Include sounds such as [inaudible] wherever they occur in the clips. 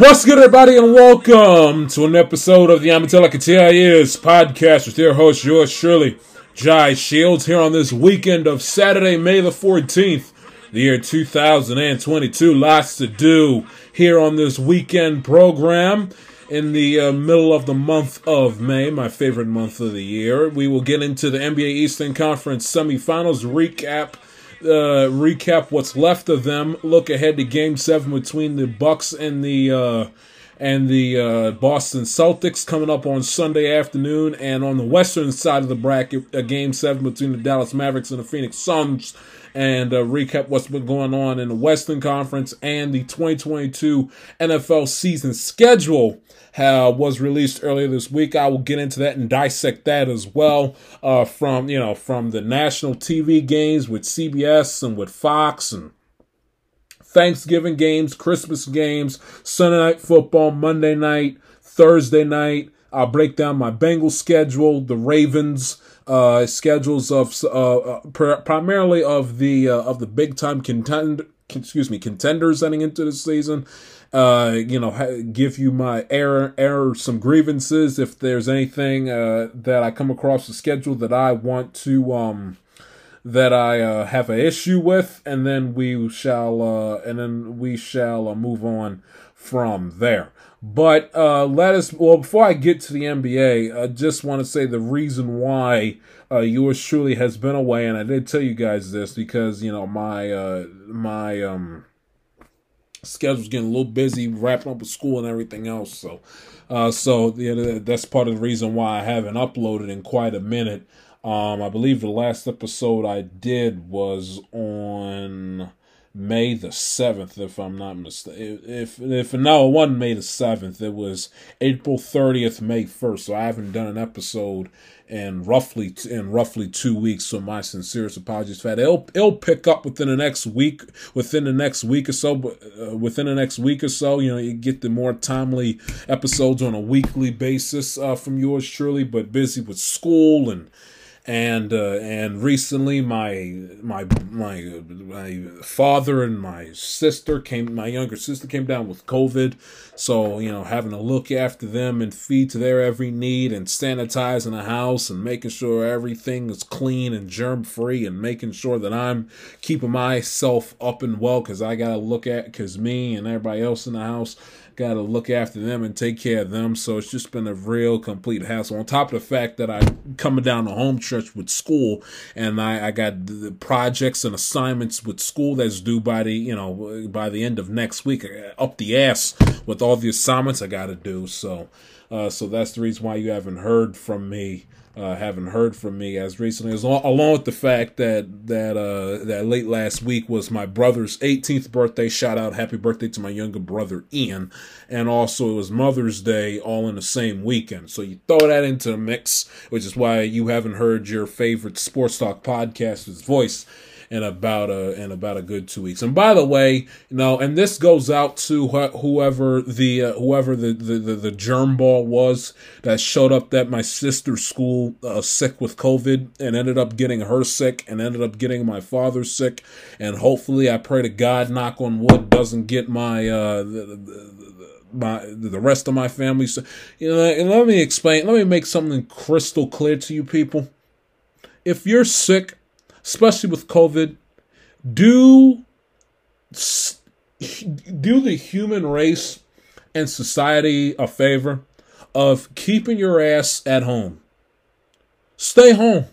What's good, everybody, and welcome to an episode of the Amatella Is podcast with your host, yours Shirley, Jai Shields, here on this weekend of Saturday, May the 14th, the year 2022. Lots to do here on this weekend program in the uh, middle of the month of May, my favorite month of the year. We will get into the NBA Eastern Conference semifinals recap uh, recap what's left of them. Look ahead to Game Seven between the Bucks and the uh, and the uh, Boston Celtics coming up on Sunday afternoon, and on the western side of the bracket, a Game Seven between the Dallas Mavericks and the Phoenix Suns. And uh, recap what's been going on in the Western Conference and the 2022 NFL season schedule uh, was released earlier this week. I will get into that and dissect that as well uh, from you know from the national TV games with CBS and with Fox and Thanksgiving games, Christmas games, Sunday night football, Monday night, Thursday night. I'll break down my Bengals schedule, the Ravens uh, schedules of uh, uh, pr- primarily of the uh, of the big time contend excuse me contenders heading into the season. Uh, you know, ha- give you my error error some grievances if there's anything uh, that I come across the schedule that I want to um that I uh, have an issue with, and then we shall uh, and then we shall uh, move on from there. But uh, let us well before I get to the NBA, I just want to say the reason why uh, yours truly has been away, and I did tell you guys this because you know my uh, my um schedule's getting a little busy wrapping up with school and everything else. So, uh, so yeah, that's part of the reason why I haven't uploaded in quite a minute. Um, I believe the last episode I did was on May the seventh, if I'm not mistaken. If if no, it wasn't May the seventh. It was April thirtieth, May first. So I haven't done an episode in roughly in roughly two weeks. So my sincerest apologies for that. It'll it'll pick up within the next week. Within the next week or so, but uh, within the next week or so, you know, you get the more timely episodes on a weekly basis uh, from yours truly. But busy with school and and uh, and recently my my my my father and my sister came my younger sister came down with covid. So you know having to look after them and feed to their every need and sanitizing the house and making sure everything is clean and germ free and making sure that I'm keeping myself up and well cuz I got to look at cuz me and everybody else in the house got to look after them and take care of them. So it's just been a real complete hassle. On top of the fact that I coming down the home stretch with school, and I, I got the projects and assignments with school that's due by the you know by the end of next week. Up the ass with all the assignments I got to do. So. Uh, so that's the reason why you haven't heard from me uh, haven't heard from me as recently as along with the fact that that uh, that late last week was my brother's 18th birthday. Shout out, happy birthday to my younger brother Ian, and also it was Mother's Day, all in the same weekend. So you throw that into the mix, which is why you haven't heard your favorite sports talk podcaster's voice in about a in about a good two weeks. And by the way, you know, and this goes out to wh- whoever the uh, whoever the, the, the the germ ball was that showed up at my sister's school uh, sick with COVID and ended up getting her sick and ended up getting my father sick. And hopefully, I pray to God, knock on wood, doesn't get my uh, the, the, my the rest of my family. So, you know, and let me explain. Let me make something crystal clear to you people. If you're sick especially with COVID, do do the human race and society a favor of keeping your ass at home. Stay home.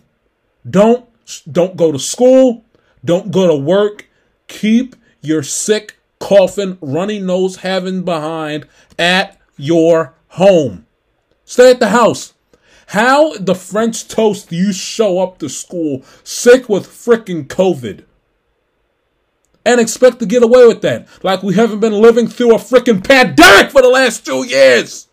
Don't don't go to school. Don't go to work. Keep your sick, coughing, runny nose having behind at your home. Stay at the house. How the French toast you show up to school sick with freaking COVID and expect to get away with that like we haven't been living through a freaking pandemic for the last two years?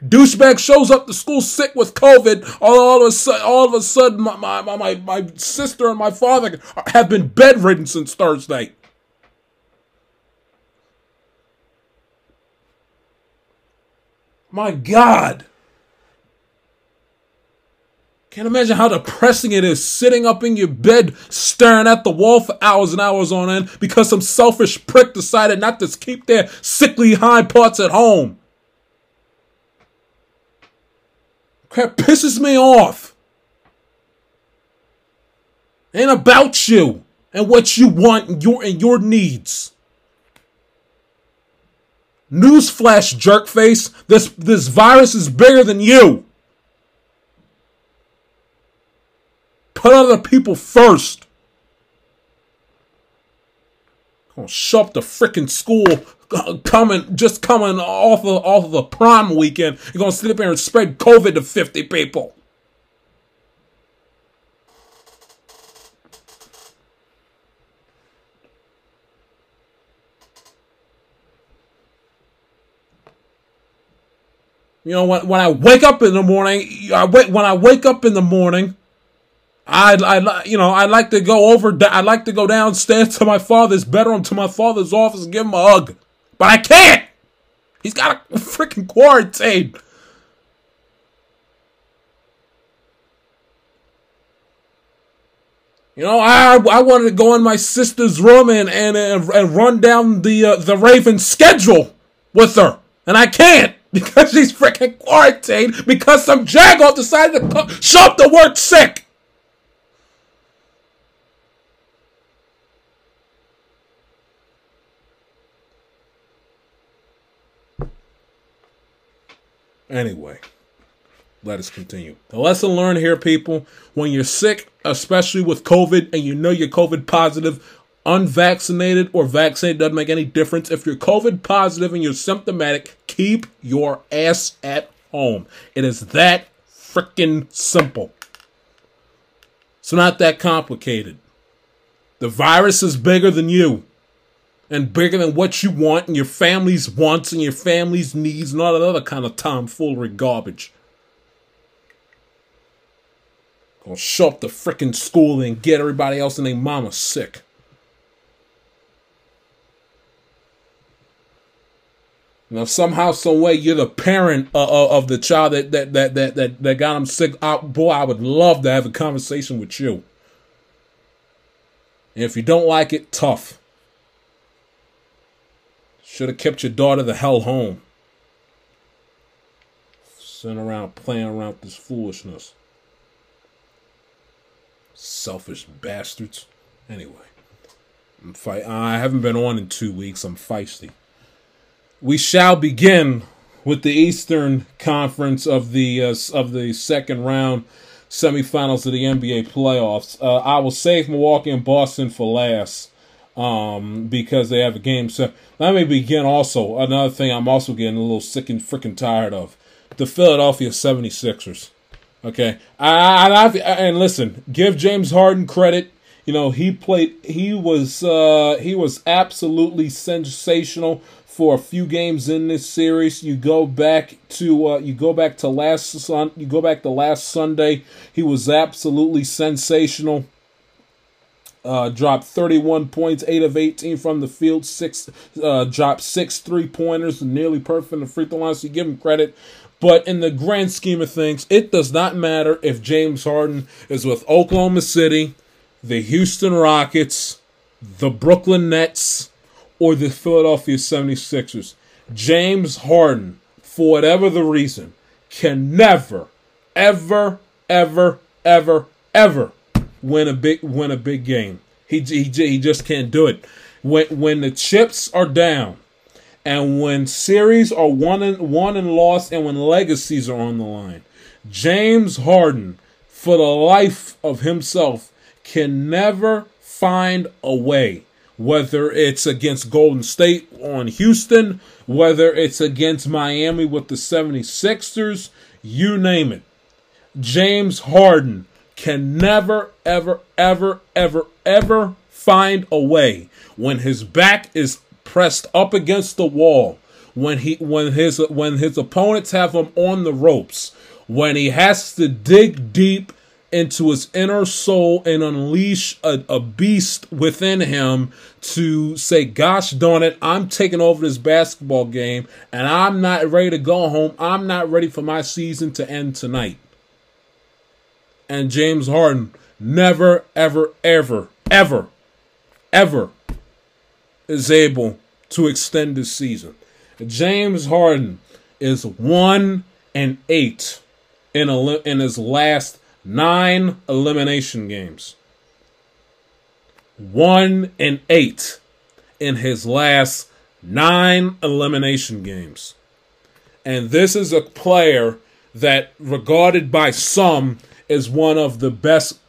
Douchebag shows up to school sick with COVID. All, all of a sudden, all of a sudden, my, my, my, my sister and my father have been bedridden since Thursday. My God. Can't imagine how depressing it is sitting up in your bed staring at the wall for hours and hours on end because some selfish prick decided not to keep their sickly hind parts at home. Crap pisses me off. Ain't about you and what you want and your and your needs. Newsflash, jerkface. This this virus is bigger than you. Put other people first. Gonna up to freaking school uh, coming just coming off of off of a prom weekend. You're gonna sit up here and spread COVID to 50 people. You know, when, when I wake up in the morning, I wait when I wake up in the morning, I I you know I like to go over. I like to go downstairs [laughs] to my father's bedroom, to my father's office, and give him a hug, but I can't. He's got a [laughs] freaking quarantine. You know, I I wanted to go in my sister's room and and and, run down the uh, the Raven schedule with her, and I can't because she's freaking quarantined because some jagoff decided to show up to sick. Anyway, let us continue. The lesson learned here, people when you're sick, especially with COVID, and you know you're COVID positive, unvaccinated or vaccinated doesn't make any difference. If you're COVID positive and you're symptomatic, keep your ass at home. It is that freaking simple. It's not that complicated. The virus is bigger than you and bigger than what you want and your family's wants and your family's needs and all that other kind of tomfoolery garbage. Gonna show up to frickin' school and get everybody else and their mama sick. Now somehow, some way, you're the parent of the child that that that that that, that got him sick. I, boy, I would love to have a conversation with you. And if you don't like it, tough. Should have kept your daughter the hell home. Sitting around playing around with this foolishness. Selfish bastards. Anyway, I'm fight. I haven't been on in two weeks. I'm feisty. We shall begin with the Eastern Conference of the uh, of the second round semifinals of the NBA playoffs. Uh, I will save Milwaukee and Boston for last um, because they have a game. So let me begin also. Another thing I'm also getting a little sick and freaking tired of the Philadelphia 76ers. Okay, I, I, I, and listen, give James Harden credit. You know he played. He was uh, he was absolutely sensational for a few games in this series. You go back to uh, you go back to last sun. You go back to last Sunday. He was absolutely sensational. Uh, dropped 31 points, 8 of 18 from the field, six uh, dropped six three pointers, nearly perfect in the free throw line, so you give him credit. But in the grand scheme of things, it does not matter if James Harden is with Oklahoma City, the Houston Rockets, the Brooklyn Nets, or the Philadelphia 76ers. James Harden, for whatever the reason, can never, ever, ever, ever, ever win a big win a big game. He he he just can't do it. When when the chips are down, and when series are won and won and lost, and when legacies are on the line, James Harden, for the life of himself, can never find a way. Whether it's against Golden State on Houston, whether it's against Miami with the 76ers, you name it. James Harden can never, ever, ever, ever, ever find a way when his back is pressed up against the wall, when he when his when his opponents have him on the ropes, when he has to dig deep into his inner soul and unleash a, a beast within him to say, Gosh darn it, I'm taking over this basketball game and I'm not ready to go home. I'm not ready for my season to end tonight. And James Harden never, ever, ever, ever, ever is able to extend this season. James Harden is one and eight in a, in his last nine elimination games. One and eight in his last nine elimination games. And this is a player that, regarded by some, is one of the best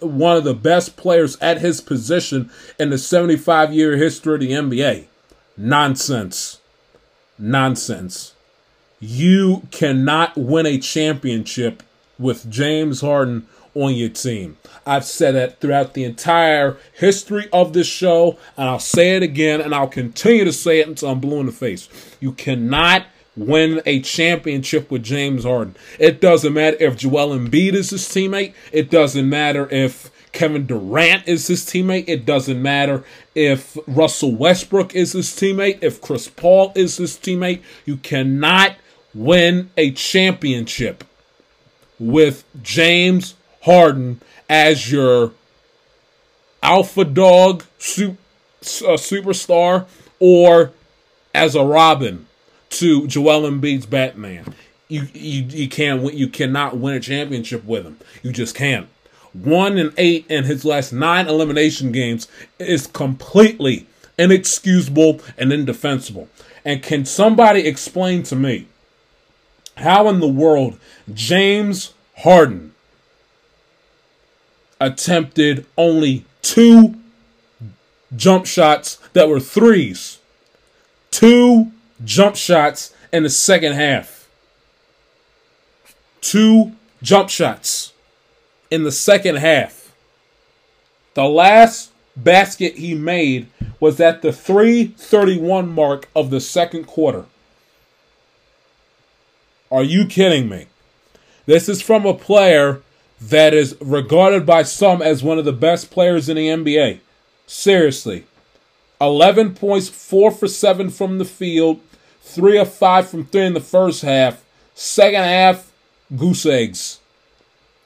one of the best players at his position in the 75 year history of the NBA. Nonsense. Nonsense. You cannot win a championship with James Harden on your team. I've said that throughout the entire history of this show, and I'll say it again, and I'll continue to say it until I'm blue in the face. You cannot win a championship with James Harden. It doesn't matter if Joel Embiid is his teammate. It doesn't matter if Kevin Durant is his teammate. It doesn't matter if Russell Westbrook is his teammate, if Chris Paul is his teammate. You cannot win a championship with James Harden as your alpha dog super, uh, superstar or as a Robin to Joel Embiid's Batman. You, you you can't you cannot win a championship with him. You just can't. One and eight in his last nine elimination games is completely inexcusable and indefensible. And can somebody explain to me how in the world James Harden attempted only two jump shots that were threes? Two jump shots in the second half. Two jump shots in the second half. The last basket he made was at the 331 mark of the second quarter. Are you kidding me? This is from a player that is regarded by some as one of the best players in the NBA. Seriously. 11 points, 4 for 7 from the field, three of five from three in the first half. Second half, goose eggs.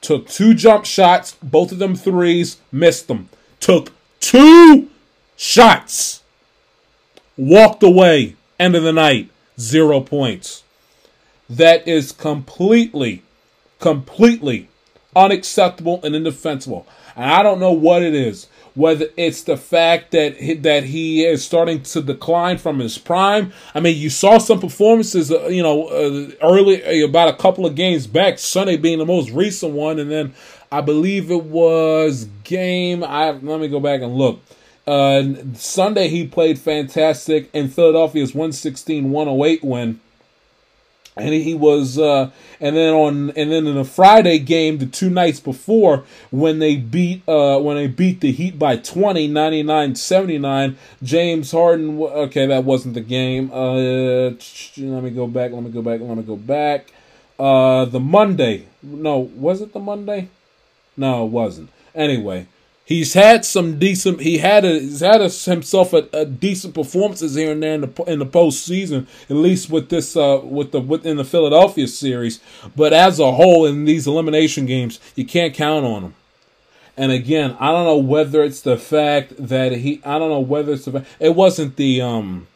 Took two jump shots, both of them threes, missed them. Took two shots. Walked away, end of the night, zero points. That is completely, completely unacceptable and indefensible. And I don't know what it is whether it's the fact that he, that he is starting to decline from his prime. I mean, you saw some performances, uh, you know, uh, early uh, about a couple of games back. Sunday being the most recent one, and then I believe it was game. I let me go back and look. Uh, Sunday he played fantastic in Philadelphia's 116-108 win and he was uh, and then on and then in the Friday game the two nights before when they beat uh, when they beat the Heat by 20 99-79 James Harden okay that wasn't the game uh, let me go back let me go back let me go back. Uh, the Monday no was it the Monday? No it wasn't. Anyway He's had some decent. He had a, he's had a, himself a, a, decent performances here and there in the in the postseason, at least with this uh, with the within the Philadelphia series. But as a whole, in these elimination games, you can't count on him. And again, I don't know whether it's the fact that he. I don't know whether it's the. It wasn't the um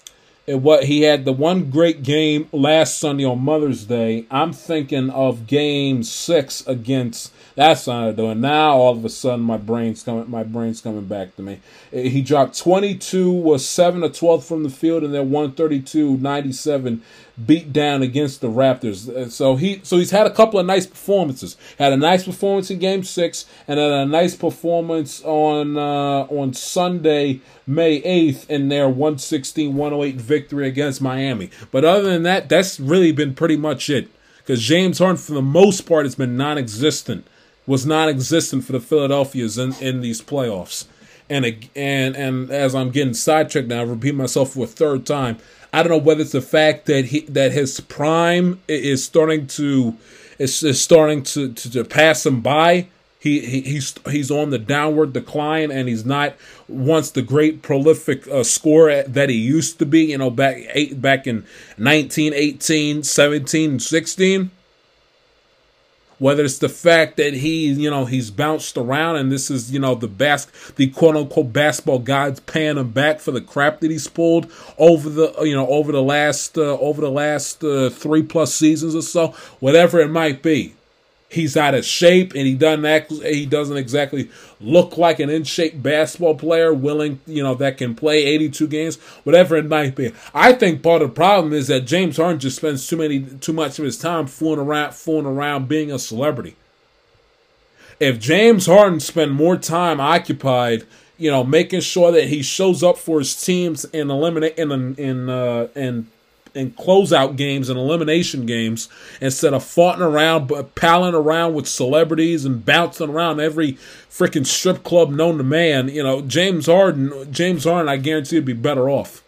It what he had the one great game last Sunday on Mother's Day. I'm thinking of Game Six against that's not doing. Now all of a sudden my brain's coming. My brain's coming back to me. He dropped 22, was seven or 12 from the field, and then 132, 97 beat down against the Raptors. Uh, so he so he's had a couple of nice performances. Had a nice performance in Game Six, and had a nice performance on uh, on Sunday, May eighth, in their 116-108 victory against Miami. But other than that, that's really been pretty much it. Because James Harden, for the most part, has been non-existent. Was non-existent for the Philadelphia's in, in these playoffs. And and and as I'm getting sidetracked now, I repeat myself for a third time. I don't know whether it's the fact that he that his prime is starting to is, is starting to, to, to pass him by. He, he he's he's on the downward decline, and he's not once the great prolific uh, scorer that he used to be. You know, back eight, back in 19, 18, 17, 16 whether it's the fact that he, you know, he's bounced around and this is, you know, the bas- the quote unquote basketball gods paying him back for the crap that he's pulled over the, you know, over the last, uh, over the last uh, three plus seasons or so, whatever it might be he's out of shape and he doesn't act, he doesn't exactly look like an in shape basketball player willing you know that can play 82 games whatever it might be. I think part of the problem is that james harden just spends too many too much of his time fooling around fooling around being a celebrity. If james harden spent more time occupied you know making sure that he shows up for his teams and eliminate in in uh in in closeout games and elimination games instead of farting around, but palling around with celebrities and bouncing around every freaking strip club known to man. You know, James Harden, James Harden, I guarantee you'd be better off.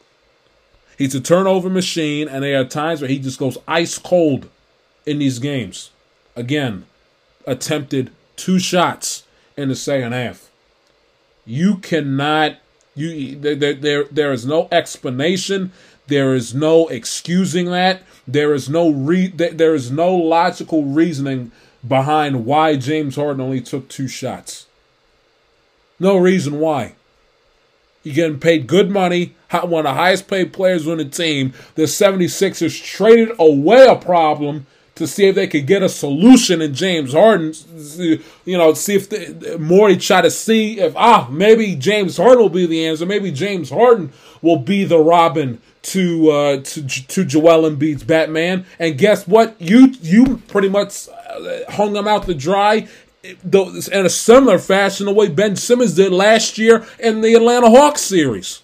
He's a turnover machine, and there are times where he just goes ice cold in these games. Again, attempted two shots in the second half. You cannot. You there there there is no explanation there is no excusing that. There is no re- there is no logical reasoning behind why James Harden only took two shots. No reason why. You're getting paid good money, one of the highest paid players on the team. The 76ers traded away a problem to see if they could get a solution in James Harden. You know, see if the, Morey try to see if ah maybe James Harden will be the answer. Maybe James Harden will be the Robin to uh, to to Joel Embiid's Batman. And guess what? You you pretty much uh, hung him out to dry in a similar fashion the way Ben Simmons did last year in the Atlanta Hawks series.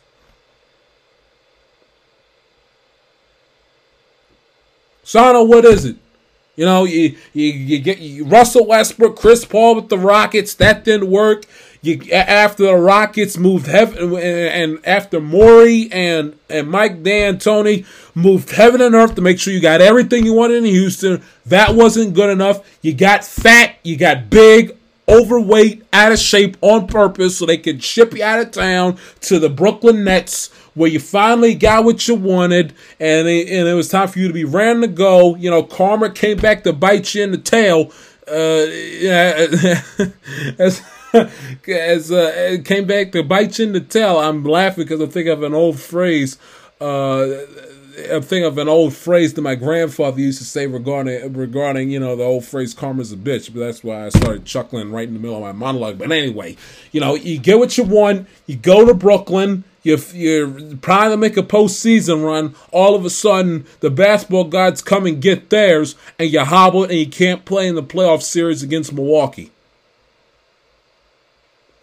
Sana, what is it? You know, you you, you get you, Russell Westbrook, Chris Paul with the Rockets. That didn't work. You after the Rockets moved heaven and after Morey and and Mike D'Antoni moved heaven and earth to make sure you got everything you wanted in Houston. That wasn't good enough. You got fat. You got big overweight, out of shape on purpose so they could ship you out of town to the Brooklyn Nets where you finally got what you wanted and it, and it was time for you to be ran to go. You know, karma came back to bite you in the tail. Uh, yeah, [laughs] as as uh, it came back to bite you in the tail. I'm laughing because I'm thinking of an old phrase. Uh, I'm thinking of an old phrase that my grandfather used to say regarding regarding you know the old phrase "karma's a bitch," but that's why I started chuckling right in the middle of my monologue. But anyway, you know, you get what you want. You go to Brooklyn. You're, you're trying to make a postseason run. All of a sudden, the basketball gods come and get theirs, and you hobble and you can't play in the playoff series against Milwaukee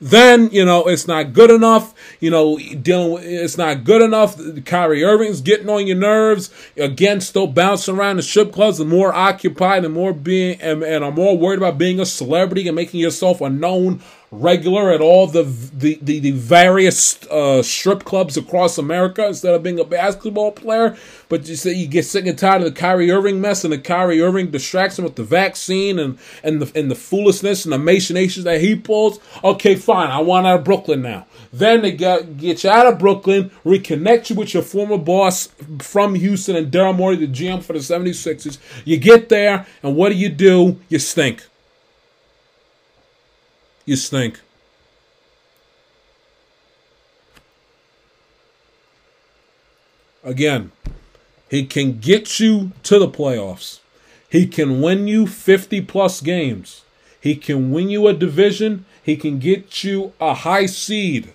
then you know it's not good enough. You know, dealing with it's not good enough. Kyrie Irving's getting on your nerves. Again, still bouncing around the strip clubs and more occupied and more being and, and are more worried about being a celebrity and making yourself a known regular at all the the, the, the various uh, strip clubs across America instead of being a basketball player. But you say you get sick and tired of the Kyrie Irving mess and the Kyrie Irving distraction with the vaccine and and the and the foolishness and the machinations that he pulls. Okay, fine. I want out of Brooklyn now. Then they get get you out of Brooklyn, reconnect you with your former boss from Houston and Daryl Morey, the GM for the 76ers. You get there, and what do you do? You stink you stink. Again, he can get you to the playoffs. He can win you 50 plus games. He can win you a division. He can get you a high seed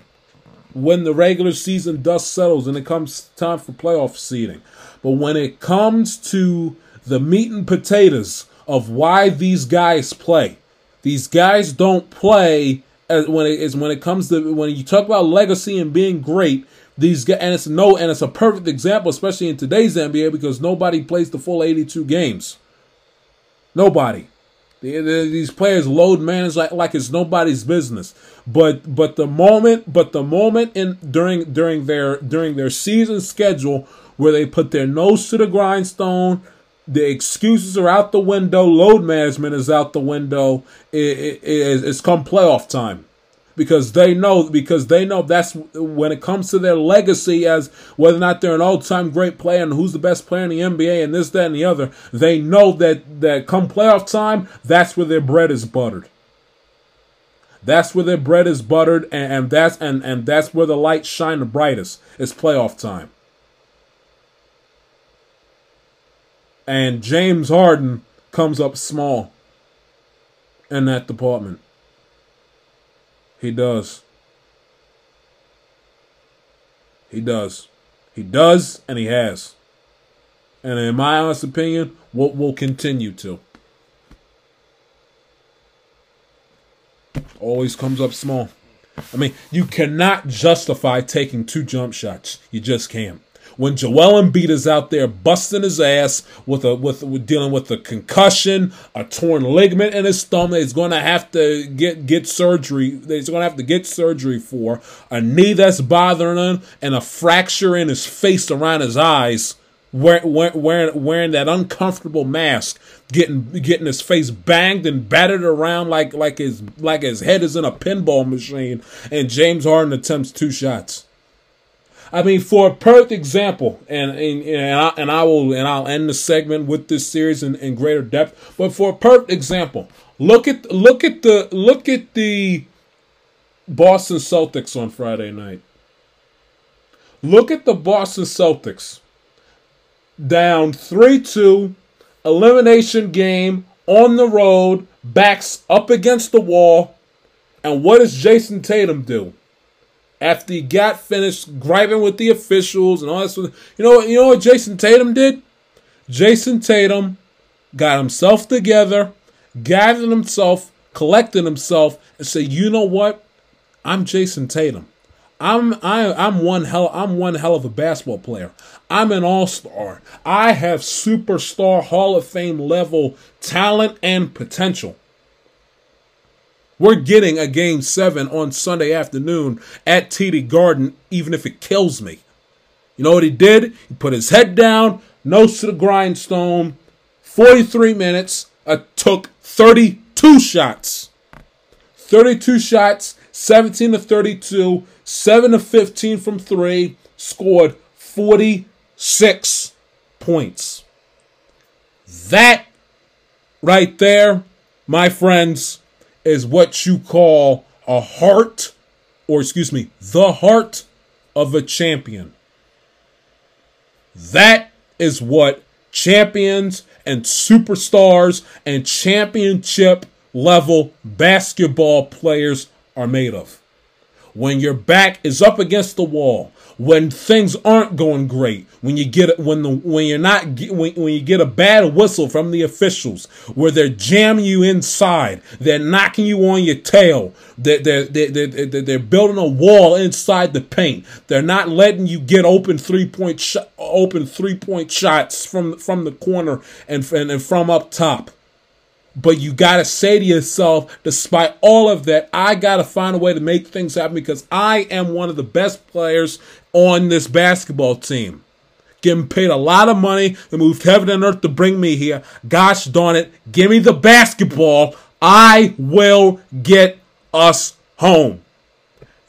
when the regular season dust settles and it comes time for playoff seeding. But when it comes to the meat and potatoes of why these guys play, these guys don't play as when it is when it comes to when you talk about legacy and being great. These guys, and it's no, and it's a perfect example, especially in today's NBA, because nobody plays the full 82 games. Nobody. These players load manage like like it's nobody's business. But but the moment but the moment in during during their during their season schedule where they put their nose to the grindstone. The excuses are out the window. Load management is out the window. It, it, it, it's come playoff time because they know because they know that's when it comes to their legacy as whether or not they're an all-time great player and who's the best player in the NBA and this that and the other they know that that come playoff time that's where their bread is buttered that's where their bread is buttered and, and that's and and that's where the lights shine the brightest it's playoff time and James Harden comes up small in that department he does. He does. He does, and he has. And in my honest opinion, will will continue to. Always comes up small. I mean, you cannot justify taking two jump shots. You just can't when Joel Embiid is out there busting his ass with a with, with dealing with a concussion, a torn ligament in his thumb that he's going to have to get get surgery. That he's going to have to get surgery for a knee that's bothering him and a fracture in his face around his eyes. Wearing, wearing, wearing that uncomfortable mask, getting getting his face banged and battered around like like his like his head is in a pinball machine, and James Harden attempts two shots. I mean, for a perfect example, and and and I, and I will and I'll end the segment with this series in, in greater depth. But for a perfect example, look at look at the look at the Boston Celtics on Friday night. Look at the Boston Celtics down 3 2, elimination game on the road, backs up against the wall. And what does Jayson Tatum do? After he got finished griping with the officials and all this. You know, what you know what Jayson Tatum did? Jayson Tatum got himself together, gathered himself, collected himself, and said, "You know what? I'm Jayson Tatum. I'm I, I'm one hell I'm one hell of a basketball player. I'm an all-star. I have superstar Hall of Fame level talent and potential. We're getting a game seven on Sunday afternoon at TD Garden, even if it kills me. You know what he did? He put his head down, nose to the grindstone. 43 minutes, uh, took 32 shots. 32 shots, 17 to 32, 7 to 15 from 3, scored 46 points. That right there, my friends, is what you call a heart, or excuse me, the heart of a champion. That is what champions and superstars and championship level basketball players are made of. When your back is up against the wall, when things aren't going great, when you get when the when you're not when, when you get a bad whistle from the officials, where they're jamming you inside, they're knocking you on your tail, they're they're they're, they're, they're building a wall inside the paint. They're not letting you get open three point sh- open three point shots from from the corner and and, and from up top. But you got to say to yourself, despite all of that, I got to find a way to make things happen because I am one of the best players on this basketball team. Getting paid a lot of money to moved heaven and earth to bring me here. Gosh darn it, give me the basketball. I will get us home.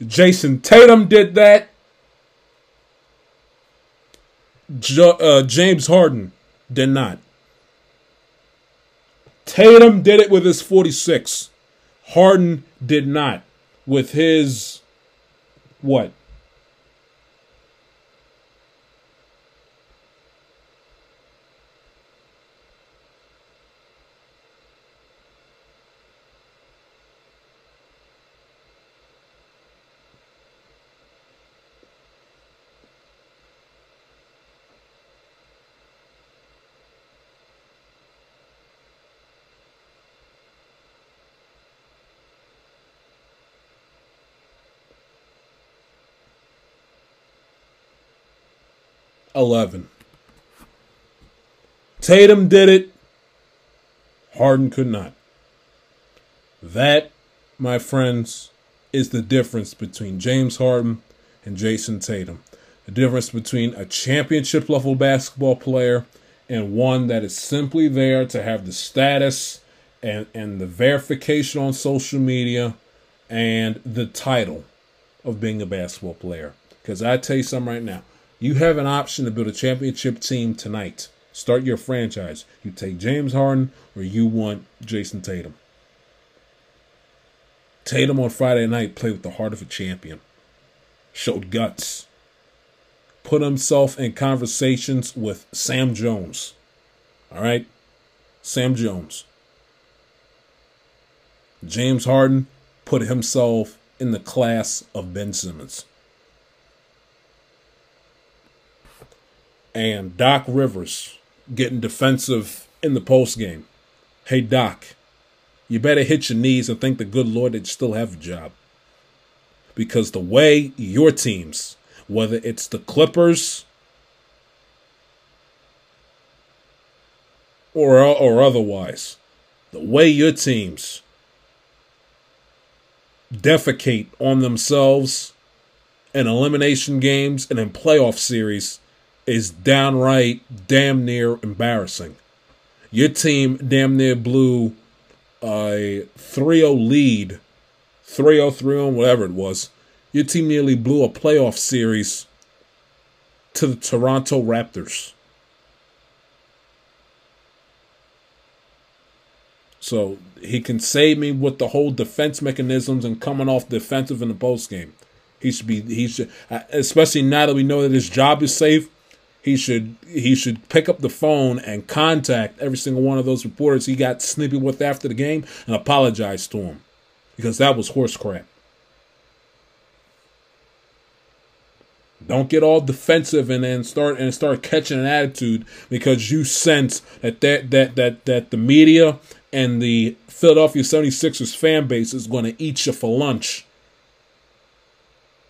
Jayson Tatum did that. J- uh, James Harden did not. Tatum did it with his 46. Harden did not with his what? 11. Tatum did it. Harden could not. That, my friends, is the difference between James Harden and Jayson Tatum. The difference between a championship level basketball player and one that is simply there to have the status and, and the verification on social media and the title of being a basketball player. Because I tell you something right now, you have an option to build a championship team tonight. Start your franchise. You take James Harden or you want Jayson Tatum. Tatum on Friday night played with the heart of a champion. Showed guts. Put himself in conversations with Sam Jones. All right? Sam Jones. James Harden put himself in the class of Ben Simmons. And Doc Rivers getting defensive in the post game. Hey Doc, you better hit your knees and thank the good Lord that you still have a job. Because the way your teams, whether it's the Clippers or or otherwise, the way your teams defecate on themselves in elimination games and in playoff series is downright damn near embarrassing. Your team damn near blew a 3-0 lead, 3-0, 3-0, whatever it was. Your team nearly blew a playoff series to the Toronto Raptors. So he can save me with the whole defense mechanisms and coming off defensive in the post game. He should be he should especially now that we know that his job is safe. He should he should pick up the phone and contact every single one of those reporters he got snippy with after the game and apologize to him because that was horse crap. Don't get all defensive and then start and start catching an attitude because you sense that that that that, that the media and the Philadelphia 76ers fan base is going to eat you for lunch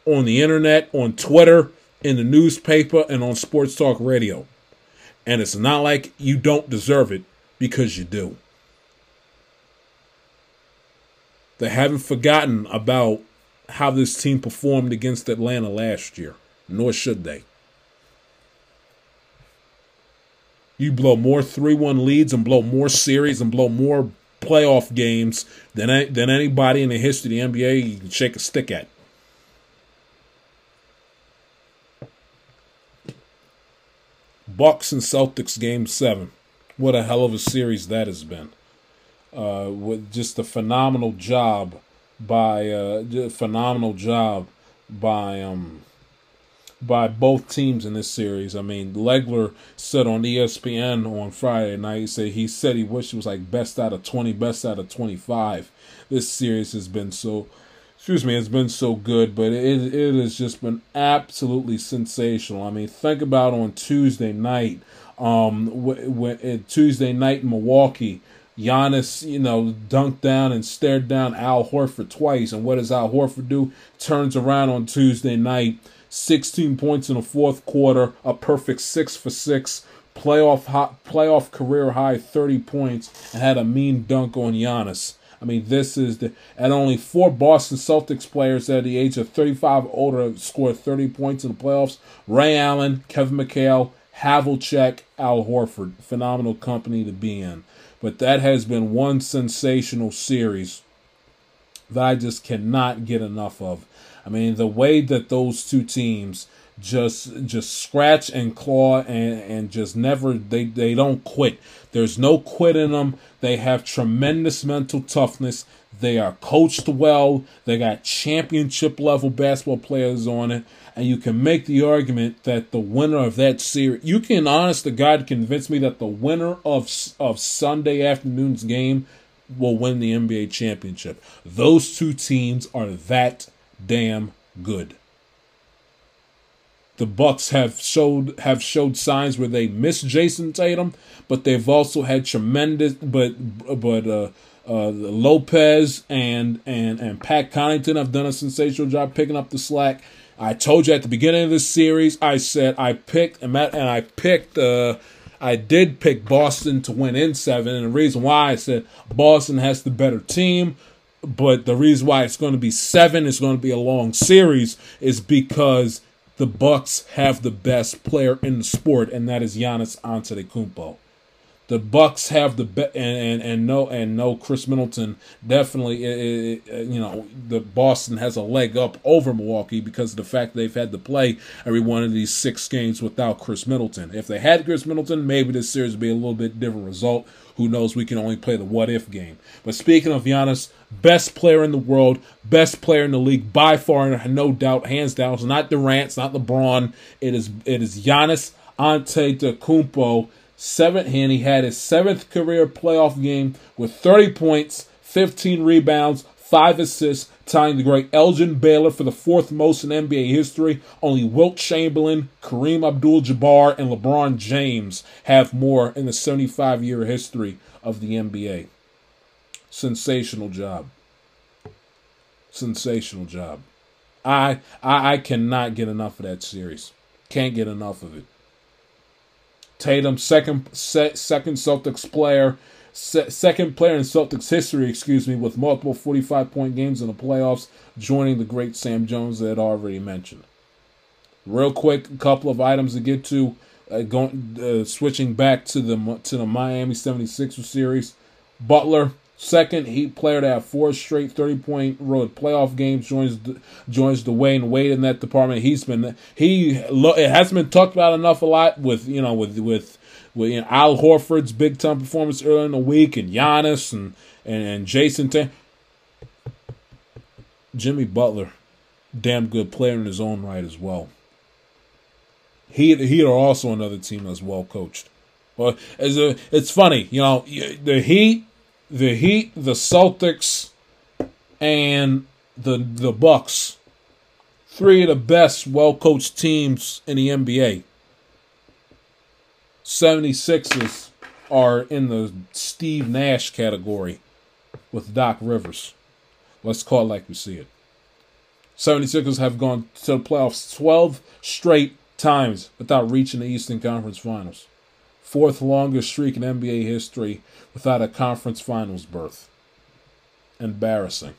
on the internet, on Twitter, in the newspaper, and on sports talk radio. And it's not like you don't deserve it because you do. They haven't forgotten about how this team performed against Atlanta last year, nor should they. You blow more 3 1 leads and blow more series and blow more playoff games than, than anybody in the history of the NBA you can shake a stick at. Bucks and Celtics game seven. What a hell of a series that has been. Uh, with just a phenomenal job by uh, phenomenal job by um by both teams in this series. I mean, Legler said on ESPN on Friday night, he said he said he wished it was like best out of 20, best out of 25. This series has been so, excuse me, it's been so good, but it, it has just been absolutely sensational. I mean, think about on Tuesday night, um, when, Tuesday night in Milwaukee, Giannis, you know, dunked down and stared down Al Horford twice. And what does Al Horford do? Turns around on Tuesday night 16 points in the fourth quarter, a perfect six for six, playoff hot, playoff career high 30 points, and had a mean dunk on Giannis. I mean, this is the and only four Boston Celtics players at the age of 35 or older scored 30 points in the playoffs. Ray Allen, Kevin McHale, Havlicek, Al Horford. Phenomenal company to be in. But that has been one sensational series that I just cannot get enough of. I mean, the way that those two teams just just scratch and claw and and just never they they don't quit. There's no quit in them. They have tremendous mental toughness. They are coached well. They got championship level basketball players on it. And you can make the argument that the winner of that series, you can honest to God convince me that the winner of of Sunday afternoon's game will win the NBA championship. Those two teams are that damn good. The Bucks have showed have showed signs where they miss Jayson Tatum, but they've also had tremendous but but uh, uh, Lopez and and and Pat Connaughton have done a sensational job picking up the slack. I told you at the beginning of this series, I said I picked and I picked uh, I did pick Boston to win in seven, and the reason why I said Boston has the better team, but the reason why it's going to be seven it's going to be a long series is because the Bucks have the best player in the sport, and that is Giannis Antetokounmpo. The Bucks have the be- and, and and no and no Khris Middleton definitely it, it, you know the Boston has a leg up over Milwaukee because of the fact they've had to play every one of these six games without Khris Middleton. If they had Khris Middleton, maybe this series would be a little bit different result. Who knows? We can only play the what if game. But speaking of Giannis, best player in the world, best player in the league by far, no doubt, hands down. It's not Durant, it's not LeBron. It is it is Giannis Antetokounmpo seventh and he had his seventh career playoff game with 30 points, 15 rebounds, five assists, tying the great Elgin Baylor for the fourth most in NBA history. Only Wilt Chamberlain, Kareem Abdul-Jabbar, and LeBron James have more in the 75-year history of the NBA. Sensational job. Sensational job. I, I I cannot get enough of that series. Can't get enough of it. Tatum, second se- second Celtics player, se- second player in Celtics history, excuse me, with multiple 45 point games in the playoffs, joining the great Sam Jones that I already mentioned. Real quick, a couple of items to get to. Uh, going uh, switching back to the to the Miami 76ers series. Butler, second Heat player to have four straight 30 point road playoff games, joins the, joins Dwyane Wade in that department. He's been he it hasn't been talked about enough a lot with you know with with with you know, Al Horford's big time performance earlier in the week and Giannis and and, and Jayson Tatum. Jimmy Butler, damn good player in his own right as well. He he are also another team that's well coached. Well, it's, a, it's funny, you know, the Heat, the Heat, the Celtics, and the the Bucks, three of the best well coached teams in the NBA. 76ers are in the Steve Nash category with Doc Rivers. Let's call it like we see it. 76ers have gone to the playoffs 12 straight times without reaching the Eastern Conference Finals. Fourth longest streak in NBA history without a conference finals berth. Embarrassing.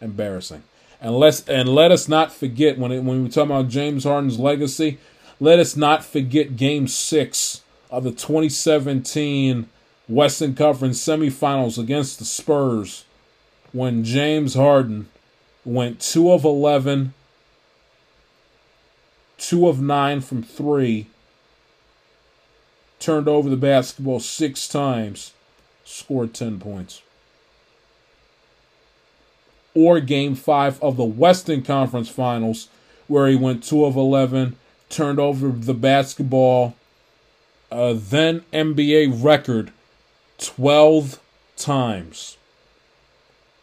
Embarrassing. And let's and let us not forget when it, when we talk about James Harden's legacy, let us not forget game 6 of the 2017 Western Conference semifinals against the Spurs when James Harden went 2 of 11 two of nine from three, turned over the basketball six times, scored 10 points. Or game five of the Western Conference Finals, where he went two of 11, turned over the basketball, uh, then NBA record 12 times.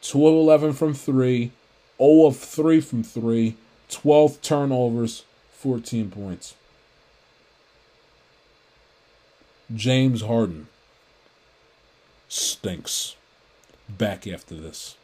2 of 11 from 3, 0 of 3 from 3, 12 turnovers, 14 points. James Harden stinks. Back after this.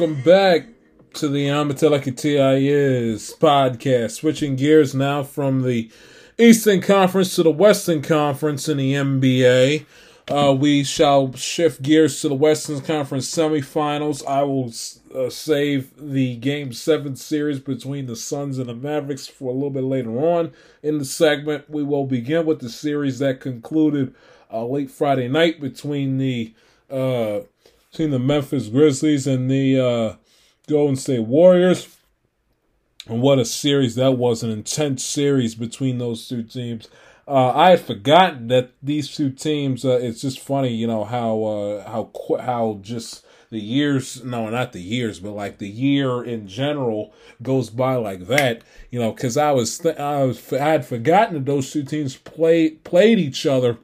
Welcome back to the Amatelaka TIS podcast. Switching gears now from the Eastern Conference to the Western Conference in the NBA. Uh, we shall shift gears to the Western Conference semifinals. I will uh, save the Game 7 series between the Suns and the Mavericks for a little bit later on in the segment. We will begin with the series that concluded uh, late Friday night between the uh, between the Memphis Grizzlies and the uh, Golden State Warriors. And what a series that was! An intense series between those two teams. Uh, I had forgotten that these two teams. Uh, it's just funny, you know how uh, how how just the years. No, not the years, but like the year in general goes by like that. You know, because I was th- I was I had forgotten that those two teams played played each other.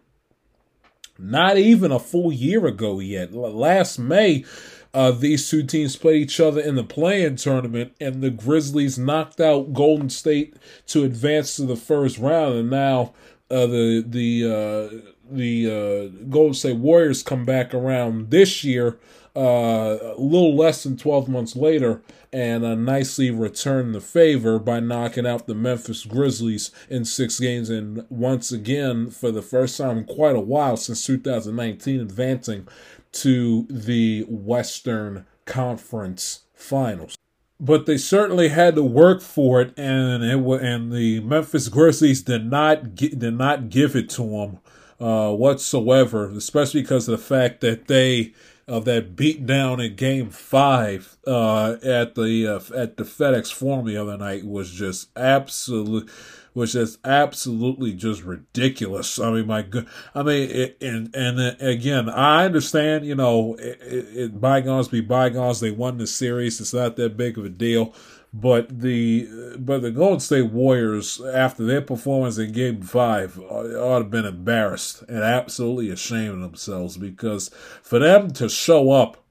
Not even a full year ago yet. Last May, uh, these two teams played each other in the play-in tournament, and the Grizzlies knocked out Golden State to advance to the first round. And now uh, the the uh, the uh, Golden State Warriors come back around this year, uh, a little less than twelve months later, and uh, nicely returned the favor by knocking out the Memphis Grizzlies in six games, and once again for the first time in quite a while since 2019, advancing to the Western Conference Finals. But they certainly had to work for it, and it and the Memphis Grizzlies did not did not give it to them uh, whatsoever, especially because of the fact that they of uh, that beat down in Game Five uh, at the uh, at the FedEx Forum the other night was just absolute which is absolutely just ridiculous. I mean, my good. I mean, it, and and again, I understand. You know, it, it, bygones be bygones. They won the series. It's not that big of a deal. But the but the Golden State Warriors, after their performance in Game Five, uh, ought to have been embarrassed and absolutely ashamed of themselves because for them to show up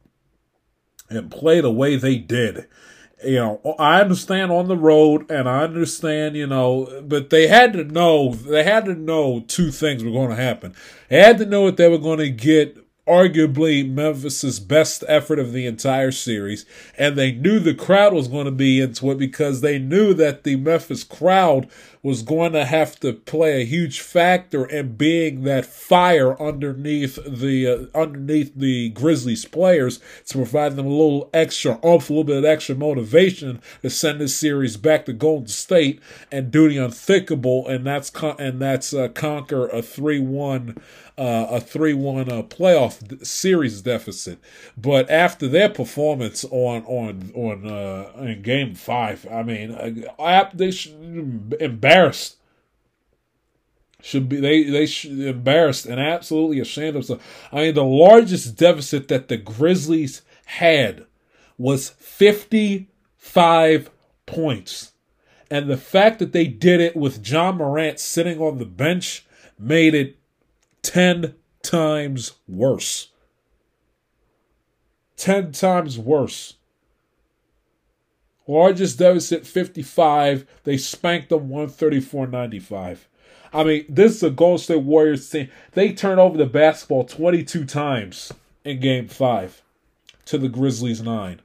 and play the way they did you know, I understand on the road and I understand, you know, but they had to know, they had to know two things were going to happen. They had to know that they were going to get arguably Memphis's best effort of the entire series, and they knew the crowd was going to be into it because they knew that the Memphis crowd was going to have to play a huge factor in being that fire underneath the uh, underneath the Grizzlies players to provide them a little extra oomph, a little bit of extra motivation to send this series back to Golden State and do the unthinkable, and that's con- and that's uh, conquer a three one uh, a 3 1 uh, playoff series deficit. But after their performance on on on uh, in game five, I mean, uh, they should embarrassed. Should be they they should embarrassed and absolutely ashamed of themselves. I mean, the largest deficit that the Grizzlies had was fifty five points. And the fact that they did it with Ja Morant sitting on the bench made it 10 times worse. 10 times worse. Largest deficit 55. They spanked them 134.95. I mean, this is a Golden State Warriors team. They turned over the basketball 22 times in game five to the Grizzlies nine.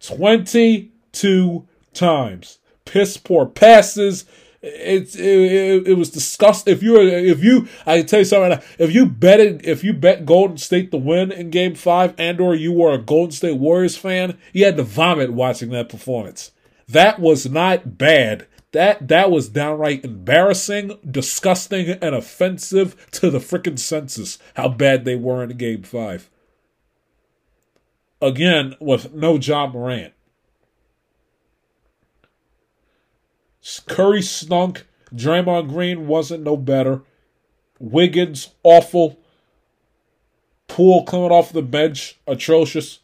22 times. Piss poor passes it's it, it, it, was disgusting. If you if you I tell you something right now, if you betted if you bet Golden State to win in Game Five, and or you were a Golden State Warriors fan, you had to vomit watching that performance. That was not bad. That that was downright embarrassing, disgusting, and offensive to the freaking senses. How bad they were in Game Five. Again, with no Ja Morant. Curry stunk. Draymond Green wasn't no better. Wiggins, awful. Poole coming off the bench, atrocious.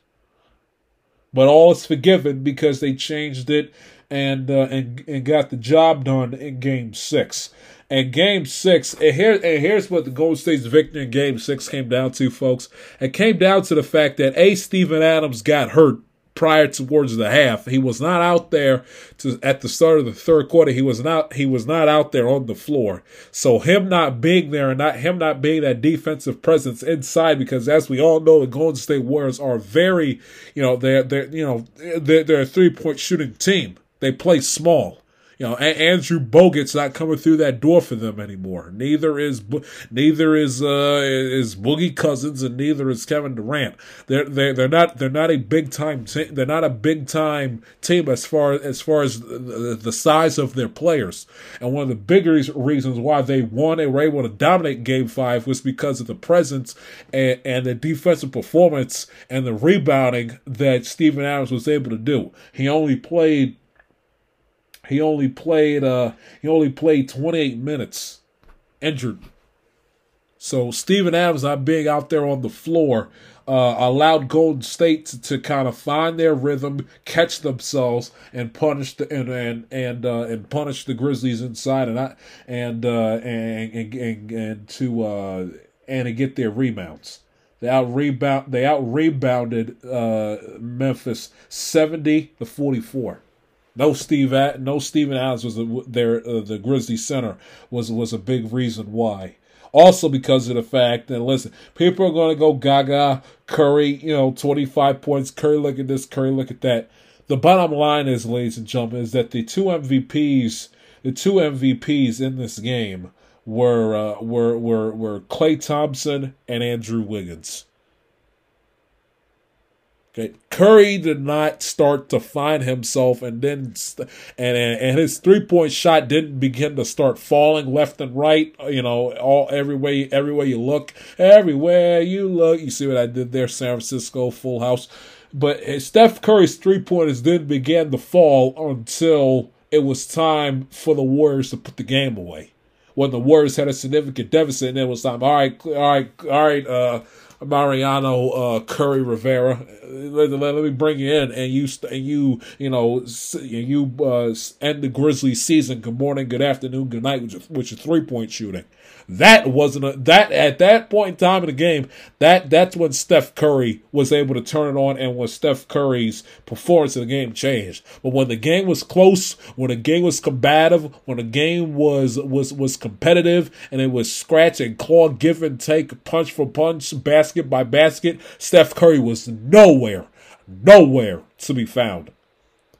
But all is forgiven because they changed it and uh, and and got the job done in Game Six. And Game Six, and here and here's what the Golden State's victory in Game Six came down to, folks. It came down to the fact that a Steven Adams got hurt prior towards the half. He was not out there to at the start of the third quarter. He was not he was not out there on the floor. So him not being there and not him not being that defensive presence inside because as we all know the Golden State Warriors are very, you know, they're they're you know they're, they're a three point shooting team. They play small. You know, Andrew Bogut's not coming through that door for them anymore. Neither is neither is uh, is Boogie Cousins, and neither is Kevin Durant. They're they're they're not they're not a big time team. They're not a big time team as far as far as the, the size of their players. And one of the bigger reasons why they won and were able to dominate Game Five was because of the presence and, and the defensive performance and the rebounding that Steven Adams was able to do. He only played he only played uh he only played 28 minutes injured. So Steven Adams not being out there on the floor uh, allowed Golden State to, to, kind of find their rhythm, catch themselves, and punish the and and and, uh, and punish the Grizzlies inside and I, and, uh, and and and and to uh, and to get their rebounds. They out rebound. They out rebounded uh, Memphis seventy to forty four. No Steve, no Steven Adams was there. Uh, the Grizzly center was was a big reason why. Also because of the fact that listen, people are going to go Gaga Curry. You know, twenty five points. Curry, look at this. Curry, look at that. The bottom line is, ladies and gentlemen, is that the two MVPs, the two MVPs in this game were uh, were were were Klay Thompson and Andrew Wiggins. Okay, Curry did not start to find himself, and then and and his three point shot didn't begin to start falling left and right. You know, all every way, everywhere you look, everywhere you look, you see what I did there, San Francisco, full house. But Steph Curry's three pointers didn't begin to fall until it was time for the Warriors to put the game away. When the Warriors had a significant deficit, and it was time. All right, all right, all right. Uh, Mariano uh, Curry Rivera. Let, let, let, me bring you in, and you and you you know you uh, end the Grizzlies season. Good morning, good afternoon, good night with your, with your three point shooting. That wasn't a, that at that point in time in the game. That that's when Steph Curry was able to turn it on, and when Steph Curry's performance in the game changed. But when the game was close, when the game was combative, when the game was was was competitive, and it was scratch and claw, give and take, punch for punch, basket by basket, Steph Curry was nowhere, nowhere to be found.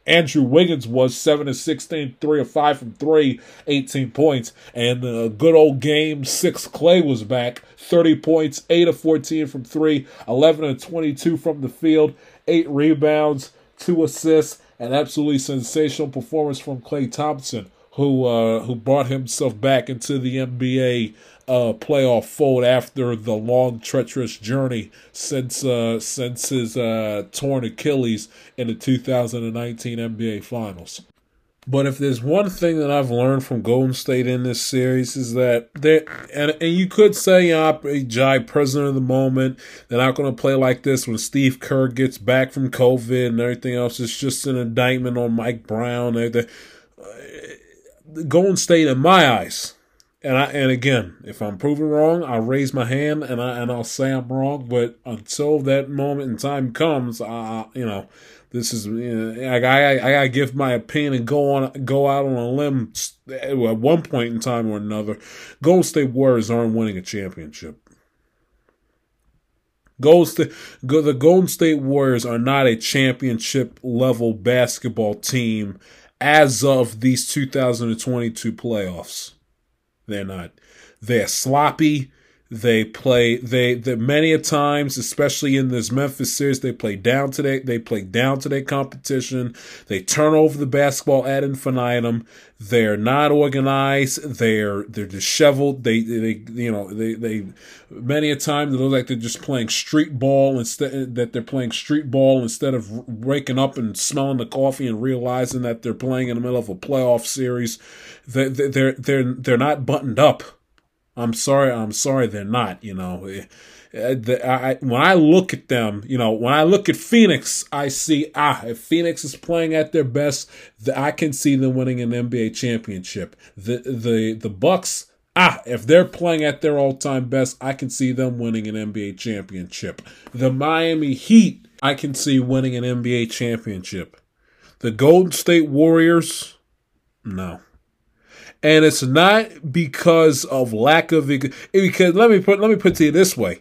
Andrew Wiggins was 7 of 16, 3 of 5 from 3, 18 points. And the good old game 6 Klay was back, 30 points, 8 of 14 from 3, 11 of 22 from the field, 8 rebounds, 2 assists, an absolutely sensational performance from Klay Thompson, who uh, who brought himself back into the NBA uh, playoff fold after the long, treacherous journey since uh, since his uh, torn Achilles in the 2019 NBA Finals. But if there's one thing that I've learned from Golden State in this series is that they and and you could say, you know, Jai, president of the moment, they're not going to play like this when Steve Kerr gets back from COVID and everything else. It's just an indictment on Mike Brown. They, uh, Golden State, in my eyes, and I and again, if I'm proven wrong, I'll raise my hand and I and I'll say I'm wrong. But until that moment in time comes, I you know, this is you know, I, I I gotta give my opinion and go on go out on a limb at one point in time or another. Golden State Warriors aren't winning a championship. Golden State, the Golden State Warriors are not a championship level basketball team as of these 2022 playoffs. They're not. They're sloppy. They play they the many a times, especially in this Memphis series, they play down to their they play down to their competition. They turn over the basketball ad infinitum. They're not organized. They're they're disheveled. They they you know they they many a time they look like they're just playing street ball instead that they're playing street ball instead of waking up and smelling the coffee and realizing that they're playing in the middle of a playoff series. They they're they're they're not buttoned up I'm sorry, I'm sorry they're not, you know. Eh, eh, I, when I look at them, you know, when I look at Phoenix, I see, ah, if Phoenix is playing at their best, I can see them winning an NBA championship. The, the, the Bucks, Ah, if they're playing at their all time best, I can see them winning an NBA championship. The Miami Heat, I can see winning an NBA championship. The Golden State Warriors, no. And it's not because of lack of because let me put let me put to you this way.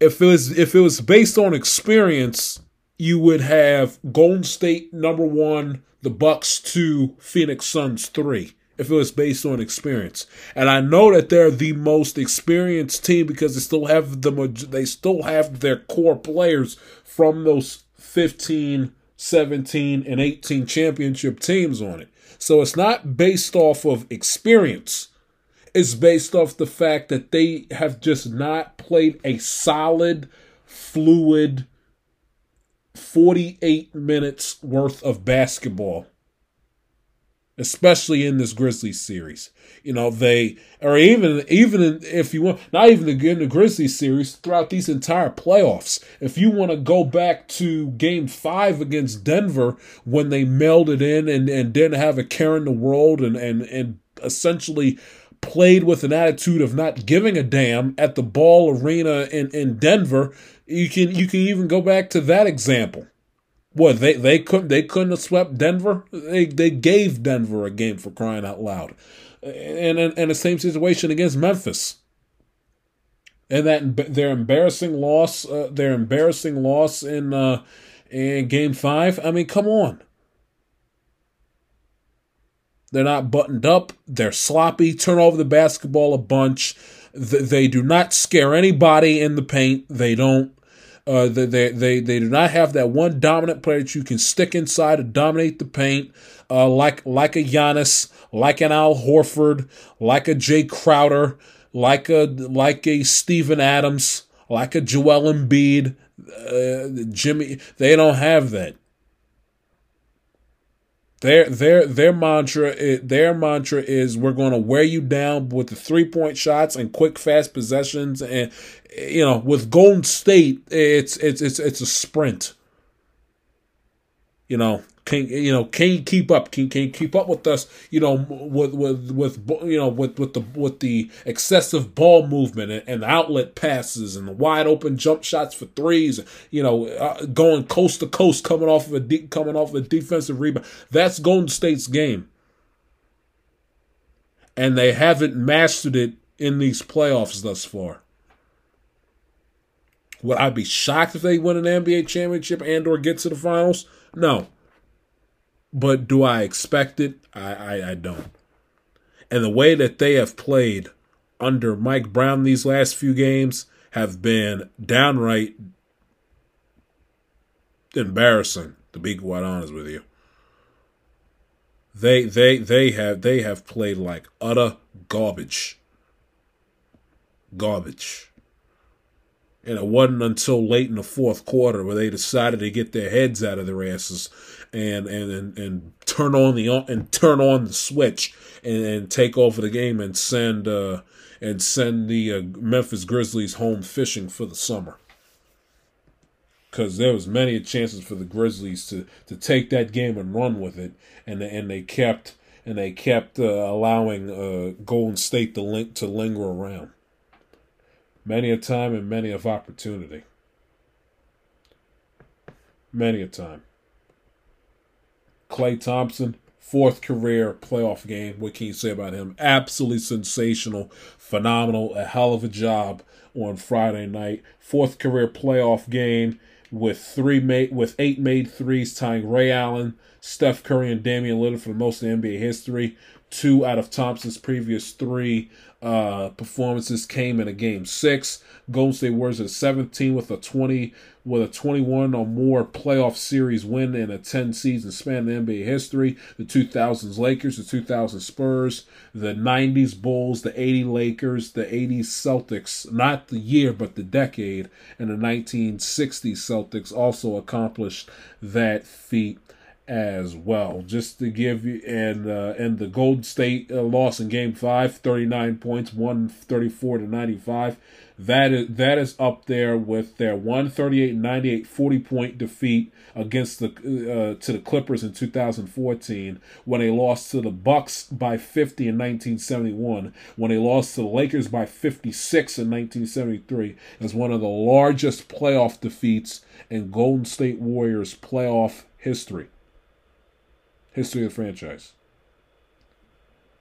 If it was if it was based on experience, you would have Golden State number 1, the Bucks 2, Phoenix Suns 3 if it was based on experience. And I know that they're the most experienced team because they still have the they still have their core players from those 15, 17 and 18 championship teams on it. So it's not based off of experience. It's based off the fact that they have just not played a solid, fluid 48 minutes worth of basketball especially in this Grizzlies series. You know, they or even even if you want not even in the Grizzlies series throughout these entire playoffs. If you want to go back to game five against Denver when they melded in and, and didn't have a care in the world and, and, and essentially played with an attitude of not giving a damn at the ball arena in, in Denver, you can you can even go back to that example. What they they couldn't they couldn't have swept Denver. They they gave Denver a game for crying out loud, and and, and the same situation against Memphis. And that their embarrassing loss, uh, their embarrassing loss in uh, in Game Five. I mean, come on. They're not buttoned up. They're sloppy. Turn over the basketball a bunch. They do not scare anybody in the paint. They don't uh, they, they, they, they do not have that one dominant player that you can stick inside to dominate the paint, uh, like like a Giannis, like an Al Horford, like a Jae Crowder, like a like a Steven Adams, like a Joel Embiid, uh, Jimmy. They don't have that. Their their their mantra is, their mantra is we're going to wear you down with the three point shots and quick fast possessions and you know with Golden State it's it's it's it's a sprint. You know, can you know can you keep up? Can can you keep up with us? You know, with with with you know with with the with the excessive ball movement and, and outlet passes and the wide open jump shots for threes. You know, uh, going coast to coast, coming off of a coming off of a defensive rebound. That's Golden State's game, and they haven't mastered it in these playoffs thus far. Would I be shocked if they win an NBA championship and or get to the finals? No. But do I expect it? I, I, I don't. And the way that they have played under Mike Brown these last few games have been downright embarrassing, to be quite honest with you. They they they have they have played like utter garbage. Garbage. And it wasn't until late in the fourth quarter where they decided to get their heads out of their asses and and and, and turn on the and turn on the switch and, and take over the game and send uh, and send the uh, Memphis Grizzlies home fishing for the summer. Because there was many chances for the Grizzlies to, to take that game and run with it, and and they kept and they kept uh, allowing uh, Golden State to link to linger around many a time and many of opportunity. Many a time. Klay Thompson, fourth career playoff game. What can you say about him? Absolutely sensational, phenomenal, a hell of a job on Friday night. Fourth career playoff game with three made with eight made threes, tying Ray Allen, Steph Curry, and Damian Lillard for the most in NBA history. Two out of Thompson's previous three uh, performances came in a game six. Golden State Warriors at 17 with a 20 with a 21 or more playoff series win in a 10 season span in NBA history. The 2000s Lakers, the 2000 Spurs, the 90s Bulls, the 80 Lakers, the 80s Celtics, not the year but the decade, and the 1960s Celtics also accomplished that feat as well. Just to give you and uh, and the Golden State uh, loss in Game Five, 39 points, one thirty four to ninety five. That is that is up there with their 138-98 40 point defeat against the uh, to the Clippers in 2014 when they lost to the Bucks by 50 in 1971 when they lost to the Lakers by 56 in 1973 as one of the largest playoff defeats in Golden State Warriors playoff history history of the franchise.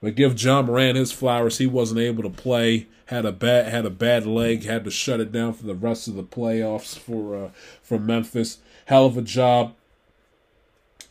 But give Ja Morant his flowers. He wasn't able to play. Had a bad had a bad leg. Had to shut it down for the rest of the playoffs for uh, for Memphis. Hell of a job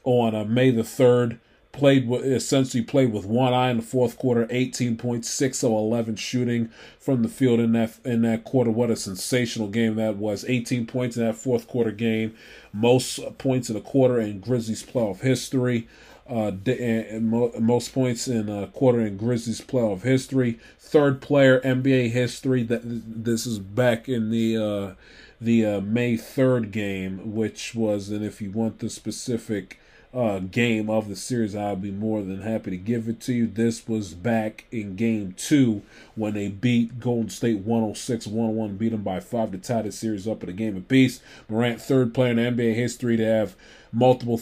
on uh, May the third. Played with, essentially played with one eye in the fourth quarter. 18.6 of 11 shooting from the field in that in that quarter. What a sensational game that was. Eighteen points in that fourth quarter game. Most points in a quarter in Grizzlies playoff history uh, and most points in a quarter in Grizzlies playoff history. Third player NBA history. That this is back in the uh, the uh, May third game, which was, and if you want the specific uh, game of the series, I'll be more than happy to give it to you. This was back in game two when they beat Golden State 106 101, beat them by five to tie the series up at a game apiece. Morant, third player in NBA history to have multiple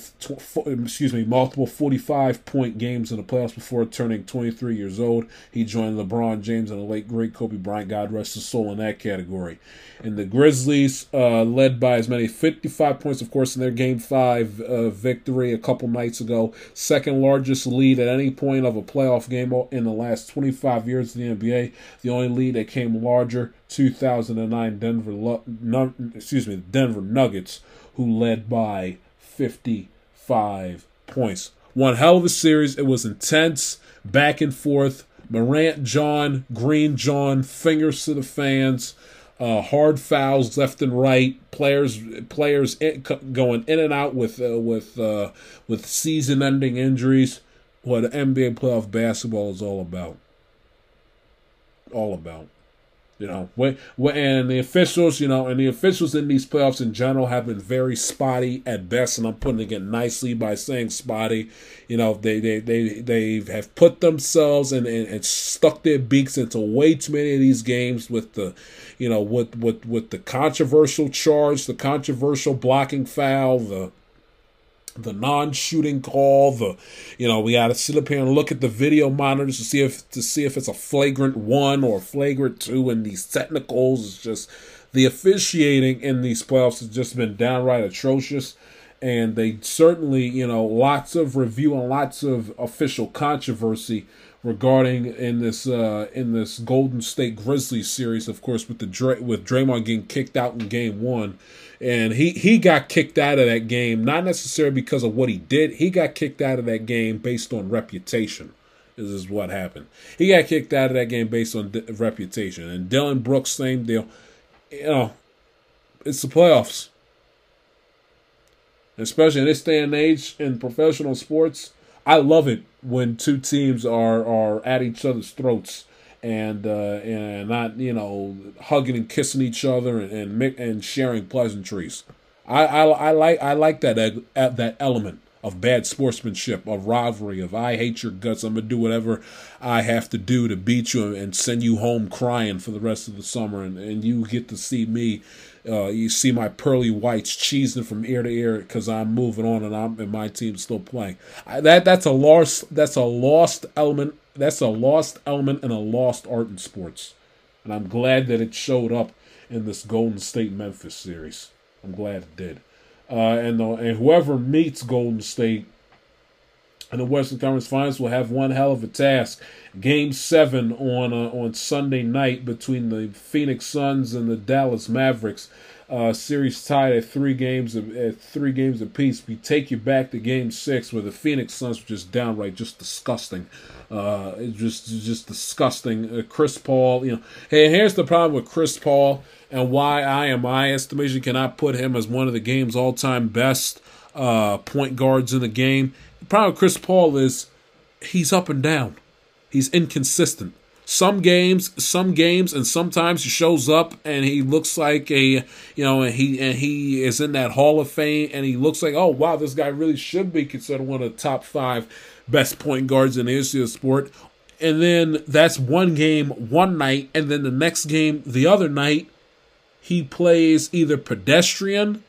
excuse me multiple 45 point games in the playoffs before turning 23 years old. He joined lebron james and the late great kobe bryant. God rest his soul in that category. And the grizzlies uh, led by as many 55 points of course in their game five uh, victory a couple nights ago. Second largest lead at any point of a playoff game in the last 25 years in the nba the only lead that came larger 2009 denver excuse me denver nuggets who led by 55 points. One hell of a series. It was intense, back and forth. Morant, John, Green, John, fingers to the fans. Uh, hard fouls left and right. Players, players in, going in and out with uh, with uh, with season-ending injuries. What NBA playoff basketball is all about. All about. You know, when, when, and the officials, you know, and the officials in these playoffs in general have been very spotty at best, and I'm putting it nicely by saying spotty. You know, they they they they have put themselves and, and, and stuck their beaks into way too many of these games with the, you know, with with with the controversial charge, the controversial blocking foul, the the non-shooting call the you know we got to sit up here and look at the video monitors to see if to see if it's a flagrant one or flagrant two and these technicals is just the officiating in these playoffs has just been downright atrocious. And they certainly you know lots of review and lots of official controversy regarding in this uh, in this Golden State Grizzlies series, of course, with the Dray- with Draymond getting kicked out in Game One, and he he got kicked out of that game not necessarily because of what he did. He got kicked out of that game based on reputation. This is what happened. He got kicked out of that game based on reputation. And Dillon Brooks, same deal. You know, it's the playoffs. Especially in this day and age in professional sports, I love it when two teams are are at each other's throats and uh, and not you know hugging and kissing each other and and, and sharing pleasantries. I, I, I like I like that that element of bad sportsmanship, of rivalry, of I hate your guts. I'm gonna do whatever I have to do to beat you and send you home crying for the rest of the summer, and, and you get to see me uh, you see my pearly whites cheesing from ear to ear because I'm moving on and I'm and my team's still playing. I, that that's a lost that's a lost element. That's a lost element and a lost art in sports, and I'm glad that it showed up in this Golden State Memphis series. I'm glad it did. Uh, and the, and whoever meets Golden State in the Western Conference Finals will have one hell of a task. Game seven on uh, on Sunday night between the Phoenix Suns and the Dallas Mavericks. Uh, series tied at three games at three games apiece. We take you back to Game Six, where the Phoenix Suns were just downright just disgusting. Uh, just just disgusting. Uh, Chris Paul, you know. Hey, here's the problem with Chris Paul and why I, in my estimation, cannot put him as one of the game's all-time best uh, point guards in the game. The problem with Chris Paul is he's up and down. He's inconsistent. Some games, some games, and sometimes he shows up and he looks like a, you know, and he and he is in that Hall of Fame, and he looks like, oh wow, this guy really should be considered one of the top five best point guards in the history of sport. And then that's one game, one night, and then the next game, the other night, he plays either pedestrian,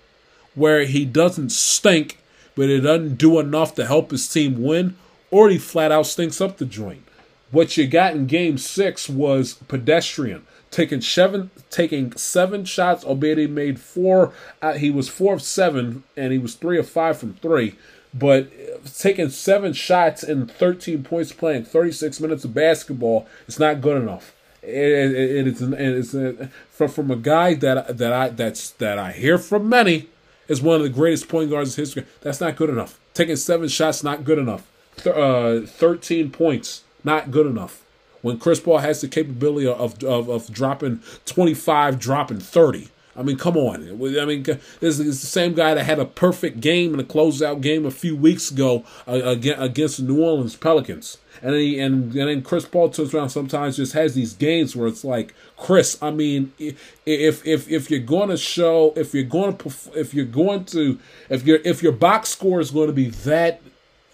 where he doesn't stink, but it doesn't do enough to help his team win, or he flat out stinks up the joint. What you got in game six was pedestrian. Taking seven, taking seven shots, he made four. Uh, he was four of seven, and he was three of five from three. But taking seven shots and 13 points, playing 36 minutes of basketball, it's not good enough. It, it, it is it's a, from from a guy that that I that's that I hear from many is one of the greatest point guards in history. That's not good enough. Taking seven shots, not good enough. Th- uh, 13 points not good enough. When Chris Paul has the capability of, of, of dropping 25, dropping 30. I mean, come on. I mean, this is the same guy that had a perfect game in a closeout game a few weeks ago uh, against the New Orleans Pelicans. And then, he, and, and then Chris Paul turns around sometimes just has these games where it's like Chris. I mean, if if if you're going to show, if you're going to if you're going to if your if your box score is going to be that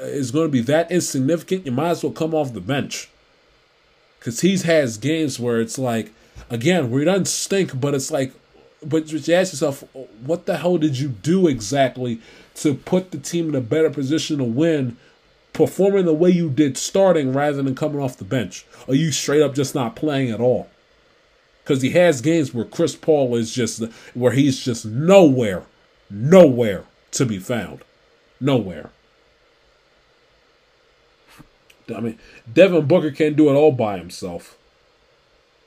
is going to be that insignificant, you might as well come off the bench. Because he's has games where it's like, again, he doesn't stink, but it's like, but you ask yourself, what the hell did you do exactly to put the team in a better position to win, performing the way you did starting rather than coming off the bench? Are you straight up just not playing at all? Because he has games where Chris Paul is just, where he's just nowhere, nowhere to be found. Nowhere. I mean, Devin Booker can't do it all by himself.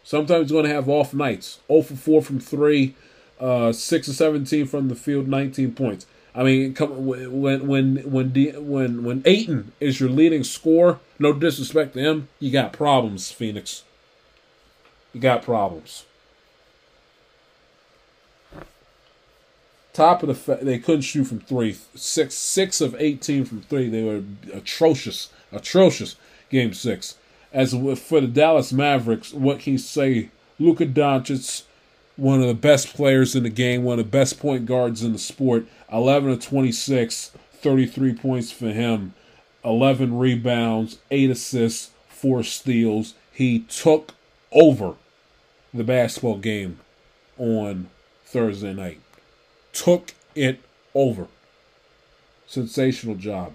Sometimes he's going to have off nights. 0 for 4 from 3, uh, 6 or 17 from the field, 19 points. I mean, come, when when when when when Ayton is your leading scorer, no disrespect to him, you got problems, Phoenix. You got problems. Top of the, they couldn't shoot from three. Six six of eighteen from three. They were atrocious atrocious game six. As for the Dallas Mavericks, what can you say? Luka Doncic, one of the best players in the game, one of the best point guards in the sport. 11 of 26, 33 points for him, 11 rebounds, 8 assists, 4 steals. He took over the basketball game on Thursday night. Took it over. Sensational job.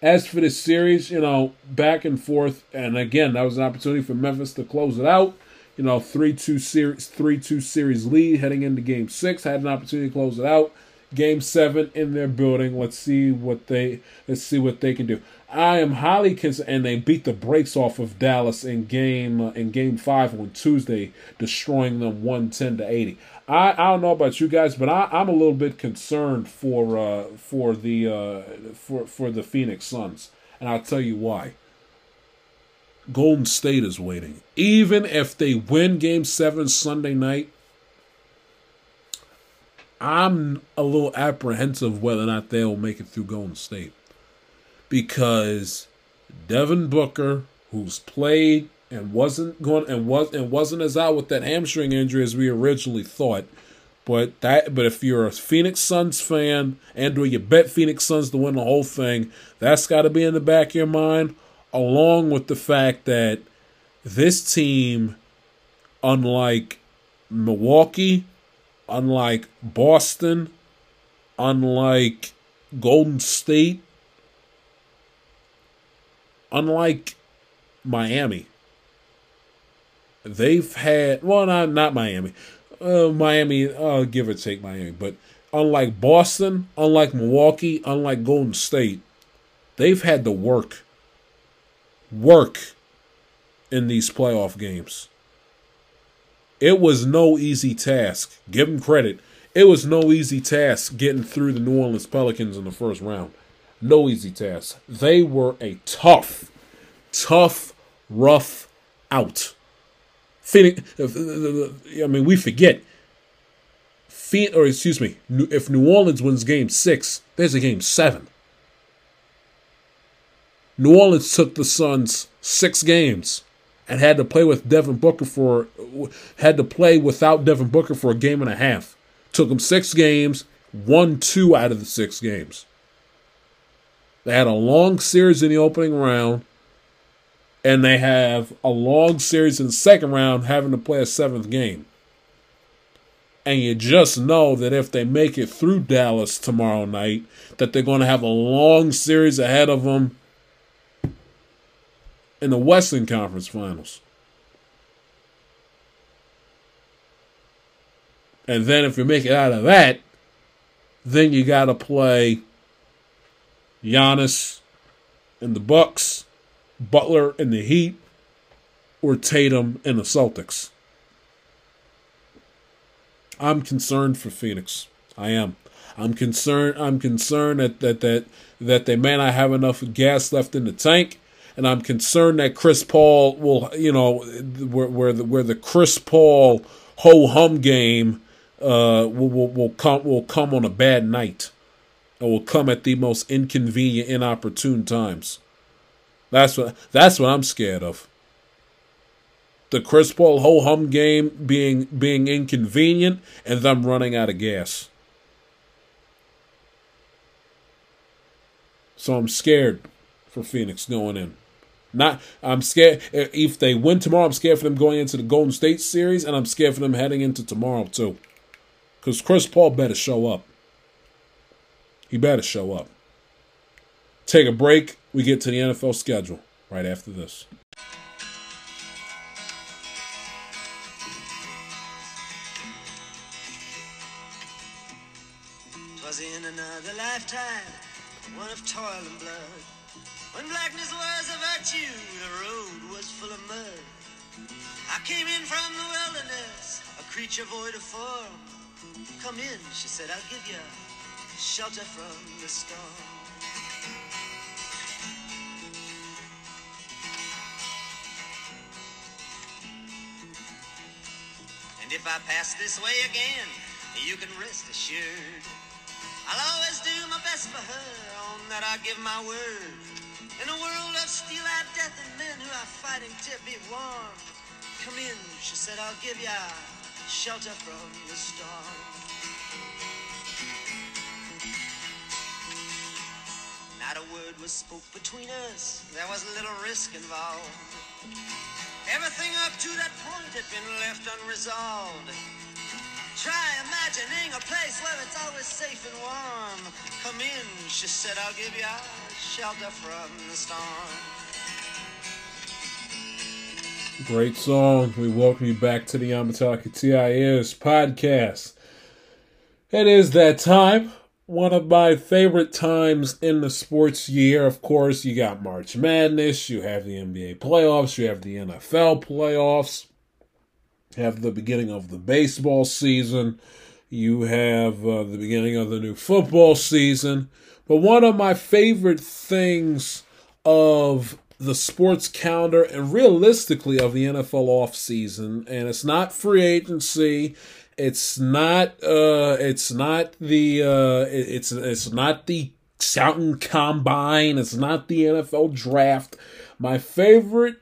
As for this series, you know, back and forth, and again, that was an opportunity for Memphis to close it out. You know, three two series, three two series lead heading into Game Six. Had an opportunity to close it out. Game Seven in their building. Let's see what they let's see what they can do. I am highly concerned, and they beat the brakes off of Dallas in game uh, in Game Five on Tuesday, destroying them one ten to eighty. I, I don't know about you guys, but I, I'm a little bit concerned for uh, for the uh, for for the Phoenix Suns, and I'll tell you why. Golden State is waiting. Even if they win Game Seven Sunday night, I'm a little apprehensive whether or not they'll make it through Golden State because Devin Booker, who's played and wasn't going and was and wasn't as out with that hamstring injury as we originally thought. But that but if you're a Phoenix Suns fan and or you bet Phoenix Suns to win the whole thing, that's got to be in the back of your mind, along with the fact that this team, unlike Milwaukee, unlike Boston, unlike Golden State, unlike Miami, they've had well, not not Miami, uh, Miami, uh, give or take Miami, but unlike Boston, unlike Milwaukee, unlike Golden State, they've had to work, work in these playoff games. It was no easy task. Give them credit. It was no easy task getting through the New Orleans Pelicans in the first round. No easy task. They were a tough, tough, rough out. Phoenix, uh, uh, uh, I mean, we forget. Phoenix, or excuse me, if New Orleans wins game six, there's a game seven. New Orleans took the Suns six games and had to play with Devin Booker for had to play without Devin Booker for a game and a half. Took them six games, won two out of the six games. They had a long series in the opening round, and they have a long series in the second round, having to play a seventh game. And you just know that if they make it through Dallas tomorrow night, that they're going to have a long series ahead of them in the Western Conference Finals. And then if you make it out of that, then you got to play Giannis and the Bucks, Butler and the Heat, or Tatum and the Celtics. I'm concerned for Phoenix. I am. I'm concerned. I'm concerned that that that that they may not have enough gas left in the tank, and I'm concerned that Chris Paul will, you know, where where the where the Chris Paul ho hum game uh, will, will will come will come on a bad night, or will come at the most inconvenient, inopportune times. That's what that's what I'm scared of the Chris Paul ho hum game being being inconvenient and them running out of gas. So I'm scared for Phoenix going in. Not I'm scared eh, if they win tomorrow. I'm scared for them going into the Golden State series, and I'm scared for them heading into tomorrow too. Because Chris Paul better show up. He better show up. Take a break. We get to the NFL schedule right after this. In another lifetime, one of toil and blood. When blackness was a virtue, the road was full of mud. I came in from the wilderness, a creature void of form. Come in, she said, I'll give you shelter from the storm. I pass this way again, you can rest assured. I'll always do my best for her, on that I give my word. In a world of steel-eyed death and men who are fighting to be warm. Come in, she said, I'll give ya shelter from the storm. Not a word was spoke between us, there was little risk involved. Everything up to that point had been left unresolved. Try imagining a place where it's always safe and warm. Come in, she said, I'll give you shelter from the storm. Great song. We welcome you back to the Amatalaka TIS podcast. It is that time. One of my favorite times in the sports year. Of course, you got March Madness, you have the NBA playoffs, you have the NFL playoffs, you have the beginning of the baseball season, you have uh, the beginning of the new football season. But one of my favorite things of the sports calendar and realistically of the NFL offseason, and it's not free agency, it's not uh it's not the uh it's it's not the scouting combine, it's not the NFL draft. My favorite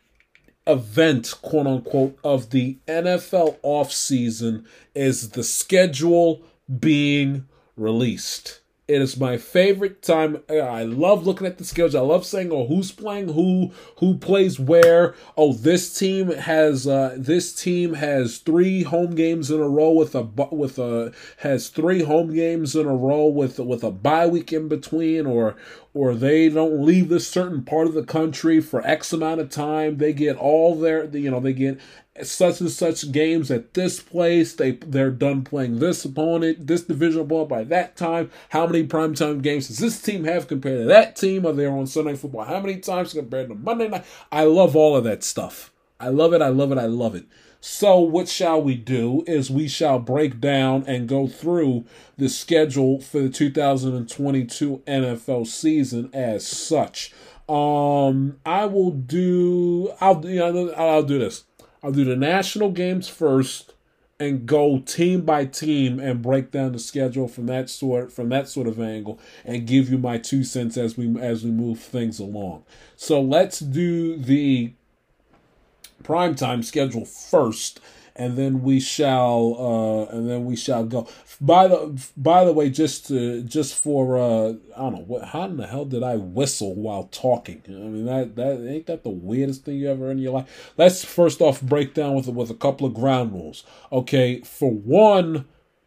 event, quote unquote, of the NFL offseason is the schedule being released. It is my favorite time. I love looking at the schedule. I love saying, "Oh, who's playing who? Who plays where? Oh, this team has uh, this team has three home games in a row with a with a has three home games in a row with with a bye week in between, or or they don't leave this certain part of the country for X amount of time. They get all their you know they get such and such games at this place. They they're done playing this opponent, this divisional opponent by that time. How many primetime games does this team have compared to that team? Are they on Sunday football? How many times compared to Monday night? I love all of that stuff. I love it. I love it. I love it. So what shall we do? Is we shall break down and go through the schedule for the 2022 NFL season as such. Um, I will do. I'll you know I'll do this. I'll do the national games first and go team by team and break down the schedule from that sort from that sort of angle and give you my two cents as we as we move things along. So let's do the primetime schedule first, and then we shall uh, and then we shall go. By the by the way, just to, just for uh, I don't know what how in the hell did I whistle while talking? I mean that that ain't that the weirdest thing you ever in your life. Let's first off break down with with a couple of ground rules. Okay, for one,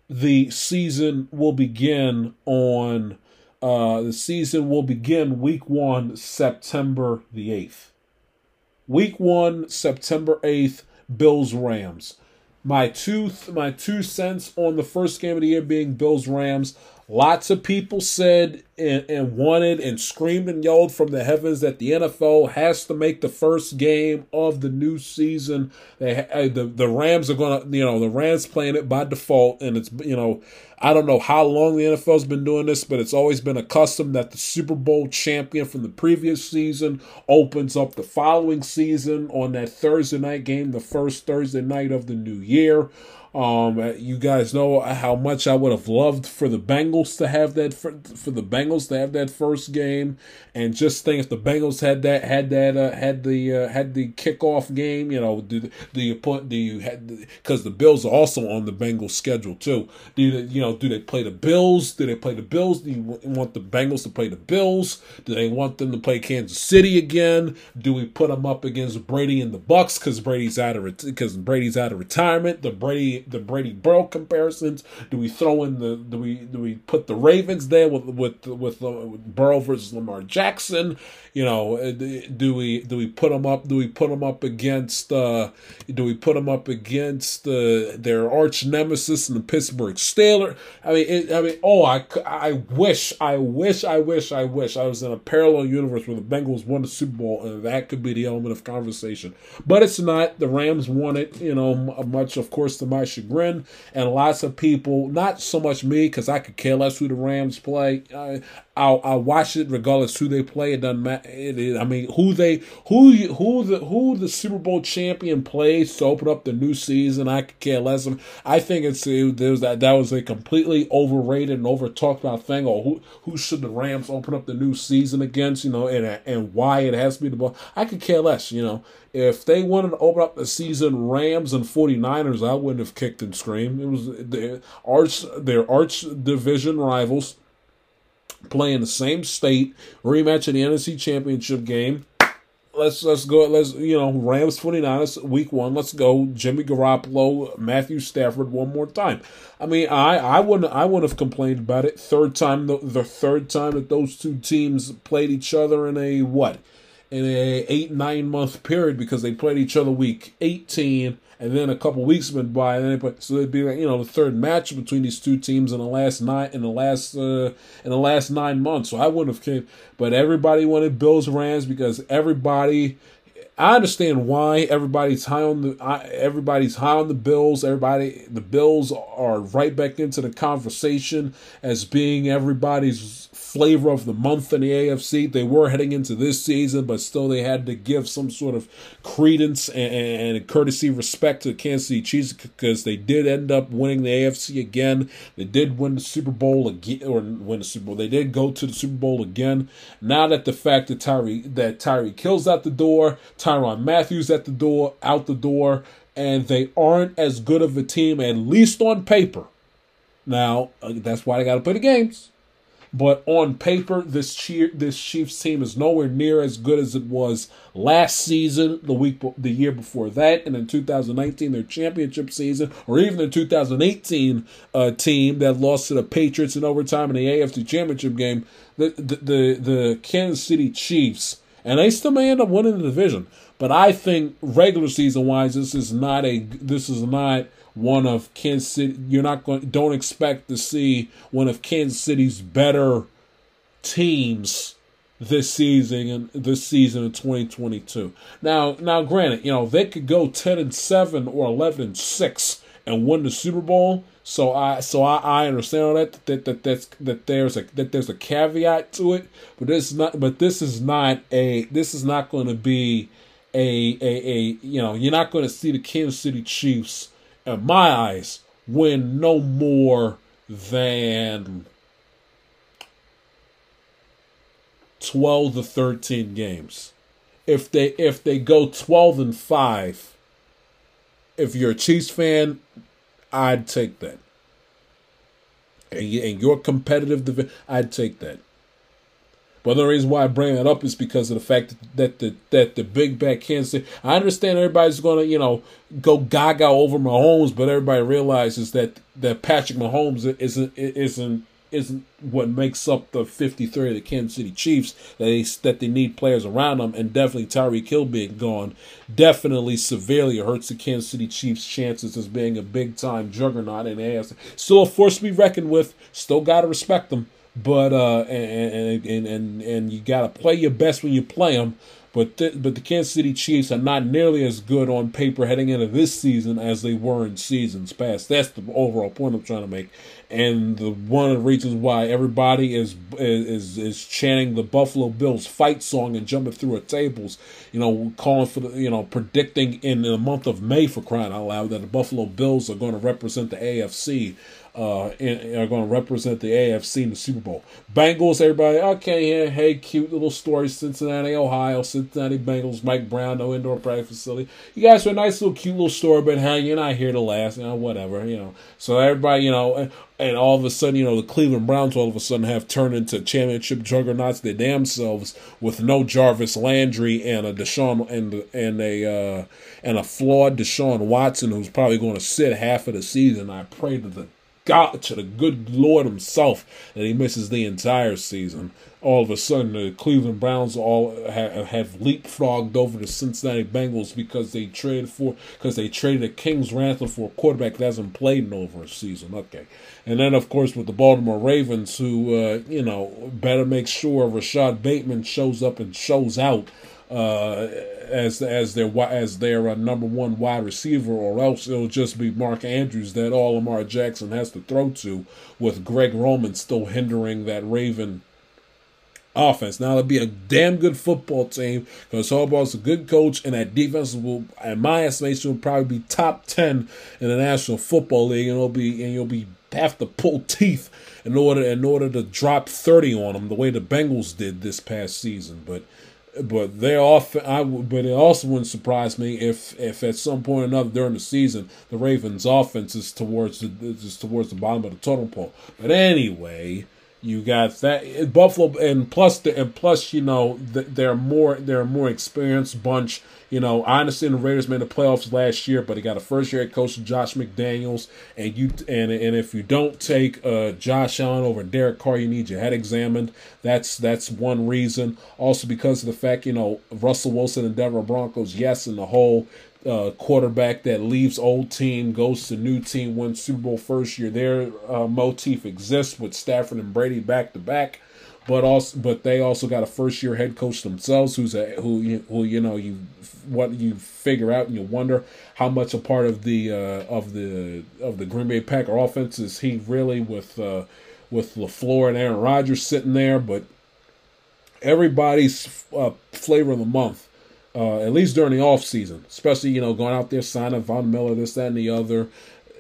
the season will begin on uh, the season will begin week one, September the eighth. Week one, September eighth, Bills Rams my two my two cents on the first game of the year being Bills Rams. Lots of people said and, and, wanted and screamed and yelled from the heavens that the NFL has to make the first game of the new season. They, uh, the the Rams are gonna, you know, the Rams playing it by default, and it's you know, I don't know how long the NFL's been doing this, but it's always been a custom that the Super Bowl champion from the previous season opens up the following season on that Thursday night game, the first Thursday night of the new year. Um, you guys know how much I would have loved for the Bengals to have that for, for the Bengals to have that first game, and just think if the Bengals had that had that uh, had the uh, had the kickoff game, you know, do do you put do you had because the Bills are also on the Bengals schedule too. Do you, you know do they play the Bills? Do they play the Bills? Do you want the Bengals to play the Bills? Do they want them to play Kansas City again? Do we put them up against Brady and the Bucs because Brady's out of because Brady's out of retirement? The Brady the Brady Burrow comparisons? Do we throw in the do we do we put the Ravens there with with with, uh, with Burrow versus Lamar Jackson? You know, uh, do we do we put them up? Do we put them up against? Uh, do we put them up against uh, their arch nemesis in the Pittsburgh Steelers? I mean, it, I mean, oh, I, I wish, I wish, I wish, I wish I was in a parallel universe where the Bengals won the Super Bowl, and that could be the element of conversation. But it's not. The Rams won it. You know, much of course to my chagrin, and lots of people, not so much me, because I could care less who the Rams play. I, I'll, I'll watch it regardless who they play. It doesn't matter. It is, I mean, who they who who the who the Super Bowl champion plays to open up the new season. I could care less. I think it's it, that that was a completely overrated and over talked about thing. Or who who should the Rams open up the new season against? You know, and and why it has to be the ball. I could care less. You know, if they wanted to open up the season Rams and 49ers, I wouldn't have kicked and screamed. It was their arch their arch division rivals playing the same state, rematch in the NFC Championship game. Let's let's go. Let's you know Rams 49ers week one. Let's go Jimmy Garoppolo, Matthew Stafford one more time. I mean, I I wouldn't I wouldn't have complained about it. Third time the, the third time that those two teams played each other in a what in a eight nine month period because they played each other week 18 and then a couple weeks went by and then they play, so it'd be like you know the third match between these two teams in the last nine in the last uh, in the last nine months so I wouldn't have came but everybody wanted Bills Rams because everybody I understand why everybody's high on the everybody's high on the Bills. Everybody, the Bills are right back into the conversation as being everybody's flavor of the month in the AFC. They were heading into this season, but still they had to give some sort of credence and, and courtesy respect to the Kansas City Chiefs because they did end up winning the AFC again. They did win the Super Bowl again, or win the Super Bowl. They did go to the Super Bowl again. Now that the fact that Tyree that Tyreek Hill's out the door, Tyrann Mathieu at the door, out the door, and they aren't as good of a team, at least on paper. Now, uh, that's why they got to play the games. But on paper, this cheer, this Chiefs team is nowhere near as good as it was last season, the week, the year before that, and in 2019, their championship season, or even the 2018 uh, team that lost to the Patriots in overtime in the AFC Championship game. The the the, the Kansas City Chiefs, and they still may end up winning the division. But I think regular season wise, this is not a this is not one of Kansas City. You're not going. Don't expect to see one of Kansas City's better teams this season and this season in 2022. Now, now, granted, you know they could go 10 and seven or 11 and six and win the Super Bowl. So I, so I, I understand all that that that that's that there's a that there's a caveat to it, but this is not. But this is not a. This is not going to be a a a. You know, you're not going to see the Kansas City Chiefs in my eyes, win no more than 12 to 13 games. if they if they go twelve and five, if you're a Chiefs fan, I'd take that. And, and you're competitive I'd take that. But the reason why I bring that up is because of the fact that the that the big back Kansas City. I understand everybody's to you know go gaga over Mahomes, but everybody realizes that that Patrick Mahomes isn't isn't isn't what makes up the 53 of the Kansas City Chiefs that they that they need players around them and definitely Tyreek Hill being gone definitely severely hurts the Kansas City Chiefs chances as being a big time juggernaut in the AFC. Still a force to be reckoned with. Still got to respect them but uh, and and and and you got to play your best when you play them. But th- but the Kansas City Chiefs are not nearly as good on paper heading into this season as they were in seasons past. That's the overall point I'm trying to make, and the one of the reasons why everybody is is is chanting the Buffalo Bills fight song and jumping through the tables, you know, calling for the you know predicting in the month of May for crying out loud that the Buffalo Bills are going to represent the AFC uh, and are going to represent the AFC in the Super Bowl. Bengals, everybody, okay, yeah, hey, cute little story, Cincinnati, Ohio, Cincinnati Bengals, Mike Brown, no indoor practice facility. You guys are a nice little cute little story, but hey, you're not here to last, you know, whatever, you know. So everybody, you know, and all of a sudden, you know, the Cleveland Browns all of a sudden have turned into championship juggernauts their damn selves with no Jarvis Landry and a Deshaun and and a uh, and a flawed Deshaun Watson who's probably going to sit half of the season. I pray to the God, to the good Lord Himself, that He misses the entire season. All of a sudden, the Cleveland Browns all have, have leapfrogged over the Cincinnati Bengals because they traded for because they traded a King's ransom for a quarterback that hasn't played in over a season. Okay, and then of course with the Baltimore Ravens, who uh, you know better make sure Rashod Bateman shows up and shows out uh, as as their as their uh, number one wide receiver, or else it'll just be Mark Andrews that all Lamar Jackson has to throw to, with Greg Roman still hindering that Raven offense. Now it'll be a damn good football team because Harbaugh's a good coach, and that defense will, in my estimation, will probably be top ten in the National Football League, and it'll be and you'll be have to pull teeth in order in order to drop thirty on them the way the Bengals did this past season, but but they off. I but it also wouldn't surprise me if if at some point or another during the season the Ravens' offense is towards the is towards the bottom of the totem pole. But anyway, you got that Buffalo, and plus the and plus you know they're more they're a more experienced bunch. You know, I understand the Raiders made the playoffs last year, but they got a first year head coach, Josh McDaniels, and you and and if you don't take uh, Josh Allen over Derek Carr, you need your head examined. That's that's one reason. Also because of the fact you know Russell Wilson and Denver Broncos, yes, in the whole uh, quarterback that leaves old team, goes to new team, wins Super Bowl first year. Their uh, motif exists with Stafford and Brady back to back, but also but they also got a first year head coach themselves, who's a who who you know you what you figure out and you wonder how much a part of the uh, of the of the Green Bay Packer offense is he really with uh, with LaFleur and Aaron Rodgers sitting there, but everybody's uh, flavor of the month uh, at least during the off season, especially you know going out there signing Von Miller, this, that, and the other.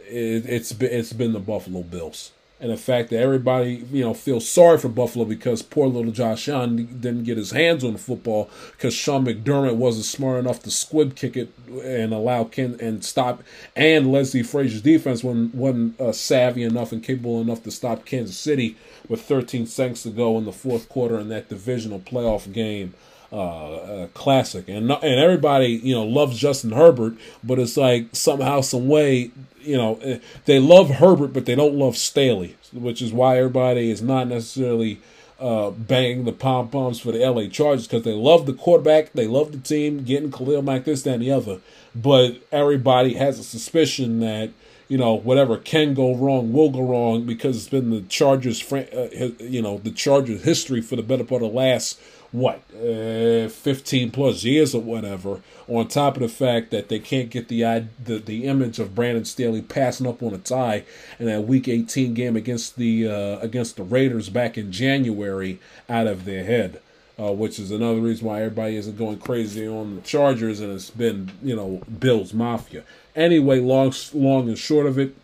It, it's been it's been the Buffalo Bills, and the fact that everybody you know feels sorry for Buffalo because poor little Josh Allen didn't get his hands on the football because Sean McDermott wasn't smart enough to squib kick it and allow Ken and stop, and Leslie Frazier's defense wasn't, uh, savvy enough and capable enough to stop Kansas City with 13 seconds to go in the fourth quarter in that divisional playoff game uh, classic, and and everybody you know loves Justin Herbert, but it's like somehow, some way, you know, eh, they love Herbert, but they don't love Staley, which is why everybody is not necessarily uh, banging the pom poms for the LA Chargers because they love the quarterback, they love the team, getting Khalil Mack, this, that, and the other. But everybody has a suspicion that you know whatever can go wrong will go wrong because it's been the Chargers, uh, you know, the Chargers history for the better part of the last what uh, 15 plus years or whatever on top of the fact that they can't get the the, the image of Brandon Staley passing up on a tie in that week 18 game against the uh, against the Raiders back in January out of their head uh, which is another reason why everybody isn't going crazy on the Chargers and it's been you know Bills Mafia. Anyway long long and short of it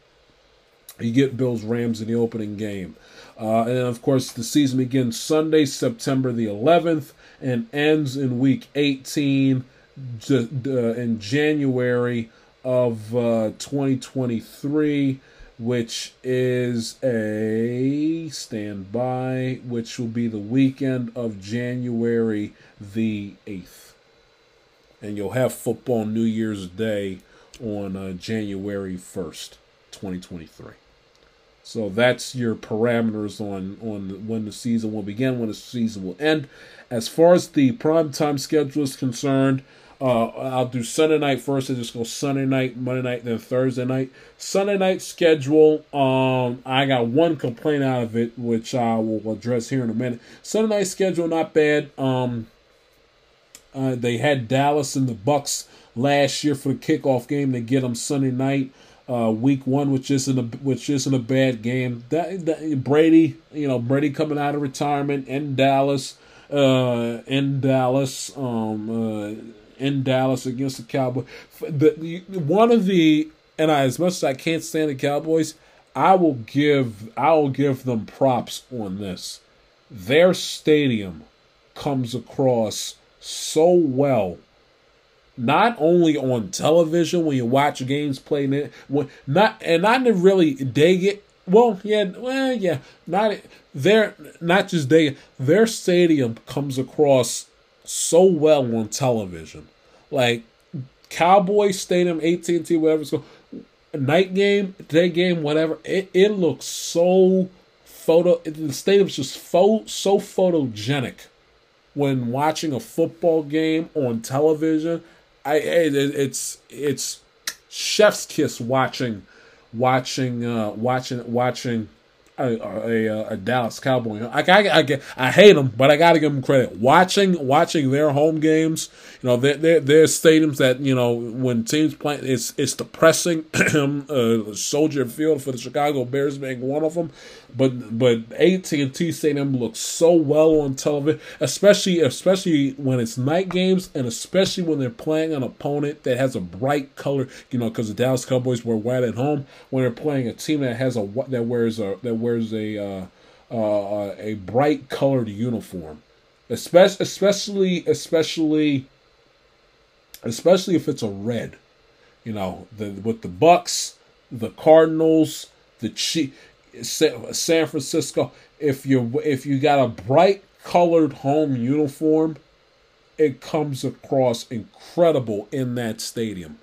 you get Bills Rams in the opening game Uh, and of course, the season begins Sunday, September the 11th, and ends in week 18 in January of uh, 2023, which is a standby, which will be the weekend of January the 8th. And you'll have football New Year's Day on uh, January 1st, 2023. So that's your parameters on on when the season will begin, when the season will end. As far as the prime time schedule is concerned, uh, I'll do Sunday night first. I just go Sunday night, Monday night, then Thursday night. Sunday night schedule. Um, I got one complaint out of it, which I will address here in a minute. Sunday night schedule not bad. Um, uh, they had Dallas and the Bucs last year for the kickoff game. They get them Sunday night uh, week one, which isn't a which isn't a bad game. That, that, Brady, you know, Brady coming out of retirement in Dallas, uh, in Dallas, um, uh, in Dallas against the Cowboys. The, one of the and I, as much as I can't stand the Cowboys, I will give I will give them props on this. Their stadium comes across so well not only on television when you watch games playing it, when not and not to really dig it. Well, yeah, well, yeah, not their not just they their stadium comes across so well on television, like Cowboy Stadium, AT and T, whatever called, night game, day game, whatever. It it looks so photo. The stadium's just fo- so photogenic when watching a football game on television I it's it's chef's kiss watching watching uh watching watching a, a, a Dallas Cowboy. I, I, I, I hate them, but I got to give them credit. Watching watching their home games, you know, they're, they're stadiums that you know when teams play, it's it's depressing. [clears throat] uh, Soldier Field for the Chicago Bears being one of them, but but AT and T Stadium looks so well on television, especially especially when it's night games, and especially when they're playing an opponent that has a bright color. You know, because the Dallas Cowboys were white at home. When they're playing a team that has a that wears a that wears a uh, uh, a bright colored uniform, especially especially especially especially if it's a red. You know, the with the Bucs, the Cardinals, the Chiefs San Francisco, if you if you got a bright colored home uniform, it comes across incredible in that stadium.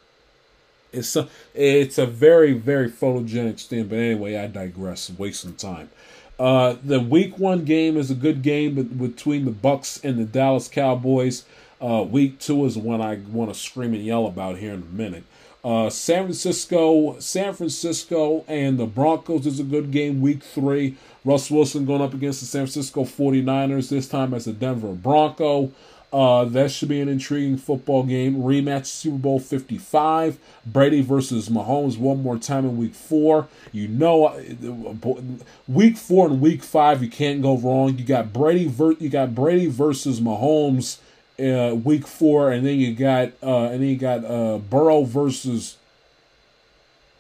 It's a, it's a very very photogenic stadium. But anyway, I digress. Wasting time. Uh, the week one game is a good game between the Bucs and the Dallas Cowboys. Uh, week two is the one I want to scream and yell about here in a minute. Uh, San Francisco, San Francisco, and the Broncos is a good game. Week three, Russ Wilson going up against the San Francisco 49ers this time as a Denver Bronco. Uh, that should be an intriguing football game. Rematch Super Bowl 55. Brady versus Mahomes one more time in week four. You know, uh, week four and week five, you can't go wrong. You got Brady, ver- you got Brady versus Mahomes uh, week four, and then you got uh, and then you got uh, Burrow versus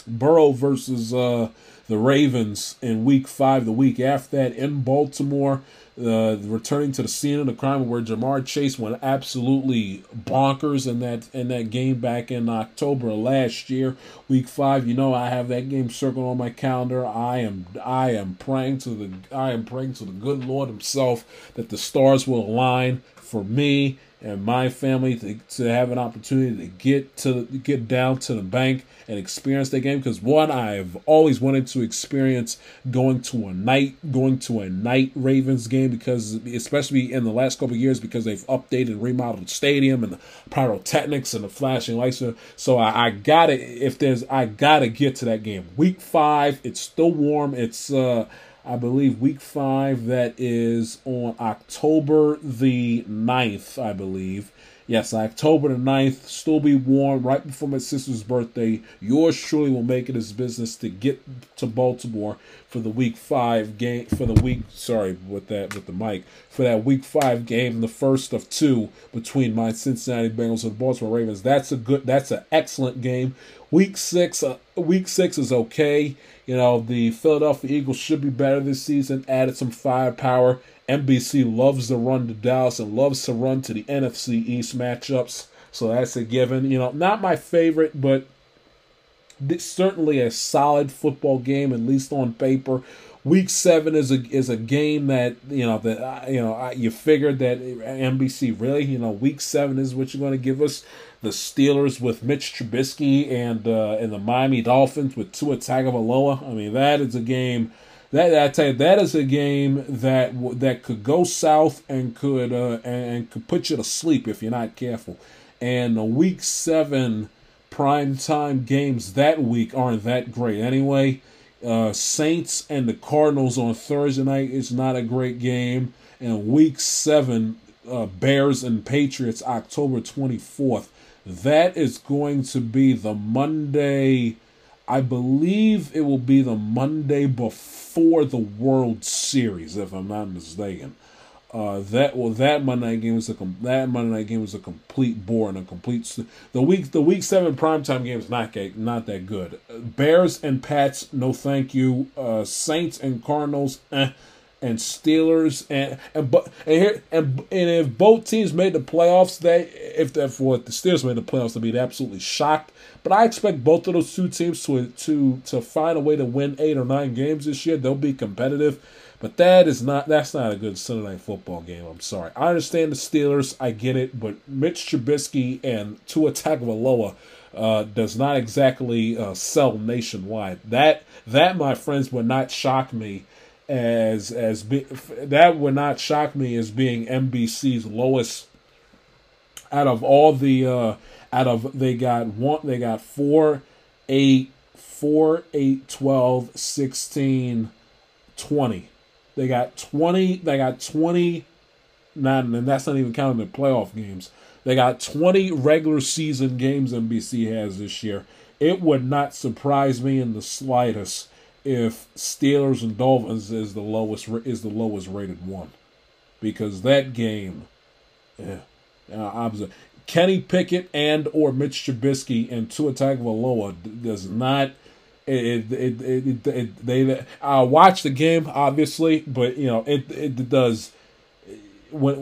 Burrow versus uh, the Ravens in week five. The week after that in Baltimore, uh, returning to the scene of the crime where Ja'Marr Chase went absolutely bonkers in that in that game back in October last year. Week five, you know, I have that game circled on my calendar. I am I am praying to the I am praying to the good Lord Himself that the stars will align for me and my family to, to have an opportunity to get to get down to the bank and experience that game because one I've always wanted to experience going to a night going to a night Ravens game because especially in the last couple years because they've updated and remodeled the stadium and the pyrotechnics and the flashing lights. So I, I gotta if there's I gotta get to that game. Week five it's still warm. It's uh I believe week five, that is on October the 9th, I believe. Yes, October the 9th, still be warm right before my sister's birthday. Yours truly will make it his business to get to Baltimore for the week five game for the week sorry with that with the mic for that week five game, the first of two between my Cincinnati Bengals and the Baltimore Ravens. That's a good that's an excellent game. Week six uh, week six is okay. You know, the Philadelphia Eagles should be better this season, added some firepower NBC loves to run to Dallas and loves to run to the NFC East matchups. So that's a given. You know, not my favorite, but certainly a solid football game, at least on paper. Week seven is a is a game that you know that uh, you know you figured that NBC really you know week seven is what you're going to give us the Steelers with Mitch Trubisky and uh, and the Miami Dolphins with Tua Tagovailoa. I mean that is a game that I tell you, that is a game that that could go south and could uh, and could put you to sleep if you're not careful. And the week seven prime time games that week aren't that great anyway. Uh, Saints and the Cardinals on Thursday night is not a great game. And week seven, uh, Bears and Patriots, October 24th. That is going to be the Monday. I believe it will be the Monday before the World Series, if I'm not mistaken. Uh, that well, that Monday night game was a com- that Monday night game was a complete bore and a complete the week the week seven primetime game is not not that good. Bears and Pats, no thank you. Uh, Saints and Cardinals, eh and Steelers and and but and here and and if both teams made the playoffs, they if if what the Steelers made the playoffs, they'd be absolutely shocked. But I expect both of those two teams to to to find a way to win eight or nine games this year. They'll be competitive. But that is not that's not a good Sunday night football game. I'm sorry. I understand the Steelers, I get it, but Mitch Trubisky and Tua Tagovailoa uh, does not exactly uh, sell nationwide. That that my friends would not shock me as as be, that would not shock me as being NBC's lowest out of all the uh out of they got one they got 4 8 4 8 12 16 20 they got 20 they got 20 not and that's not even counting the playoff games. They got 20 regular season games NBC has this year. It would not surprise me in the slightest if Steelers and Dolphins is the lowest is the lowest rated one, because that game, yeah, uh, Kenny Pickett and or Mitch Trubisky and Tua Tagovailoa does not. It, it, it, it, they I watch the game obviously, but you know it it does when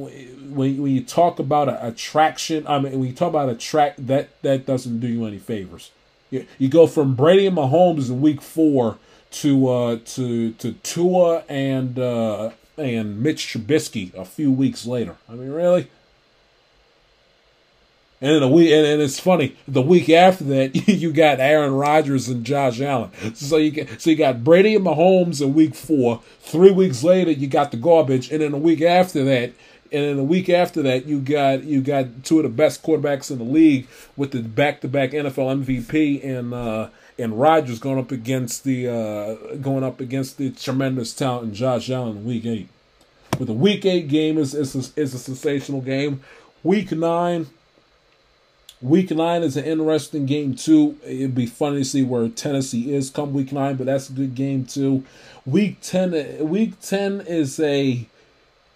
when when you talk about attraction. I mean, when you talk about a track that that doesn't do you any favors. You, you go from Brady and Mahomes in Week Four to uh, to to Tua and uh, and Mitch Trubisky a few weeks later. I mean, really. And then a week, and, and it's funny. The week after that, [laughs] you got Aaron Rodgers and Josh Allen. So you get, so you got Brady and Mahomes in week four. Three weeks later, you got the garbage, and then a week after that, and then a week after that, you got you got two of the best quarterbacks in the league with the back to back NFL MVP and uh, and Rodgers going up against the uh, going up against the tremendous talent in Josh Allen in Week Eight. But the Week Eight game is is a, is a sensational game. Week Nine. Week nine is an interesting game too. It'd be funny to see where Tennessee is come week nine, but that's a good game too. Week ten, week ten is a,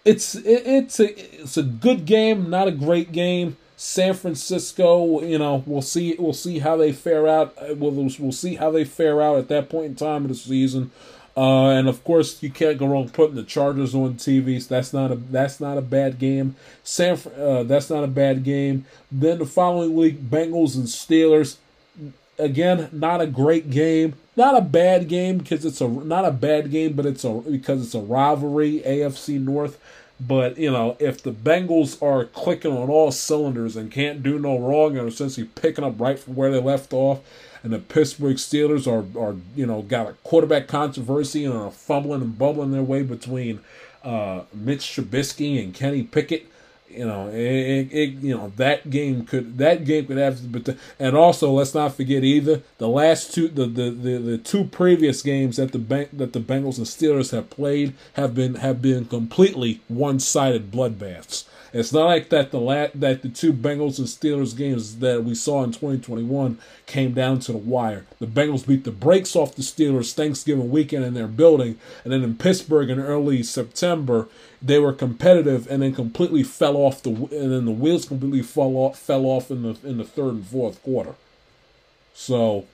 it's it, it's a it's a good game, not a great game. San Francisco, you know, we'll see. We'll see how they fare out. Uh, we'll we'll see how they fare out at that point in time of the season. Uh, and of course, you can't go wrong putting the Chargers on TV. So that's not a that's not a bad game. San uh, that's not a bad game. Then the following week, Bengals and Steelers. Again, not a great game. Not a bad game because it's a not a bad game, but it's a because it's a rivalry. AFC North. But you know, if the Bengals are clicking on all cylinders and can't do no wrong and are essentially picking up right from where they left off, and the Pittsburgh Steelers are are you know got a quarterback controversy and are fumbling and bubbling their way between uh, Mitch Trubisky and Kenny Pickett, you know, it, it, you know that game could that game could have, but the, and also let's not forget either the last two the, the, the, the two previous games that the bank that the Bengals and Steelers have played have been have been completely one sided bloodbaths. It's not like that the la- that the two Bengals and Steelers games that we saw in 2021 came down to the wire. The Bengals beat the brakes off the Steelers Thanksgiving weekend in their building, and then in Pittsburgh in early September they were competitive and then completely fell off the and then the wheels completely fell off fell off in the in the third and fourth quarter. So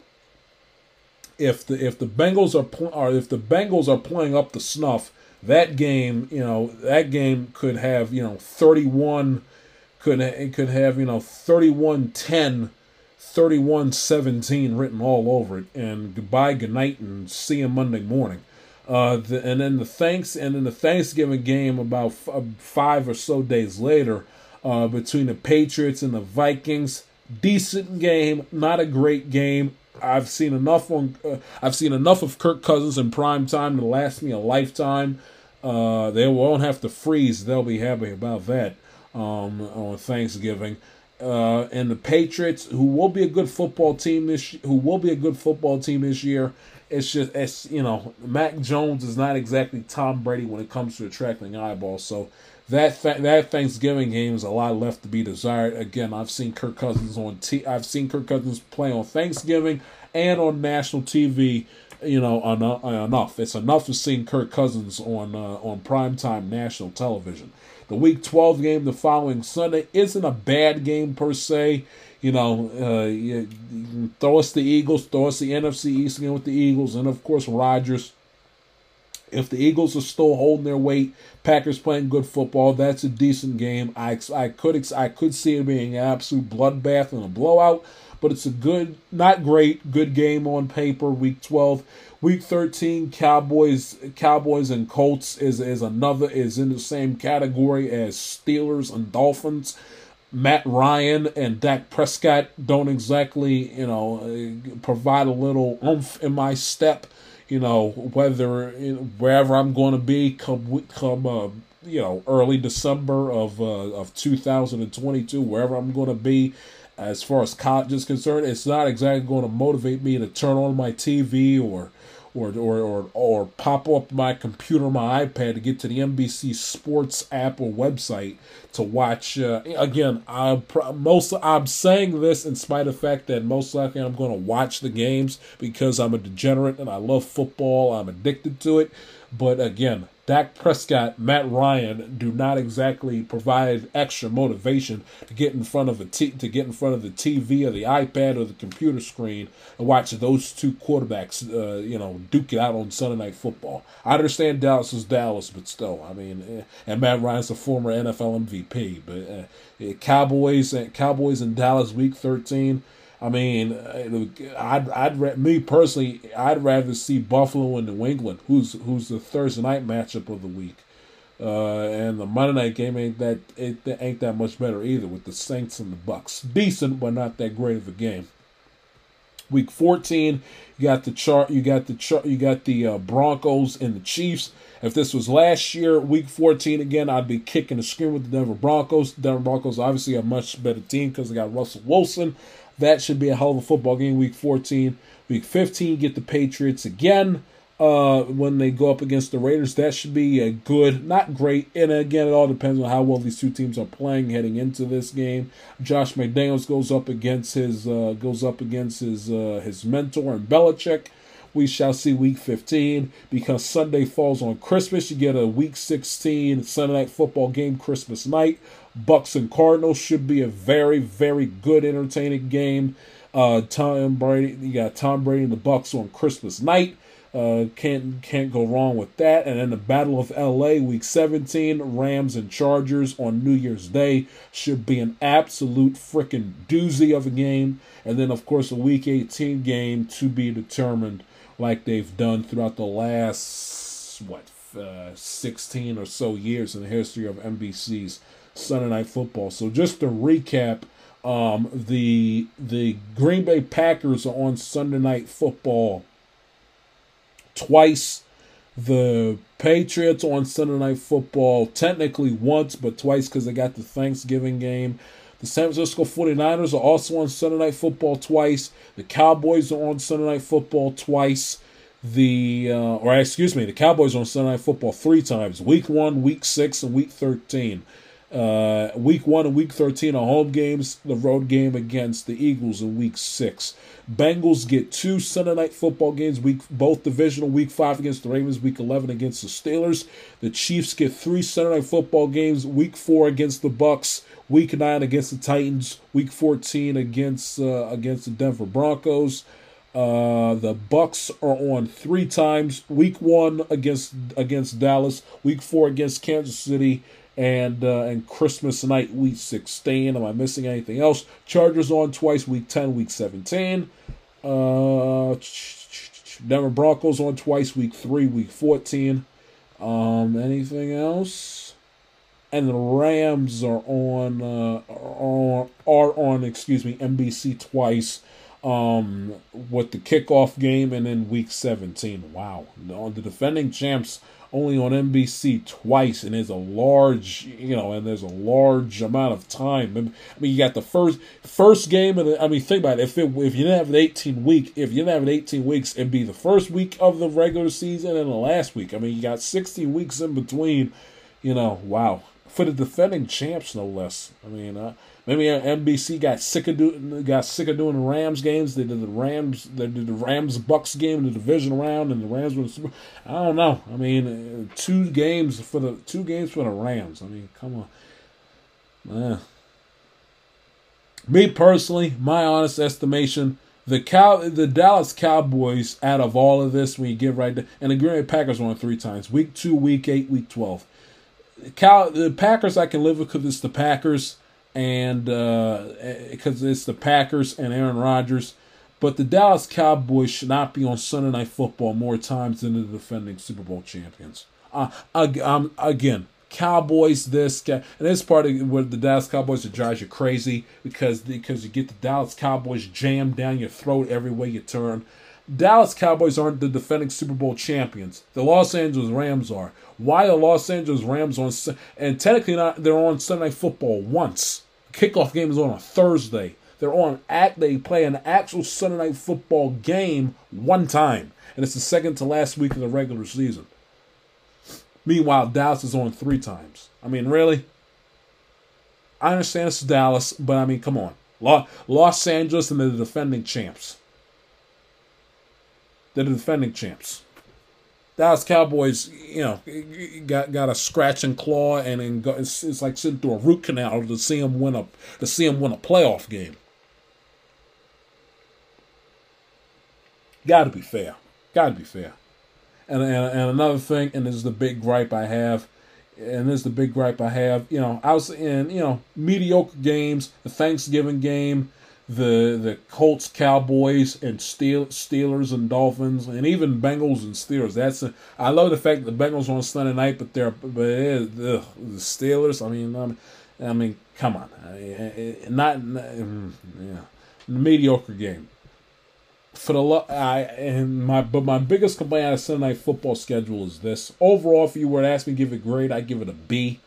if the if the Bengals are or if the Bengals are playing up the snuff that game, you know, that game could have, you know, 31 could it could have, you know, 31-10, 31-17 written all over it and goodbye, good night and see you Monday morning. Uh, the, and then the thanks and then the Thanksgiving game about f- uh, five or so days later uh, between the Patriots and the Vikings. Decent game, not a great game. I've seen enough on. Uh, I've seen enough of Kirk Cousins in prime time to last me a lifetime. Uh, they won't have to freeze. They'll be happy about that um, on Thanksgiving. Uh, and the Patriots, who will be a good football team this, who will be a good football team this year. It's just, it's you know, Mac Jones is not exactly Tom Brady when it comes to attracting eyeballs. So that that Thanksgiving game is a lot left to be desired. Again, I've seen Kirk Cousins on T. I've seen Kirk Cousins play on Thanksgiving and on national TV. You know, enough. It's enough to see Kirk Cousins on uh, on primetime national television. The Week 12 game the following Sunday isn't a bad game per se. You know, uh, you, you throw us the Eagles, throw us the NFC East again with the Eagles, and of course Rodgers. If the Eagles are still holding their weight, Packers playing good football, that's a decent game. I I could I could see it being an absolute bloodbath and a blowout, but it's a good, not great, good game on paper. Week twelve, week thirteen, Cowboys, Cowboys and Colts is is another is in the same category as Steelers and Dolphins. Matt Ryan and Dak Prescott don't exactly, you know, provide a little oomph in my step. You know, whether wherever I'm going to be come come uh, you know early December of uh, of 2022, wherever I'm going to be, as far as college is concerned, it's not exactly going to motivate me to turn on my TV or or or or, or pop up my computer, my iPad to get to the NBC Sports app or website to watch. Uh, again, I most I'm saying this in spite of the fact that most likely I'm going to watch the games because I'm a degenerate and I love football. I'm addicted to it. But again, Dak Prescott, Matt Ryan do not exactly provide extra motivation to get in front of a t- to get in front of the TV or the iPad or the computer screen and watch those two quarterbacks, uh, you know, duke it out on Sunday Night Football. I understand Dallas is Dallas, but still, I mean, eh, and Matt Ryan's a former NFL MVP, but uh, Cowboys and Cowboys in Dallas Week 13 I mean, I'd, I'd me personally, I'd rather see Buffalo and New England, who's who's the Thursday night matchup of the week, uh, and the Monday night game ain't that it ain't that much better either with the Saints and the Bucs. Decent, but not that great of a game. Week 14, you got the chart. You got the chart. You got the uh, Broncos and the Chiefs. If this was last year, Week 14 again, I'd be kicking the screen with the Denver Broncos. Denver Broncos obviously a much better team because they got Russell Wilson. That should be a hell of a football game. Week 14, week 15, get the Patriots again. Uh, when they go up against the Raiders, that should be a good, not great. And again, it all depends on how well these two teams are playing heading into this game. Josh McDaniels goes up against his uh, goes up against his uh, his mentor and Belichick. We shall see week 15 because Sunday falls on Christmas. You get a week 16 Sunday night football game Christmas night. Bucs and Cardinals should be a very, very good, entertaining game. Uh, Tom Brady, you got Tom Brady and the Bucs on Christmas night. Uh, can't can't go wrong with that. And then the Battle of L.A. Week 17, Rams and Chargers on New Year's Day should be an absolute freaking doozy of a game. And then of course a Week 18 game to be determined, like they've done throughout the last what uh, 16 or so years in the history of NBC's Sunday Night Football. So just to recap, um, the the Green Bay Packers are on Sunday Night Football twice. The Patriots on Sunday Night Football, technically once, but twice because they got the Thanksgiving game. The San Francisco 49ers are also on Sunday Night Football twice. The Cowboys are on Sunday Night Football twice. The, uh, or excuse me, the Cowboys are on Sunday Night Football three times week one, week six, and week 13. Uh, week one and week 13 are home games, the road game against the Eagles in week six. Bengals get two Sunday night football games, week both divisional, week five against the Ravens, week 11 against the Steelers. The Chiefs get three Sunday night football games, week four against the Bucs, week nine against the Titans, week 14 against uh, against the Denver Broncos. Uh, the Bucs are on three times. Week one against against Dallas. Week four against Kansas City and uh, and Christmas night, week 16. Am I missing anything else? Chargers on twice, week 10, week 17. Uh, Denver Broncos on twice, week 3, week 14. Um, anything else? And the Rams are on uh, are, are on excuse me NBC twice um, with the kickoff game and then week 17. Wow. On the defending champs only on NBC twice, and there's a large, you know, and there's a large amount of time. I mean, you got the first first game, and I mean, think about it. If it, if you didn't have an 18 week, if you didn't have an 18 weeks, it'd be the first week of the regular season and the last week. I mean, you got 60 weeks in between. You know, wow, for the defending champs, no less. I mean, uh, Maybe NBC got sick of doing got sick of doing the Rams games. They did the Rams they did the Rams Bucs game the division round, and the Rams were. Super, I don't know. I mean, uh, two games for the two games for the Rams. I mean, come on. Eh. Me personally, my honest estimation, the cow the Dallas Cowboys out of all of this, when you get right there, and the Green Bay Packers won three times: week two, week eight, week twelve. Cow the Packers I can live with because it's the Packers and because uh, it's the Packers and Aaron Rodgers. But the Dallas Cowboys should not be on Sunday Night Football more times than the defending Super Bowl champions. Uh, um, again, Cowboys this and this part of where the Dallas Cowboys it drives you crazy because because you get the Dallas Cowboys jammed down your throat every way you turn. Dallas Cowboys aren't the defending Super Bowl champions. The Los Angeles Rams are. Why the Los Angeles Rams on and technically not they're on Sunday Night Football once. Kickoff game is on a Thursday. They're on act they play an actual Sunday Night Football game one time, and it's the second to last week of the regular season. Meanwhile, Dallas is on three times. I mean, really? I understand it's Dallas, but I mean, come on. Los Angeles and they're the defending champs. The defending champs. Dallas Cowboys, you know, got got a scratch and claw, and go, it's, it's like sitting through a root canal to see them win a to see them win a playoff game. Got to be fair. Got to be fair. And, and and another thing, and this is the big gripe I have, and this is the big gripe I have. You know, I was in you know mediocre games, the Thanksgiving game, the the Colts, Cowboys, and Steel, Steelers and Dolphins, and even Bengals and Steelers. That's a, I love the fact that the Bengals on Sunday night, but they're but ugh, the Steelers. I mean, I mean, I mean, come on, I, not, not mm, yeah, mediocre game. For the I and my but my biggest complaint out of Sunday night football schedule is this. Overall, if you were to ask me give it grade, I give it a B.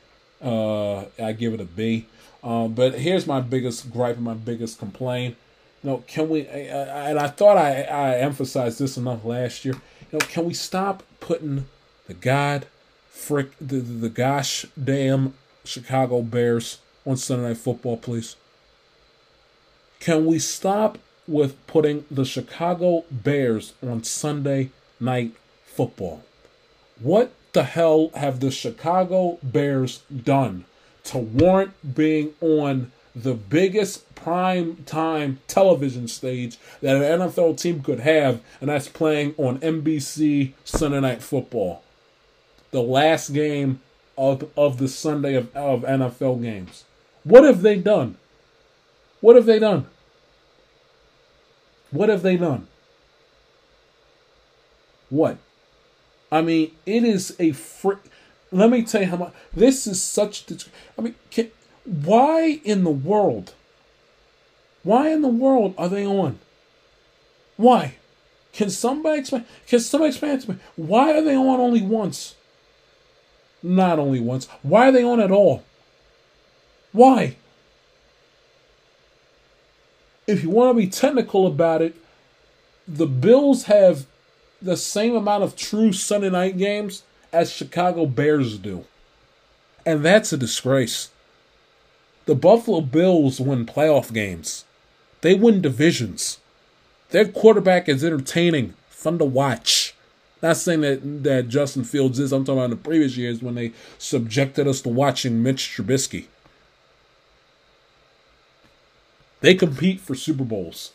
Uh, I give it a B. Um, but here's my biggest gripe and my biggest complaint. You know, can we? and I thought I, I emphasized this enough last year. You know, can we stop putting the God, frick, the, the, the gosh damn Chicago Bears on Sunday Night Football, please? Can we stop with putting the Chicago Bears on Sunday Night Football? What the hell have the Chicago Bears done to warrant being on the biggest prime time television stage that an NFL team could have, and that's playing on NBC Sunday Night Football. The last game of, of the Sunday of, of NFL games. What have they done? What have they done? What have they done? What? I mean, it is a fr- let me tell you how much this is such. I mean, can, why in the world? Why in the world are they on? Why? Can somebody explain? Can somebody explain to me why are they on only once? Not only once. Why are they on at all? Why? If you want to be technical about it, the Bills have the same amount of true Sunday night games as Chicago Bears do. And that's a disgrace. The Buffalo Bills win playoff games. They win divisions. Their quarterback is entertaining, fun to watch. Not saying that, that Justin Fields is. I'm talking about in the previous years when they subjected us to watching Mitch Trubisky. They compete for Super Bowls.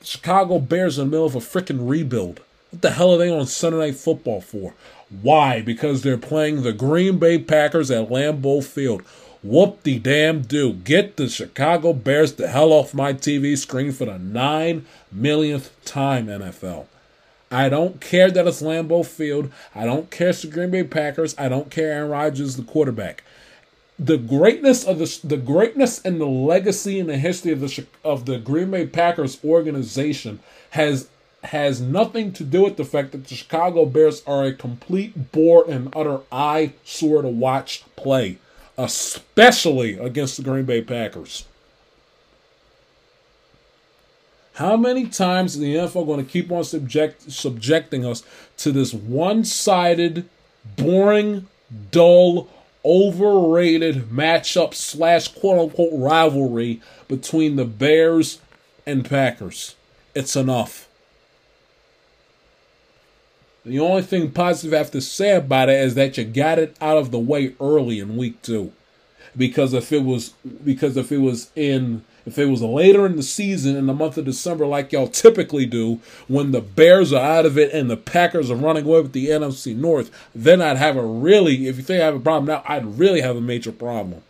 The Chicago Bears in the middle of a freaking rebuild. What the hell are they on Sunday Night Football for? Why? Because they're playing the Green Bay Packers at Lambeau Field. Whoop de damn do. Get the Chicago Bears the hell off my TV screen for the nine millionth time, NFL. I don't care that it's Lambeau Field. I don't care it's the Green Bay Packers. I don't care Aaron Rodgers, the quarterback. The greatness of the the greatness and the legacy and the history of the of the Green Bay Packers organization has has nothing to do with the fact that the Chicago Bears are a complete bore and utter eyesore to watch play, especially against the Green Bay Packers. How many times is the NFL going to keep on subject, subjecting us to this one sided, boring, dull, overrated matchup slash quote unquote rivalry between the Bears and Packers? It's enough. The only thing positive I have to say about it is that you got it out of the way early in week two. Because if it was because if it was in if it was later in the season in the month of December like y'all typically do, when the Bears are out of it and the Packers are running away with the NFC North, then I'd have a really if you think I have a problem now, I'd really have a major problem.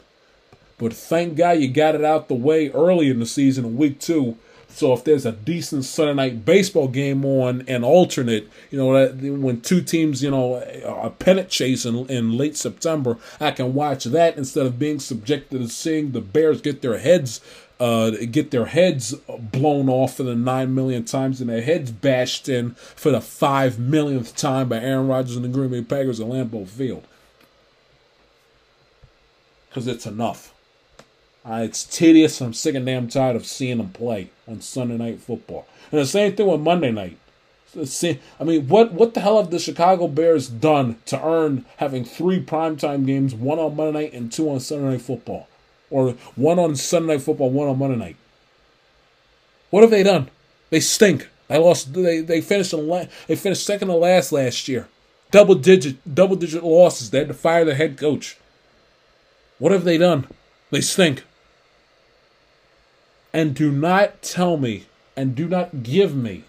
But thank God you got it out the way early in the season in week two so if there's a decent Sunday night baseball game on an alternate, you know, when two teams, you know, are pennant chase in, in late September, I can watch that instead of being subjected to seeing the Bears get their heads uh, get their heads blown off for the nine million times and their heads bashed in for the five millionth time by Aaron Rodgers and the Green Bay Packers at Lambeau Field. Because it's enough. Uh, it's tedious. I'm sick and damn tired of seeing them play on Sunday Night Football. And the same thing with Monday night. I mean, what what the hell have the Chicago Bears done to earn having three primetime games, one on Monday night and two on Sunday Night Football, or one on Sunday Night Football, one on Monday night? What have they done? They stink. They lost. They they finished in they finished second to last last year. Double digit double digit losses. They had to fire their head coach. What have they done? They stink. And do not tell me and do not give me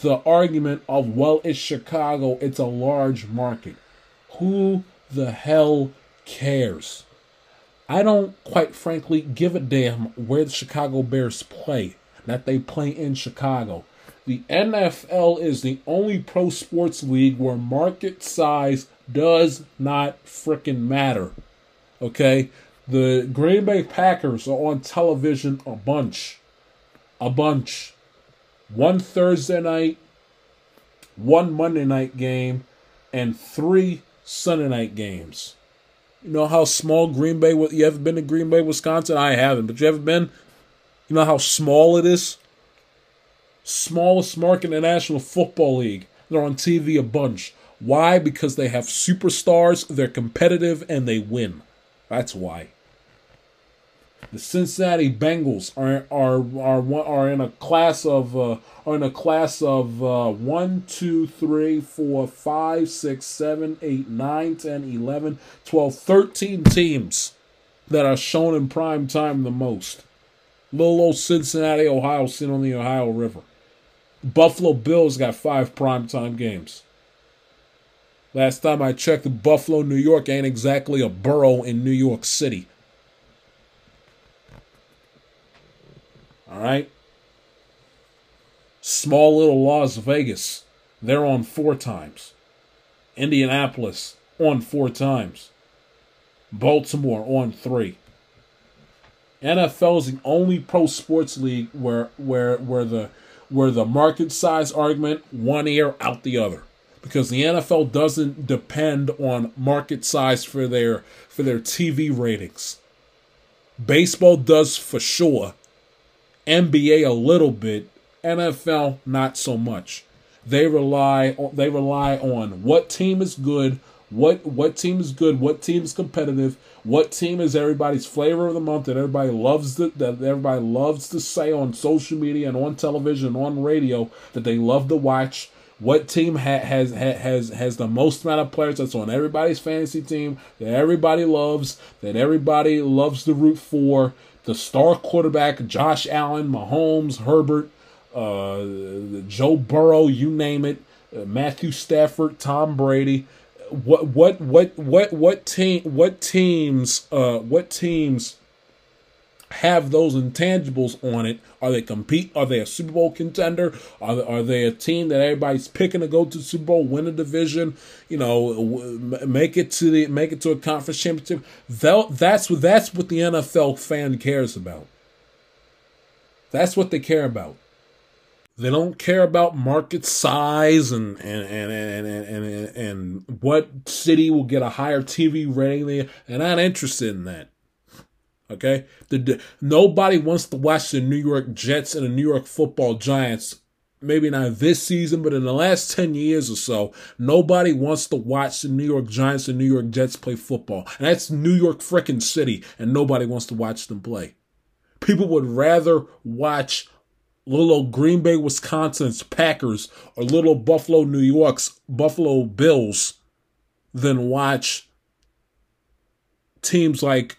the argument of, well, it's Chicago, it's a large market. Who the hell cares? I don't, quite frankly, give a damn where the Chicago Bears play, that they play in Chicago. The NFL is the only pro sports league where market size does not fricking matter. Okay? The Green Bay Packers are on television a bunch. A bunch. One Thursday night, one Monday night game, and three Sunday night games. You know how small Green Bay was? you ever been to Green Bay, Wisconsin? I haven't, but you ever been? You know how small it is? Smallest market in the National Football League. They're on TV a bunch. Why? Because they have superstars, they're competitive, and they win. That's why. The Cincinnati Bengals are are are are in a class of uh, are in a class of uh, 1, 2, 3, 4, 5, 6, 7, 8, 9, 10, 11, 12, 13 teams that are shown in prime time the most. Little old Cincinnati, Ohio, sitting on the Ohio River. Buffalo Bills got five primetime games. Last time I checked, Buffalo, New York ain't exactly a borough in New York City. All right. Small little Las Vegas, they're on four times. Indianapolis on four times. Baltimore on three. NFL is the only pro sports league where where where the where the market size argument one ear out the other because the NFL doesn't depend on market size for their for their TV ratings. Baseball does for sure. NBA a little bit, NFL not so much. They rely on they rely on what team is good, what what team is good, what team is competitive, what team is everybody's flavor of the month that everybody loves to, that everybody loves to say on social media and on television and on radio that they love to watch. What team ha- has ha- has has the most amount of players that's on everybody's fantasy team that everybody loves, that everybody loves to root for? The star quarterback, Josh Allen, Mahomes, Herbert, uh, Joe Burrow, you name it, uh, Matthew Stafford, Tom Brady. What what what what what team what teams uh what teams have those intangibles on it? Are they compete? Are they a Super Bowl contender? Are they, are they a team that everybody's picking to go to Super Bowl, win a division? You know, make it to the make it to a conference championship. That's what that's what the NFL fan cares about. That's what they care about. They don't care about market size and and and and and, and, and what city will get a higher TV rating. They're not interested in that. Okay, the, the, nobody wants to watch the New York Jets and the New York Football Giants. Maybe not this season, but in the last ten years or so, nobody wants to watch the New York Giants and New York Jets play football. And that's New York frickin' city, and nobody wants to watch them play. People would rather watch little Green Bay, Wisconsin's Packers or little Buffalo, New York's Buffalo Bills than watch teams like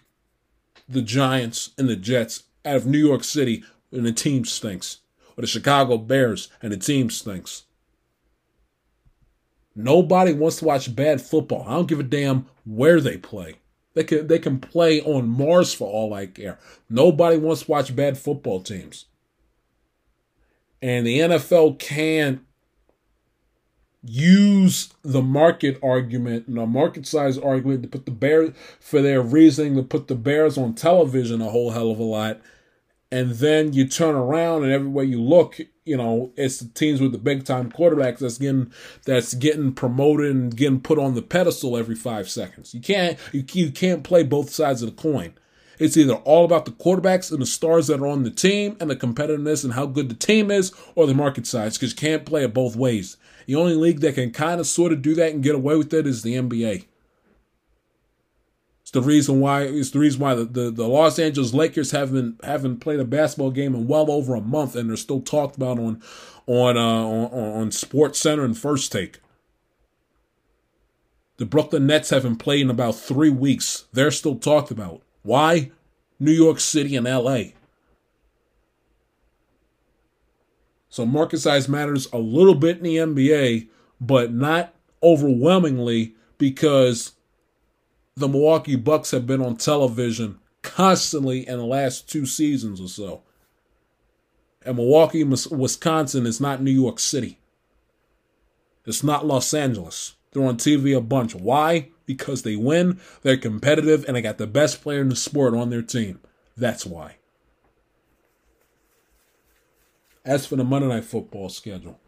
the Giants and the Jets out of New York City and the team stinks. Or the Chicago Bears and the team stinks. Nobody wants to watch bad football. I don't give a damn where they play. They can they can play on Mars for all I care. Nobody wants to watch bad football teams. And the NFL can't use the market argument and the market size argument to put the Bears for their reasoning to put the Bears on television a whole hell of a lot. And then you turn around and everywhere you look, you know, it's the teams with the big time quarterbacks that's getting that's getting promoted and getting put on the pedestal every five seconds. You can't you, you can't play both sides of the coin. It's either all about the quarterbacks and the stars that are on the team and the competitiveness and how good the team is, or the market size, because you can't play it both ways. The only league that can kind of sort of do that and get away with it is the NBA. It's the reason why it's the reason why the, the, the, Los Angeles Lakers haven't haven't played a basketball game in well over a month and they're still talked about on on uh, on, on Sports Center and First Take. The Brooklyn Nets haven't played in about three weeks. They're still talked about. Why? New York City and LA. So market size matters a little bit in the NBA, but not overwhelmingly because the Milwaukee Bucks have been on television constantly in the last two seasons or so. And Milwaukee, Wisconsin is not New York City. It's not Los Angeles. They're on TV a bunch. Why? Because they win, they're competitive, and they got the best player in the sport on their team. That's why. As for the Monday Night Football schedule,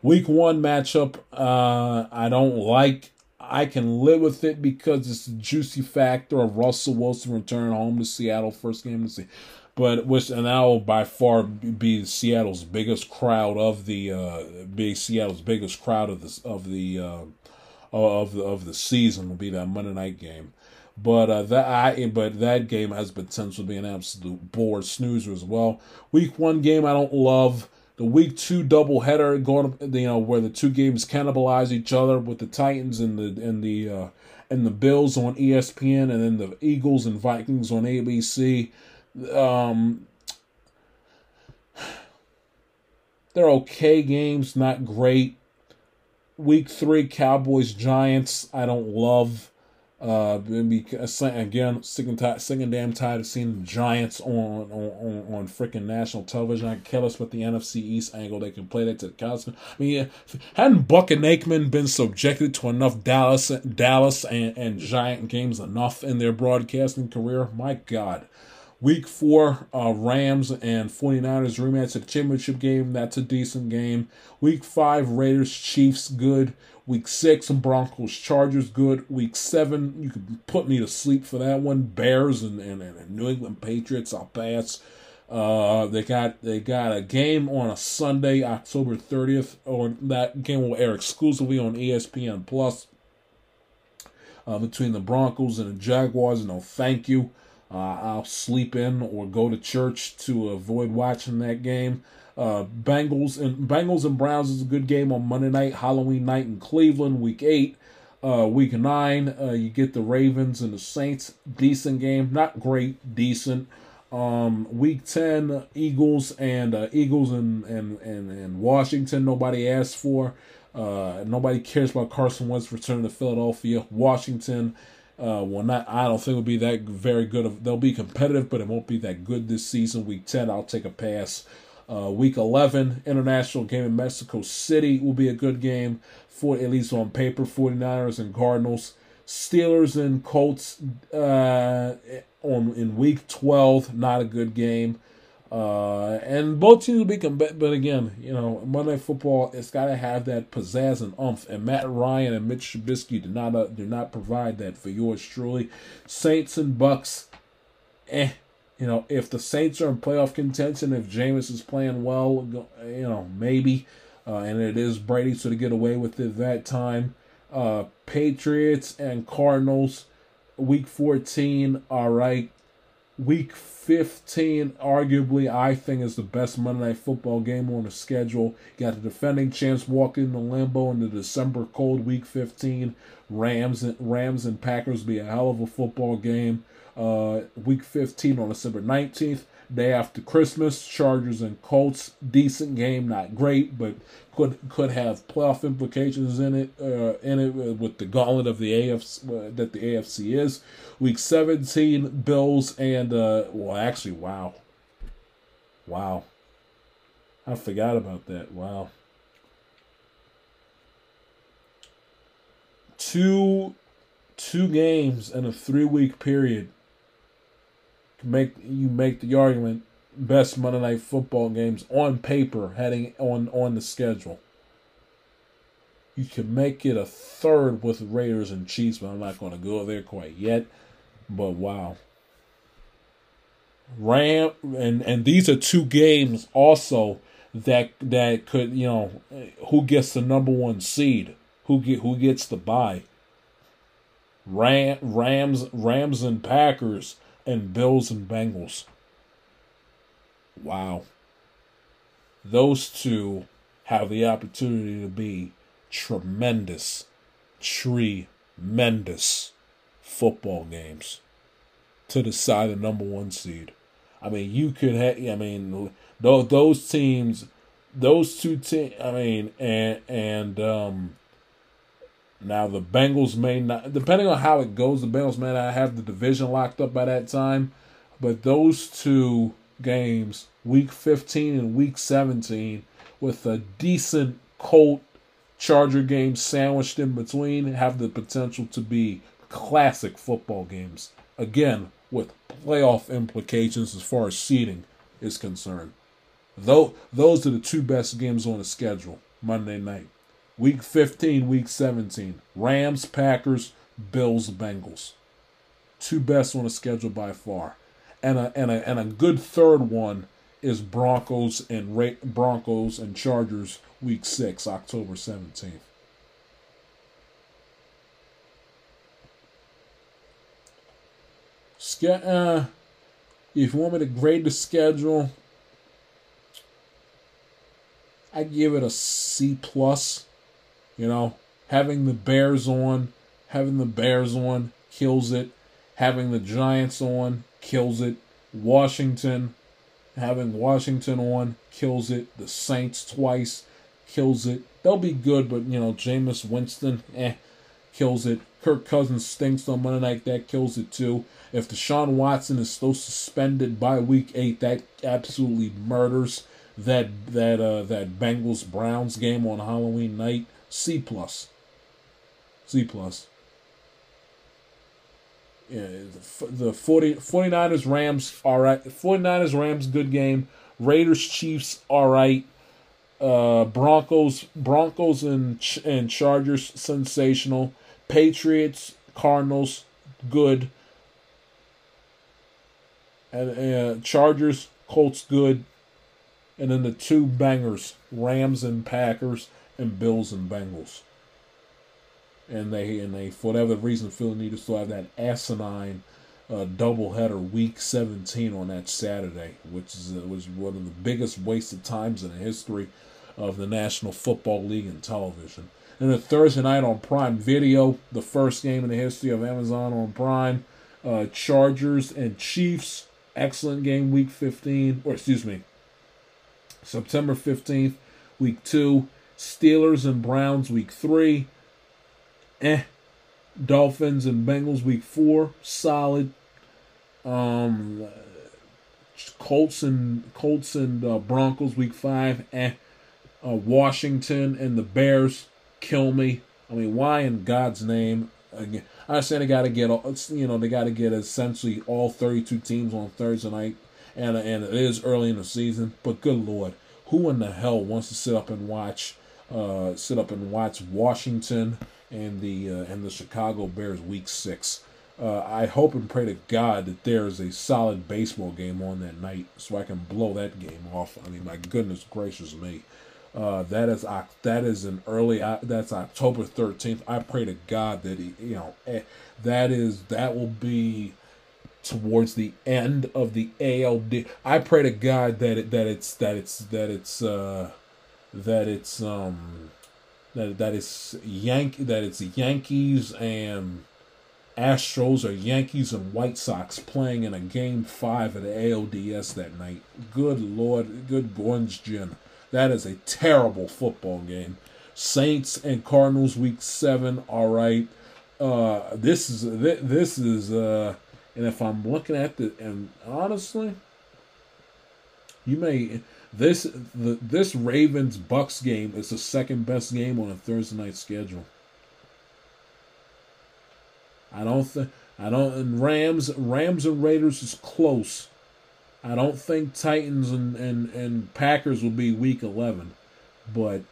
Week one matchup, uh, I don't like. I can live with it because it's the juicy factor of Russell Wilson return home to Seattle, first game to see. But which and that will by far be Seattle's biggest crowd of the uh, be Seattle's biggest crowd of the of the uh, of the of the season will be that Monday night game. But uh, that I but that game has potential to be an absolute bore snoozer as well. Week one game I don't love. The week two doubleheader going you know where the two games cannibalize each other with the Titans and the and the uh, and the Bills on ESPN and then the Eagles and Vikings on ABC. Um, they're okay games, not great. Week three, Cowboys Giants. I don't love. Uh, again, sick and, tired, sick and damn tired of seeing the Giants on on, on, on freaking national television. I can care less with the NFC East angle. They can play that to the cows. I mean, hadn't Buck and Aikman been subjected to enough Dallas, Dallas and, and Giant games enough in their broadcasting career? My God, Week four, uh, Rams and 49ers rematch of the championship game. That's a decent game. Week five, Raiders Chiefs, good. Week six, Broncos Chargers, good. Week seven, you could put me to sleep for that one. Bears and, and, and New England Patriots, I'll pass. Uh, they got they got a game on a Sunday, October 30th, or that game will air exclusively on ESPN Plus uh, between the Broncos and the Jaguars. No, thank you. Uh, I'll sleep in or go to church to avoid watching that game. Uh, Bengals and Bengals and Browns is a good game on Monday night, Halloween night in Cleveland, Week Eight. Uh, week nine, uh, you get the Ravens and the Saints. Decent game, not great, decent. Um, week ten, Eagles and uh, Eagles and, and and and Washington. Nobody asked for. Uh, nobody cares about Carson Wentz returning to Philadelphia. Washington uh, not. I don't think will be that very good. Of, they'll be competitive, but it won't be that good this season. Week ten, I'll take a pass. Uh, week 11, international game in Mexico City will be a good game for at least on paper. 49ers and Cardinals. Steelers and Colts uh, on in week 12, not a good game. Uh, and both teams will be combat, but again, you know, Monday Football it's got to have that pizzazz and umph. And Matt Ryan and Mitch Trubisky do not uh, do not provide that for yours truly. Saints and Bucs, eh. You know, if the Saints are in playoff contention, if Jameis is playing well, you know, maybe. Uh, and it is Brady, so to get away with it that time. Uh, Patriots and Cardinals, week 14, all right. Week 15, arguably, I think is the best Monday Night Football game on the schedule. You got the defending champs walking the Lambeau in the December cold Week 15. Rams and Rams and Packers be a hell of a football game. Uh, week 15 on December 19th. Day after Christmas, Chargers and Colts, decent game, not great, but could could have playoff implications in it. Uh, in it with the gauntlet of the AFC uh, that the AFC is. Week 17, Bills and uh, well, actually, wow, wow, I forgot about that. Wow, two two games in a three week period make you make the argument best Monday night football games on paper heading on on the schedule. You can make it a third with Raiders and Chiefs, but I'm not going to go there quite yet. But wow. Ram and and these are two games also that that could you know who gets the number one seed who get who gets the bye Ram Rams Rams and Packers and Bills and Bengals. Wow. Those two have the opportunity to be tremendous, tremendous football games to decide the number one seed. I mean, you could have. I mean, those those teams, those two teams. I mean, and and um, now the Bengals may not, depending on how it goes, the Bengals may not have the division locked up by that time. But those two games, week 15 and week 17, with a decent Colt Charger game sandwiched in between, have the potential to be classic football games. Again, with playoff implications as far as seeding is concerned. Though those are the two best games on the schedule Monday night. Week 15, week 17. Rams, Packers, Bills, Bengals. Two best on the schedule by far. And a and a and a good third one is Broncos and Ra- Broncos and Chargers week 6, October 17th. Ske- uh, if you want me to grade the schedule, I give it a C plus. You know, having the Bears on, having the Bears on kills it. Having the Giants on kills it. Washington, having Washington on kills it. The Saints twice kills it. They'll be good, but you know, Jameis Winston, eh, kills it. Kirk Cousins stinks on Monday night, that kills it too. If Deshaun Watson is still suspended by week eight, that absolutely murders that that uh that Bengals Browns game on Halloween night. C plus. C plus. Yeah, the 40, 49ers Rams all right. 49ers Rams good game. Raiders Chiefs all right. Uh, Broncos Broncos and and Chargers sensational. Patriots Cardinals good. And uh, Chargers Colts good. And then the two bangers Rams and Packers and Bills and Bengals. And they and they for whatever reason feel the need to still have that asinine uh, doubleheader week 17 on that Saturday, which is uh, was one of the biggest wasted times in the history of the National Football League and television. And a Thursday night on Prime Video, the first game in the history of Amazon on Prime, uh, Chargers and Chiefs, excellent game, week 15, or excuse me, September 15th, week two, Steelers and Browns, week three, eh. Dolphins and Bengals week four, solid. Um, Colts and Colts and uh, Broncos week five, eh. Uh, Washington and the Bears kill me. I mean, why in God's name? Again, I understand they got to get you know they got to get essentially all 32 teams on Thursday night, and and it is early in the season. But good lord, who in the hell wants to sit up and watch? Uh, sit up and watch Washington and the uh, and the Chicago Bears Week Six. Uh, I hope and pray to God that there is a solid baseball game on that night, so I can blow that game off. I mean, my goodness gracious me, uh, that is that is an early uh, that's October thirteenth. I pray to God that he, you know eh, that is that will be towards the end of the ALD. I pray to God that it that it's that it's that it's uh that it's um that that it's Yank that it's Yankees and Astros or Yankees and White Sox playing in a game five of the ALDS that night. Good lord, good orange gin. That is a terrible football game. Saints and Cardinals week seven. All right. Uh, this is this is uh, and if I'm looking at the and honestly, you may this the this Ravens Bucs game is the second best game on a Thursday night schedule. I don't think I don't and Rams Rams and Raiders is close. I don't think Titans and, and, and Packers will be week eleven, but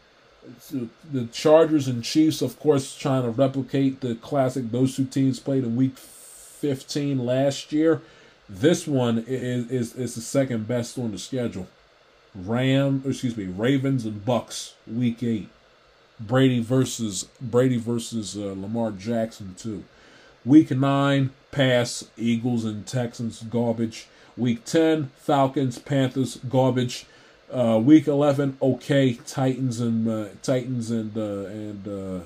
the Chargers and Chiefs, of course, trying to replicate the classic those two teams played in week fifteen last year. This one is is, is the second best on the schedule. Ram, excuse me, Ravens and Bucs, Week Eight. Brady versus Brady versus uh, Lamar Jackson too. Week nine, pass Eagles and Texans, garbage. Week ten, Falcons, Panthers, garbage. Uh, week eleven, okay, Titans and uh, Titans and uh, and uh,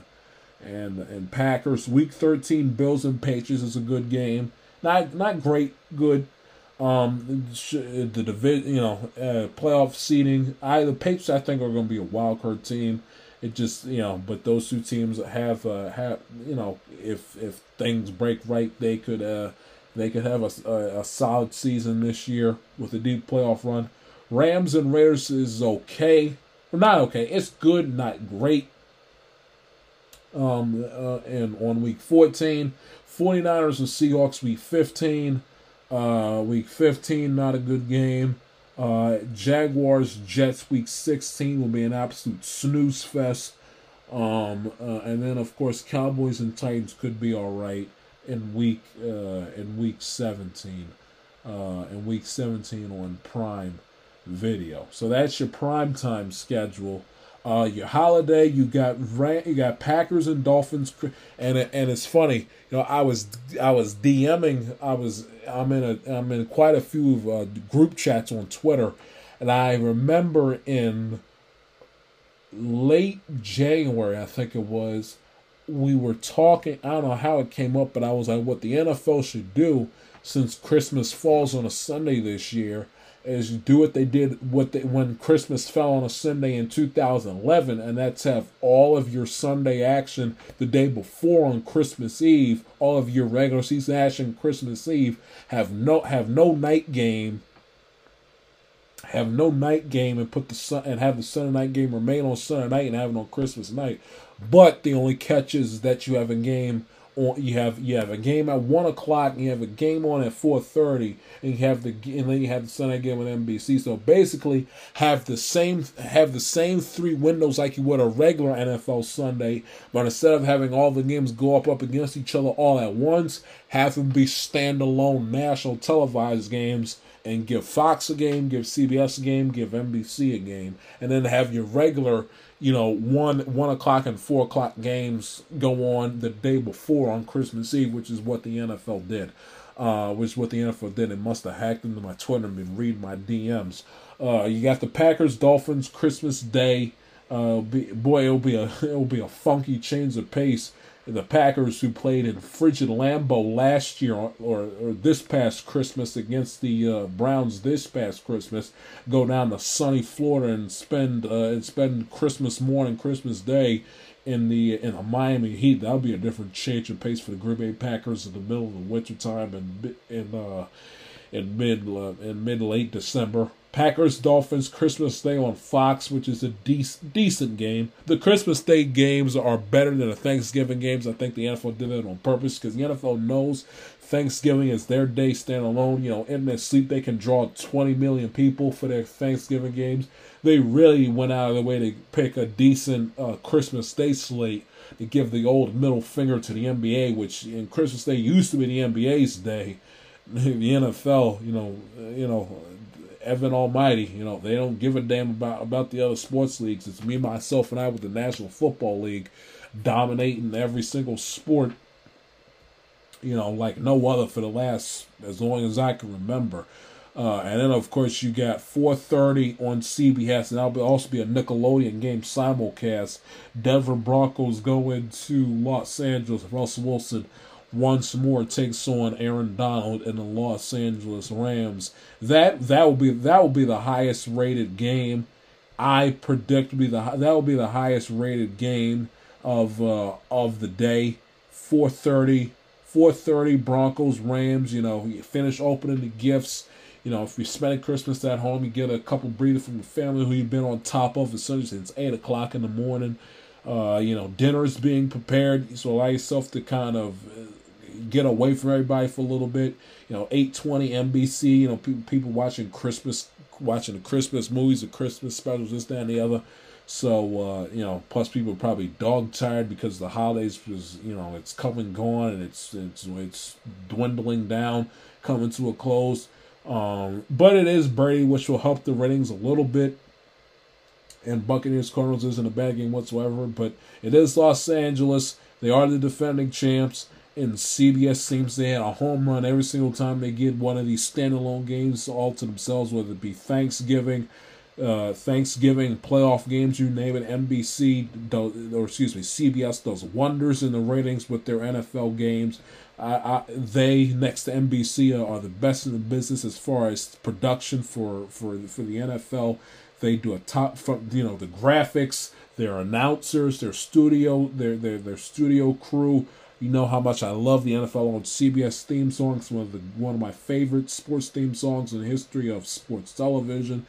and and Packers. Week thirteen, Bills and Patriots is a good game. Not not great, good. Um, the division, you know, uh, playoff seeding. I the Patriots, I think, are going to be a wild card team. It just, you know, but those two teams have uh, have, you know, if if things break right, they could uh they could have a, a, a solid season this year with a deep playoff run. Rams and Raiders is okay, well, not okay. It's good, not great. Um, uh, and on week 14, 49ers and Seahawks week 15. Uh, week 15, not a good game. Uh, Jaguars Jets week 16 will be an absolute snooze fest. Um, uh, and then of course Cowboys and Titans could be all right in week uh, in week 17. Uh, in week 17 on Prime Video. So that's your prime time schedule uh, your holiday, you got you got Packers and Dolphins, and and it's funny, you know, I was I was DMing, I was I'm in a I'm in quite a few uh, group chats on Twitter, and I remember in late January, I think it was, we were talking. I don't know how it came up, but I was like, what the NFL should do since Christmas falls on a Sunday this year is do what they did what they, when Christmas fell on a Sunday in 2011, and that's have all of your Sunday action the day before on Christmas Eve, all of your regular season action Christmas Eve have no have no night game. Have no night game and put the sun and have the Sunday night game remain on Sunday night and have it on Christmas night. But the only catch is that you have a game on. You have you have a game at one o'clock. You have a game on at four thirty, and you have the and then you have the Sunday game on NBC. So basically, have the same have the same three windows like you would a regular NFL Sunday, but instead of having all the games go up up against each other all at once, have them be standalone national televised games and give Fox a game, give CBS a game, give NBC a game, and then have your regular, you know, one one o'clock and four o'clock games go on the day before on Christmas Eve, which is what the NFL did. Uh, which what the NFL did. It must have hacked into my Twitter and been reading my DMs. Uh, you got the Packers Dolphins Christmas Day. Uh, be, boy, it'll be a [laughs] it'll be a funky change of pace the Packers, who played in frigid Lambeau last year or, or this past Christmas against the uh, Browns this past Christmas, go down to sunny Florida and spend uh, and spend Christmas morning, Christmas Day in the in the Miami heat. That'll be a different change of pace for the Green Bay Packers in the middle of the winter time and in uh, in mid uh, in mid late December. Packers Dolphins Christmas Day on Fox, which is a decent decent game. The Christmas Day games are better than the Thanksgiving games. I think the NFL did it on purpose because the NFL knows Thanksgiving is their day standalone. You know, in their sleep they can draw 20 million people for their Thanksgiving games. They really went out of their way to pick a decent uh, Christmas Day slate to give the old middle finger to the NBA, which in Christmas Day used to be the NBA's day. [laughs] The NFL, you know, you know, Evan Almighty. You know, they don't give a damn about about the other sports leagues. It's me, myself, and I with the National Football League dominating every single sport. You know, like no other for the last as long as I can remember. Uh, and then of course you got 4:30 on CBS, and that'll be, also be a Nickelodeon game simulcast. Denver Broncos going to Los Angeles. Russell Wilson once more takes on Aaron Donald and the Los Angeles Rams. That that will be that will be the highest rated game. I predict be the that will be the highest rated game of uh, of the day. 4:30 4:30 Broncos Rams. You know, you finish opening the gifts. You know, if you're spending Christmas at home, you get a couple breathers from the family who you've been on top of as soon as it's eight o'clock in the morning. Uh, you know, dinner is being prepared, so allow yourself to kind of get away from everybody for a little bit. You know, 820 NBC, you know, people, people watching Christmas, watching the Christmas movies, the Christmas specials, this, that, and the other. So, uh, you know, plus people probably dog tired because the holidays was, you know, it's coming gone and it's, it's, it's dwindling down, coming to a close. Um, but it is Brady, which will help the ratings a little bit. And Buccaneers Cardinals isn't a bad game whatsoever, but it is Los Angeles. They are the defending champs and CBS seems to have a home run every single time they get one of these standalone games all to themselves, whether it be Thanksgiving, uh, Thanksgiving playoff games, you name it. NBC does, or excuse me, CBS does wonders in the ratings with their NFL games. I, I, they next to NBC are the best in the business as far as production for for for the NFL. They do a top, you know, the graphics, their announcers, their studio, their their their studio crew you know how much I love the NFL on CBS theme songs. One of the one of my favorite sports theme songs in the history of sports television.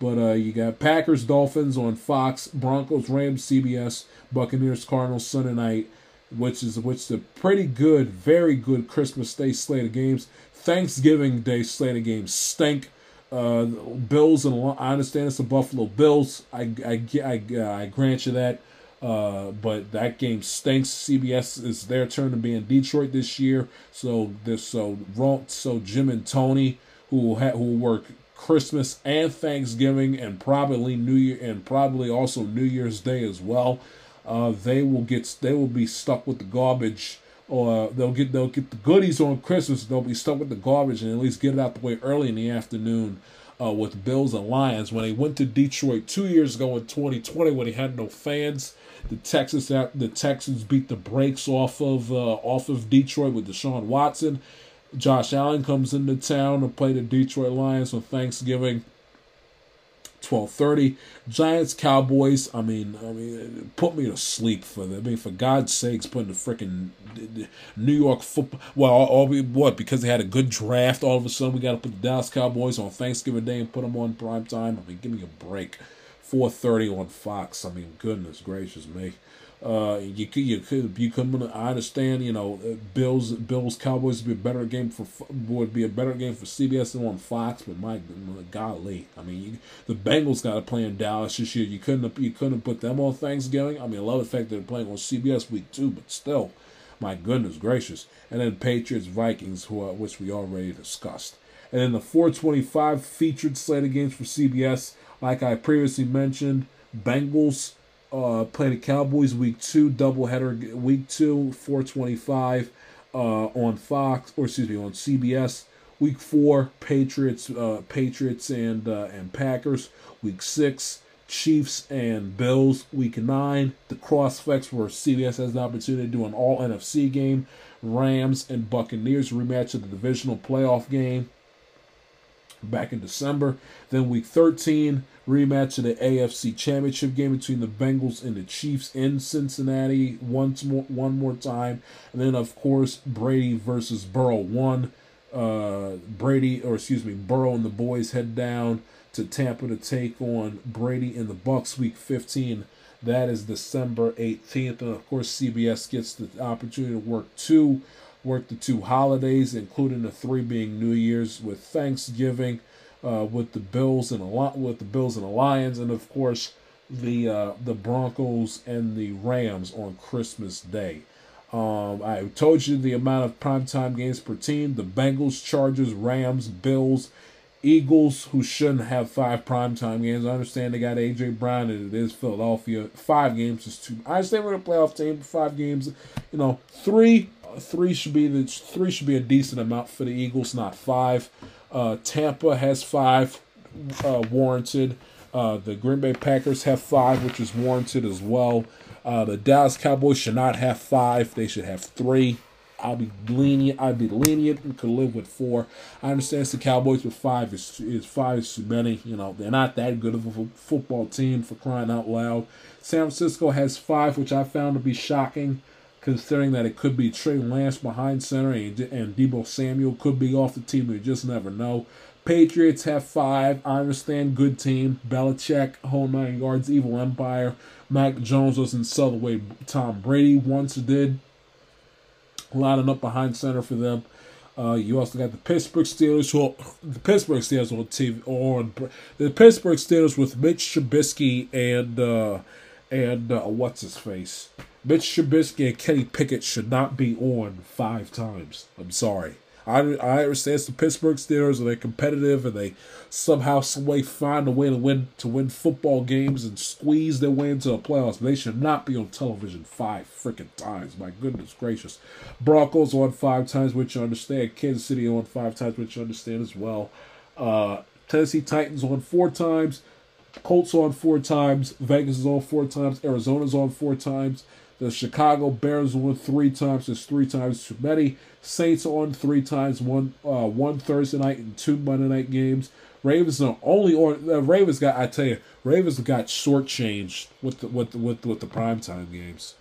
But uh, you got Packers, Dolphins on Fox, Broncos, Rams, CBS, Buccaneers, Cardinals Sunday night, which is which a pretty good, very good Christmas Day slate of games. Thanksgiving Day slate of games stink. Uh, Bills and I understand it's the Buffalo Bills. I I I, I grant you that. Uh, but that game stinks. CBS is their turn to be in Detroit this year, so this so wrong. so Jim and Tony who ha- who work Christmas and Thanksgiving and probably New Year and probably also New Year's Day as well. Uh, they will get they will be stuck with the garbage or they'll get they'll get the goodies on Christmas. They'll be stuck with the garbage and at least get it out the way early in the afternoon uh, with Bills and Lions. When they went to Detroit two years ago in 2020, when he had no fans, the Texas the Texans beat the brakes off of uh, off of Detroit with Deshaun Watson. Josh Allen comes into town to play the Detroit Lions on Thanksgiving. 12:30 Giants Cowboys I mean I mean put me to sleep for them I mean for God's sakes putting the freaking New York football well all, what because they had a good draft all of a sudden we got to put the Dallas Cowboys on Thanksgiving Day and put them on prime time I mean give me a break 4:30 on Fox. I mean, goodness gracious me. Uh, you could, you could, you could. I understand. You know, Bills, Bills, Cowboys would be a better game for would be a better game for CBS than on Fox. But my, golly, I mean, you, the Bengals got to play in Dallas this year. You couldn't, you couldn't put them on Thanksgiving. I mean, I love the fact that they're playing on CBS week two, but still, my goodness gracious. And then Patriots, Vikings, who which we already discussed. And then the 425 featured slate of games for CBS, like I previously mentioned, Bengals uh, play the Cowboys week two, doubleheader week two, 425 uh, on Fox, or excuse me, on CBS. Week four, Patriots, uh, Patriots and uh, and Packers. Week six, Chiefs and Bills. Week nine, the crossflex where CBS has the opportunity to do an all NFC game. Rams and Buccaneers rematch of the divisional playoff game back in December. Then week 13, rematch of the AFC Championship game between the Bengals and the Chiefs in Cincinnati once more, one more time. And then, of course, Brady versus Burrow. One, uh, Brady, or excuse me, Burrow and the boys head down to Tampa to take on Brady and the Bucs week 15. That is December 18th. And, of course, CBS gets the opportunity to work two work the two holidays, including the three being New Year's with Thanksgiving, uh, with the Bills and a lot with the Bills and the Lions, and of course the uh, the Broncos and the Rams on Christmas Day. Um, I told you the amount of primetime games per team: the Bengals, Chargers, Rams, Bills, Eagles, who shouldn't have five primetime games. I understand they got AJ Brown and it is Philadelphia. Five games is too. I understand we're a playoff team, but five games, you know, three three should be the three should be a decent amount for the Eagles, not five. Uh, Tampa has five uh, warranted. Uh, the Green Bay Packers have five, which is warranted as well. Uh, the Dallas Cowboys should not have five; they should have three. I'll be lenient. I'd be lenient and could live with four. I understand the Cowboys with five is is five is too many. You know they're not that good of a football team for crying out loud. San Francisco has five, which I found to be shocking considering that it could be Trey Lance behind center and, and Deebo Samuel could be off the team. You just never know. Patriots have five. I understand. Good team. Belichick, whole nine yards, evil empire. Mac Jones in sell the way Tom Brady once did. Lining up behind center for them. Uh, you also got the Pittsburgh Steelers, who the Pittsburgh Steelers on TV, on the Pittsburgh Steelers with Mitch Trubisky and uh, and uh, what's his face, Mitch Trubisky and Kenny Pickett should not be on five times. I'm sorry. I, I understand it's the Pittsburgh Steelers and they're competitive and they somehow, some way find a way to win to win football games and squeeze their way into the playoffs. They should not be on television five freaking times. My goodness gracious. Broncos on five times, which you understand. Kansas City on five times, which you understand as well. Uh, Tennessee Titans on four times. Colts on four times. Vegas is on four times. Arizona's on four times. The Chicago Bears won three times. There's three times too many. Saints on three times. One uh, one Thursday night and two Monday night games. Ravens are only on. Uh, Ravens got. I tell you, Ravens got shortchanged with the with the, with with the primetime games.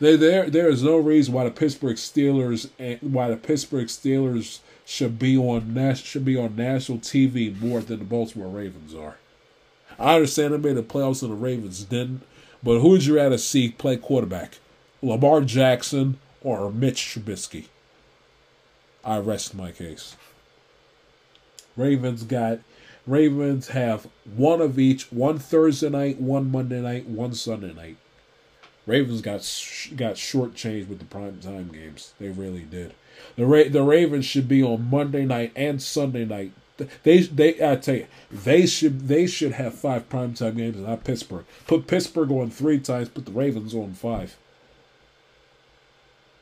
There, there, there is no reason why the Pittsburgh Steelers and why the Pittsburgh Steelers should be on should be on national TV more than the Baltimore Ravens are. I understand they made the playoffs and the Ravens didn't, but who would you rather see play quarterback? Lamar Jackson or Mitch Trubisky? I rest my case. Ravens got Ravens have one of each, one Thursday night, one Monday night, one Sunday night. Ravens got got shortchanged with the prime time games. They really did. The Ra- the Ravens should be on Monday night and Sunday night they they I tell you, they should they should have five primetime games, not Pittsburgh. Put Pittsburgh on three times. Put the Ravens on five.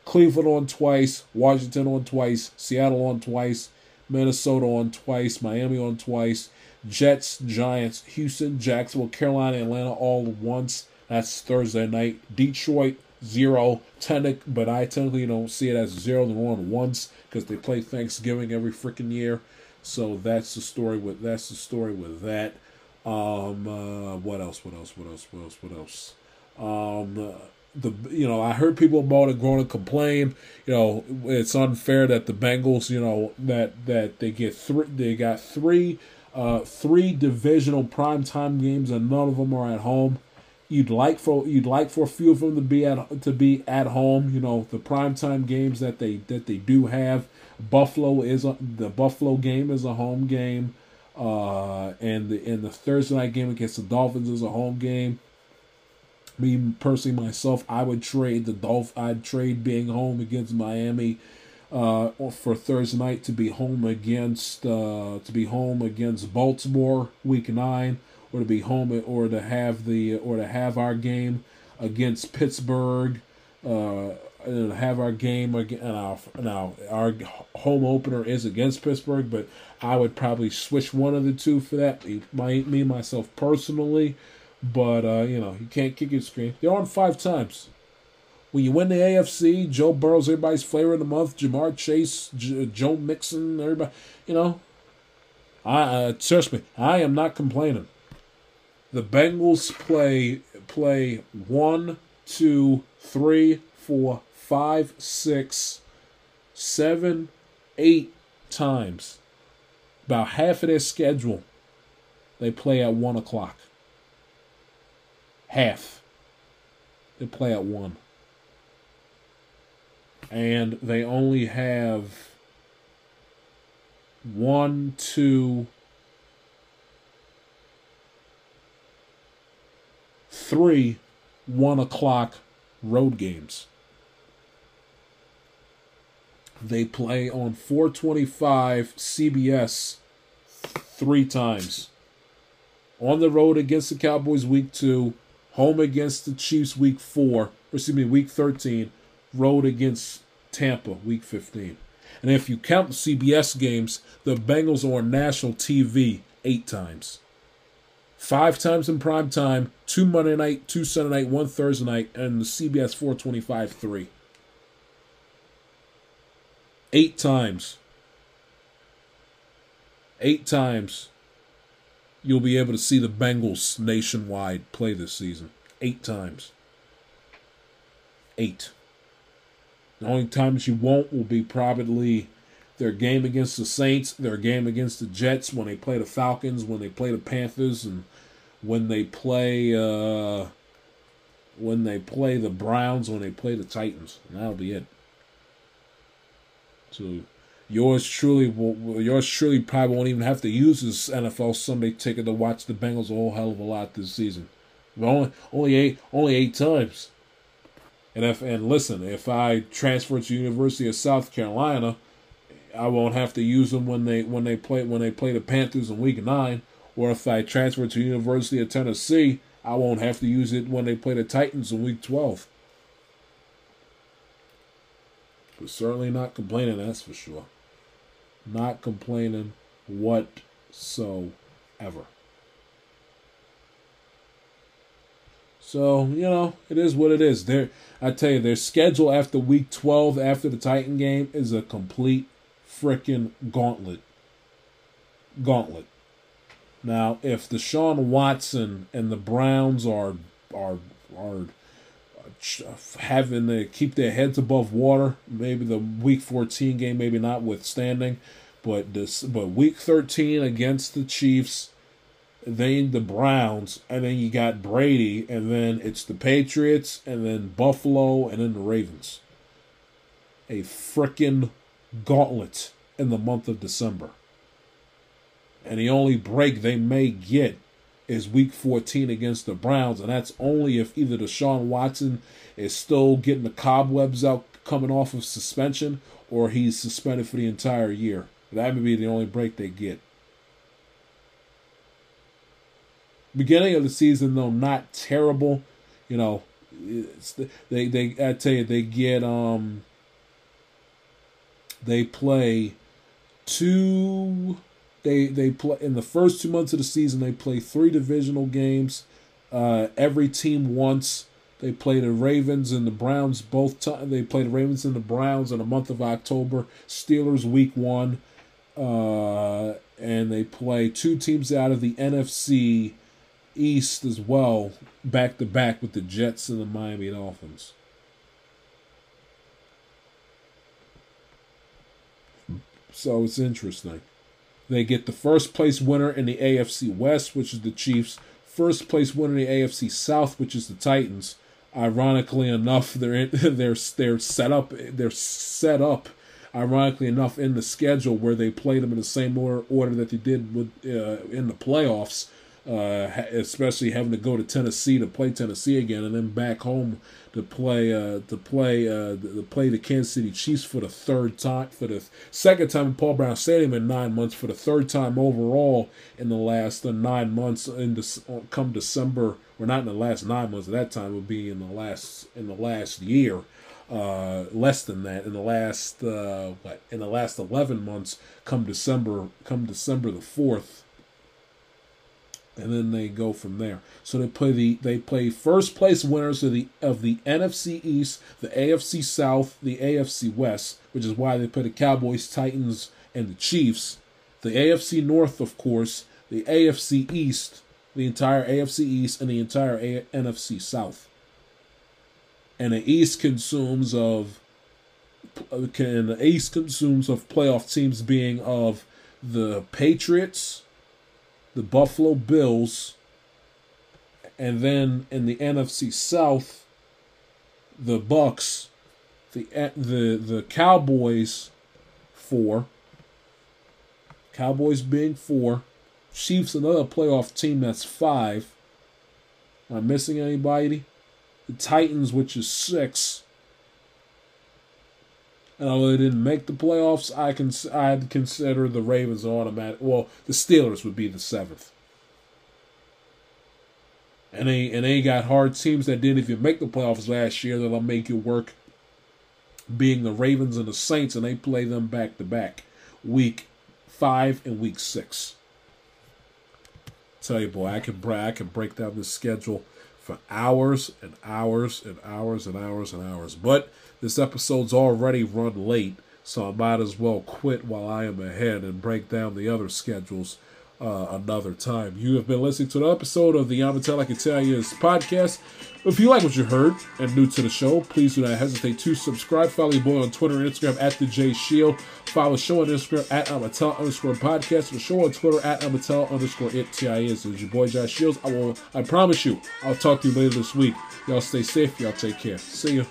Cleveland on twice, Washington on twice, Seattle on twice, Minnesota on twice, Miami on twice, Jets, Giants, Houston, Jacksonville, Carolina, Atlanta all once. That's Thursday night. Detroit zero. Ten, but I technically don't see it as zero. They're on once because they play Thanksgiving every freaking year. So that's the story with that's the story with that. Um, uh, what else? What else? What else? What else? What else? Um, uh, the you know I heard people about it going and complain. You know it's unfair that the Bengals you know that that they get three they got three Uh, three divisional primetime games, and none of them are at home. You'd like for you'd like for a few of them to be at to be at home. You know the primetime games that they that they do have. Buffalo is a, the Buffalo game is a home game, uh, and the and the Thursday night game against the Dolphins is a home game. Me personally, myself, I would trade the Dolph. I'd trade being home against Miami uh, for Thursday night to be home against uh, to be home against Baltimore week nine, or to be home or to have the or to have our game against Pittsburgh. Uh, and have our game again. Our, now our home opener is against Pittsburgh, but I would probably switch one of the two for that. My, me myself personally, but uh, you know you can't kick your screen. They're on five times. When you win the AFC, Joe Burrow's everybody's flavor of the month. Ja'Marr Chase, J- Joe Mixon, everybody. You know, I uh, trust me, I am not complaining. The Bengals play play one, two, three, four, five, six, seven, eight times. About half of their schedule, they play at one o'clock. Half. They play at one. And they only have one, two, three one o'clock road games. They play on 425 CBS three times. On the road against the Cowboys week two, home against the Chiefs week four, or excuse me, week 13, road against Tampa week 15. And if you count CBS games, the Bengals are on national TV eight times. Five times in prime time, two Monday night, two Sunday night, one Thursday night, and the CBS 425 three eight times. Eight times you'll be able to see the Bengals nationwide play this season. Eight times. Eight. The only times you won't will be probably their game against the Saints, their game against the Jets, when they play the Falcons, when they play the Panthers, and when they play uh, when they play the Browns, when they play the Titans. And that'll be it. So yours truly will yours truly probably won't even have to use this NFL Sunday ticket to watch the Bengals a whole hell of a lot this season. Only only eight only eight times. And if and listen, if I transfer to University of South Carolina, I won't have to use them when they when they play when they play the Panthers in week nine. Or if I transfer to University of Tennessee, I won't have to use it when they play the Titans in week twelve. But certainly not complaining, that's for sure. Not complaining whatsoever. So, you know, it is what it is. Their I tell you, their schedule after week 12, after the Titan game, is a complete freaking gauntlet. Gauntlet. Now, if the Deshaun Watson and the Browns are are are having to keep their heads above water. Maybe the Week 14 game, maybe not withstanding, but this, but Week 13 against the Chiefs, then the Browns, and then you got Brady, and then it's the Patriots, and then Buffalo, and then the Ravens. A freaking gauntlet in the month of December. And the only break they may get is week 14 against the Browns, and that's only if either Deshaun Watson is still getting the cobwebs out coming off of suspension or he's suspended for the entire year. That would be the only break they get. Beginning of the season, though, not terrible. You know, they they I tell you they get um they play two they they play in the first two months of the season. They play three divisional games. Uh, every team once. They play the Ravens and the Browns both. T- they play the Ravens and the Browns in the month of October. Steelers week one, uh, and they play two teams out of the NFC East as well, back to back with the Jets and the Miami Dolphins. So it's interesting. They get the first place winner in the AFC West, which is the Chiefs. First place winner in the AFC South, which is the Titans. Ironically enough, they're in, [laughs] they're they're set up they're set up. Ironically enough, in the schedule where they play them in the same order, order that they did with uh, in the playoffs, uh, especially having to go to Tennessee to play Tennessee again, and then back home to play uh, to play uh, to play the Kansas City Chiefs for the third time for the second time in Paul Brown Stadium in nine months for the third time overall in the last uh, nine months in this come December or not in the last nine months at that time would be in the last in the last year uh, less than that in the last uh, what in the last 11 months come December come December the 4th and then they go from there. So they play the they play first place winners of the of the NFC East, the AFC South, the AFC West, which is why they play the Cowboys, Titans, and the Chiefs. The AFC North, of course, the AFC East, the entire AFC East, and the entire A- NFC South. And the East consumes of can the East consumes of playoff teams being of the Patriots, the Buffalo Bills, and then in the NFC South, the Bucs, the eh, the the Cowboys, four. Cowboys being four, Chiefs another playoff team that's five. Am I missing anybody? The Titans, which is six. And although they didn't make the playoffs, I can I'd consider the Ravens automatic. Well, the Steelers would be the seventh. And they and they got hard teams that didn't even make the playoffs last year that'll make you work. Being the Ravens and the Saints, and they play them back to back, week five and week six. Tell you, boy, I can I can break down this schedule for hours and hours and hours and hours and hours. But this episode's already run late, so I might as well quit while I am ahead and break down the other schedules uh, another time. You have been listening to an episode of the Yamatel Like Italians podcast. If you like what you heard and new to the show, please do not hesitate to subscribe. Follow your boy on Twitter and Instagram at the J Shield. Follow the show on Instagram at Amatel underscore podcast. The show on Twitter at Amatel underscore it TIS. It's your boy Josh Shields. I will I promise you, I'll talk to you later this week. Y'all stay safe, y'all take care. See you.